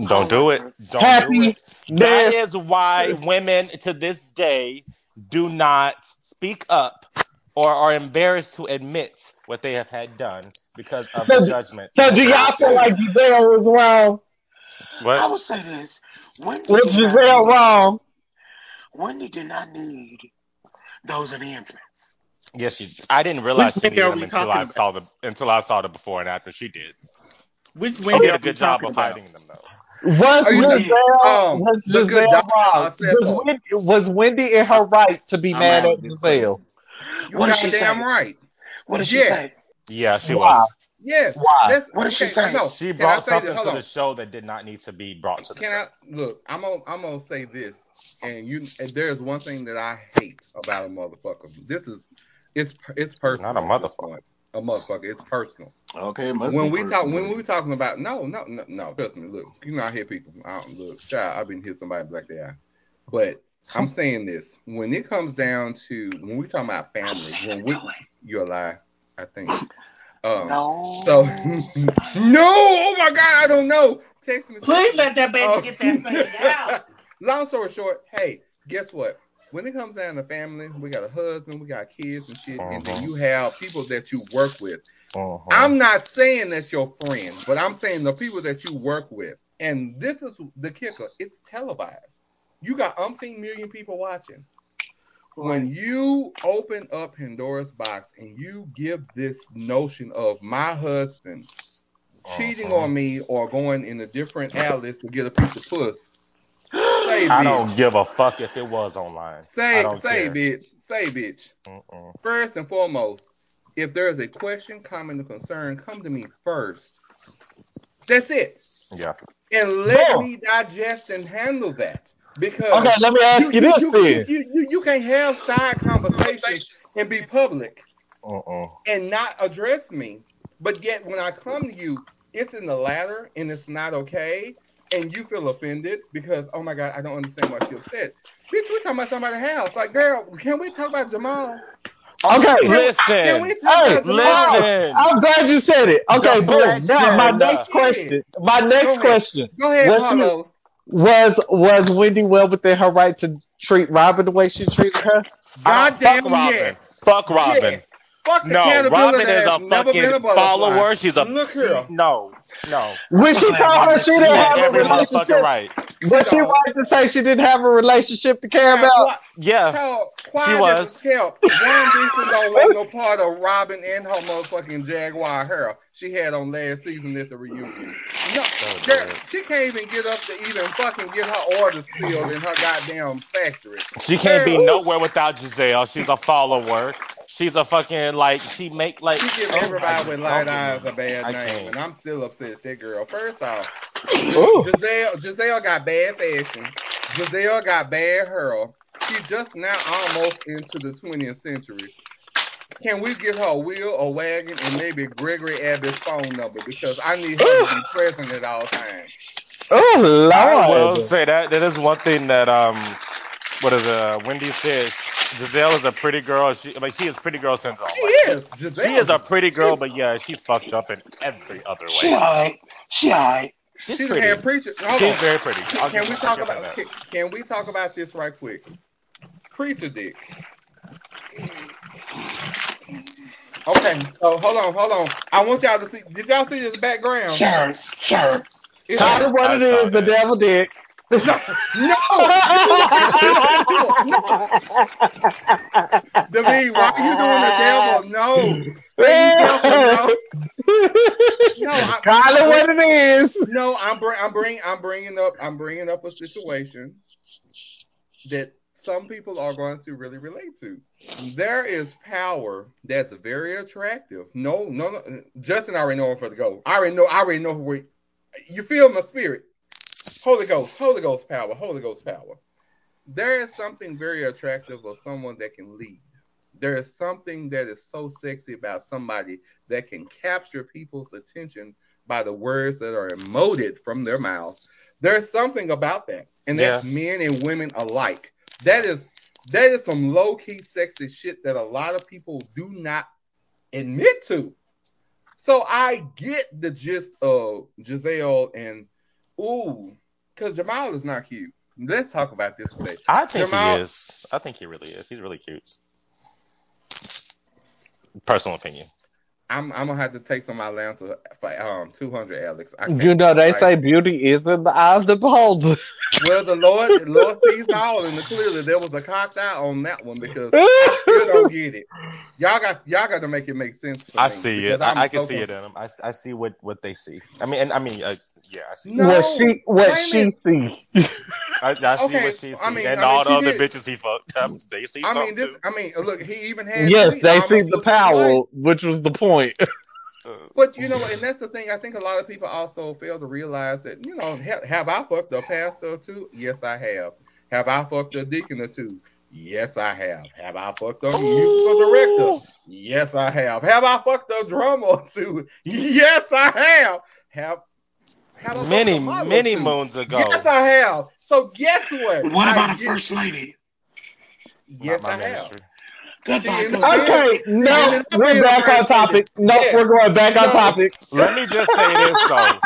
Don't do it. Don't do it. That Miss- why women to this day do not speak up or are embarrassed to admit what they have had done because of So the do- judgment. So do y'all feel like Gizelle was wrong? What? I What? would say this: Wendy Was did, not Gizelle need, wrong? Wendy did not need those enhancements. Yes, she. I didn't realize she needed them until I about? saw the until I saw the before and after. She did. Which She did a good job of about? hiding them though. Was Wendy, Gizelle, um, was the good Gizelle wrong? Was. Wendy, was Wendy in her right to be I'm mad at of this Gizelle? You What did she goddamn say? right. What did she say? Yeah, she Why? was. Yes. Why? That's, What did she okay, say? No, She brought something this? To on. the show that did not need to be brought to the Can show. I look? I'm gonna I'm gonna say this, and you. And there's one thing that I hate about a motherfucker. This is it's it's personal. Not a motherfucker. A motherfucker. It's personal. Okay, it must when be we talk, when we talking about no, no, no, no. Trust me. Look, you know I hear people. I don't look. Child, I've been here somebody black they eye. But I'm saying this when it comes down to when we talking about family. When we, you're a lie. I think. Um, No. So [laughs] no, oh my God, I don't know. Text me. Please let that baby Oh. get that thing out. [laughs] Long story short, hey, guess what? When it comes down to family, we got a husband, we got kids and shit, and then Mhm. you have people that you work with. Mhm. I'm not saying that's your friend, but I'm saying the people that you work with. And this is the kicker. It's televised. You got umpteen million people watching. When you open up Pandora's box and you give this notion of my husband cheating Mhm. on me or going in a different outlets to get a piece of puss, say I don't give a fuck if it was online. Say say care. bitch. Say bitch. Mm-mm. First and foremost, if there is a question, comment, or concern, come to me first. That's it. Yeah. And let Yeah. me digest and handle that. Because Okay, let me ask you, this you, then. you, you, you can't have side conversations and be public Mm-mm. and not address me. But yet when I come to you, it's in the latter and it's not okay. And you feel offended because, oh my God, I don't understand why she upset. Bitch, we're talking about somebody's house. Like, girl, can we talk about Jamal? Okay, Can we Listen. talk Hey, about Jamal? Listen. I'm glad you said it. Okay, boom. Now my next question. My next ahead. question Go ahead, Was she- was was Wendy well within her right to treat Robyn the way she treated her? I don't- fuck Robyn. yes. Fuck Robyn. Yes. Fuck the No, Robyn is a never a fucking follower. She's a Look she- here. no, no. When she told her she didn't have a relationship, motherfucking right. was she don't. to say she didn't have a relationship to care about? Yeah. Hell, She was. as hell. Juan Dixon don't [laughs] want no part of Robyn and her motherfucking Jaguar hair she had on last season at the reunion. No, girl, she can't even get up to even fucking get her orders filled in her goddamn factory. She can't be nowhere without Gizelle. She's a follower. She's a fucking like she make like She give oh, everybody with light eyes a bad I name, can't. and I'm still upset at that girl. First off, Ooh. Gizelle, Gizelle got bad fashion. Gizelle got bad hair. She's just now almost into the 20th century. Can we get her a wheel, a wagon, and maybe Gregory Abbott's phone number? Because I need her to be present at all times. Oh Lord! I will Lord. say that that is one thing that um, what is it? Uh, Wendy says Gizelle is a pretty girl. She like she is pretty girl syndrome. She Like, is. Gizelle. She is a pretty girl, but yeah, she's fucked up in every other way. She alright. She alright. She's She's pretty. had preacher. Hold She's on. very pretty. I'll Can we talk about can, can we talk about this right quick? Preacher dick. Okay, so hold on, hold on. I want y'all to see. Did y'all see this background? Sure, sure. It's- Call it what I it the devil dick. No, no. [laughs] David, why are you doing the devil? No, devil, no, no. I, Call it what it is. No, I'm bring, I'm bring, I'm bringing up I'm bringing up a situation that some people are going to really relate to. There is power that's very attractive. No, no, no. Justin I already know where the go. I already know. I already know where. You feel my spirit. Holy Ghost, Holy Ghost power, Holy Ghost power. There is something very attractive of someone that can lead. There is something that is so sexy about somebody that can capture people's attention by the words that are emoted from their mouth. There's something about that, and that's men and women alike. That is that is some low key sexy shit that a lot of people do not admit to. So I get the gist of Gizelle and ooh, because Jamal is not cute. Let's talk about this today. I think Jamal- he is. I think he really is. He's really cute. Personal opinion. I'm I'm gonna have to take some of Atlanta for um 200, Alex. I can't- You know they like- say beauty is in the eye of the beholder. Well, the Lord, the Lord sees all, and clearly there was a cocked eye on that one because I still [laughs] don't get it. Y'all got y'all got to make it make sense. For I me, see it. I'm I, I can so see it in them. I, I see what, what they see. I mean, and I mean, uh, yeah, I see. No, what she what she sees. [laughs] I, I see Okay, what she sees, I mean- and I mean, all the other did- bitches he fucked up, [laughs] they see I something mean, this. too. I mean, look, he even had. yes, three- they almost see looked the just like- power, which was the point. [laughs] But you know? And that's the thing. I think a lot of people also fail to realize that you know have, have I fucked a pastor or two? Yes, I have. Have I fucked a deacon or two? Yes, I have. Have I fucked a musical director? Yes, I have. Have I fucked a drummer or two? Yes, I have. Have have I many a model or many moons ago. Yes, I have. So guess what? What I about a first lady? Yes, I my have. Goodbye, Okay, no, we're back on topic. No, Yeah. we're going back on topic. Let me just say this though.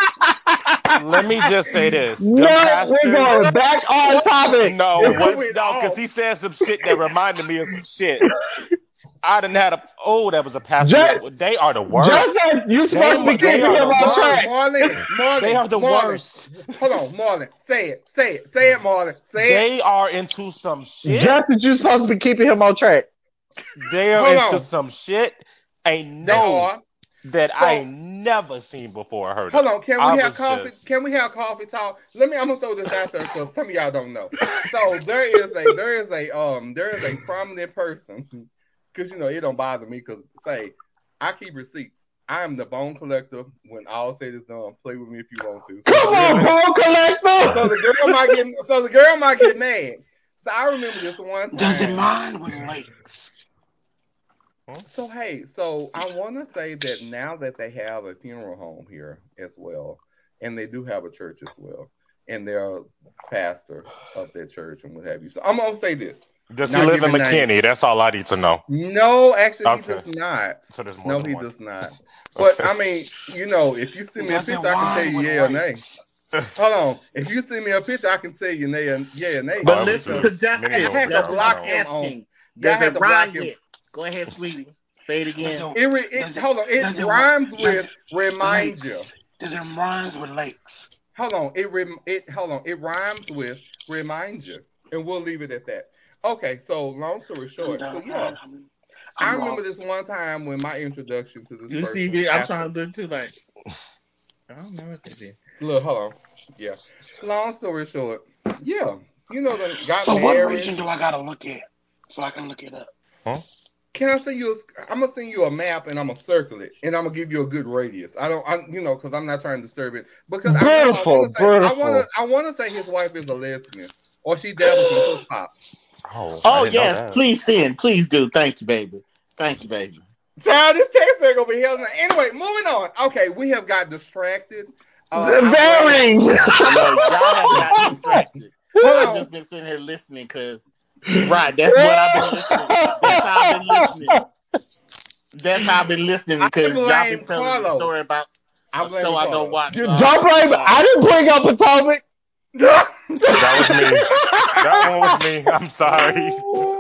[laughs] Let me just say this. Them No, pastors- we're going back on topic. No, It what, no, because he said some shit that reminded me of some shit. [laughs] I didn't have a. Oh, that was a pastor. Just- they are the worst. Justin, you supposed to be keeping are him the on worst. track. Marlon, Marlon, they are the Marlon. worst. Hold on, Marlon. Say it. Say it. Say it, Marlon. Say it. They are into some shit. Justin, you supposed to be keeping him on track. They are Hold into on. some shit. Ain't They no that So- I never seen before or heard Hold on, can I we have coffee? just- Can we have coffee talk? Let me. I'm gonna throw this out there because some of y'all don't know. So there is a there is a um there is a prominent person because you know it don't bother me because say I keep receipts. I am the bone collector. When all said is done, play with me if you want to. So Come the on, girl- bone collector. So the girl might get so the girl might get mad. So I remember this one time. Does it mind with lakes? So hey, so I want to say that now that they have a funeral home here as well, and they do have a church as well, and they're a pastor of their church and what have you. So I'm gonna say this. Does he live in McKinney? names. That's all I need to know. No, actually, Okay. he does not. So there's more No, than he one. does not. [laughs] But I mean, you know, if you send me a Does picture, I can tell you yeah or nay. Hold on. If you send me a picture, I can tell you nay or yeah or nay. Oh, But that listen good. to Justin. I had to Justin, block I'm him on- asking, Does had it to block rhyme him. Go ahead, sweetie. Say it again. Does It, re- it it- hold on. It does it- rhymes with it- remind you. Does it rhymes with lakes? Hold on. It rem- it hold on. It rhymes with remind you, and we'll leave it at that. Okay. So long story short, so yeah, I'm, I I'm remember this one time when my introduction to this You person. see me? I'm after- trying to do it too. Like, I don't know what they did. Look, hold on. Yeah. Long story short, yeah. You know, the got So what region do I gotta look at so I can look it up? Huh? Can I send you? A, I'm gonna send you a map and I'm gonna circle it and I'm gonna give you a good radius. I don't, I, you know, because I'm not trying to disturb it. Because Beautiful, I, I want to say, I beautiful. want to, I want to say his wife is a lesbian or she dabbles in hip hop. Oh, Oh yes, please send, please do. Thank you, baby. Thank you, baby. Child, this text ain't gonna be held. Anyway, moving on. Okay, we have got distracted. Uh, oh, I'm Very. No, [laughs] y'all have got [laughs] distracted. I've on. just been sitting here listening because, right, that's what I've been listening. That's how I've been listening. That's how I've been listening because y'all been telling the story about I'm a blaming show I don't watch. You so don't blame me. I didn't bring up Potomac. That was me. That one was me. [laughs] I'm sorry.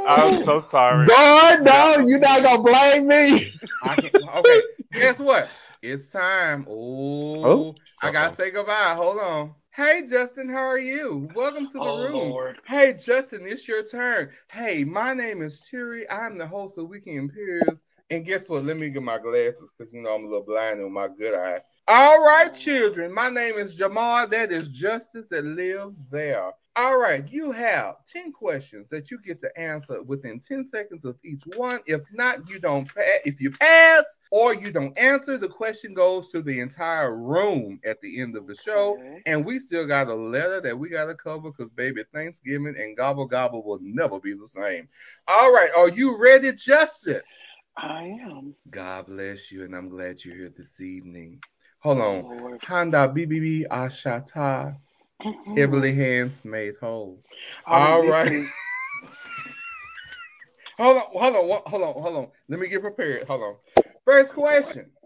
I'm so sorry. Darn, no, you're not gonna blame me. I okay, guess what? It's time. Oh, Oh. I gotta say goodbye. Hold on. Hey, Justin, how are you? Welcome to the Oh, room. Lord. Hey, Justin, it's your turn. Hey, my name is Terry. I'm the host of Weekend Peers. And guess what? Let me get my glasses because you know I'm a little blind in my good eye. All right, children. My name is Jamar. That is Justice that lives there. All right, you have 10 questions that you get to answer within 10 seconds of each one. If not, you don't pass. If you pass or you don't answer, the question goes to the entire room at the end of the show. Okay. And we still got a letter that we got to cover because, baby, Thanksgiving and Gobble Gobble will never be the same. All right, are you ready, Justice? I am. God bless you, and I'm glad you're here this evening. Hold on. Handa BBB Ashata. Heavily hands made whole. All right. [laughs] Hold on, hold on, hold on, hold on. Let me get prepared. Hold on. First question.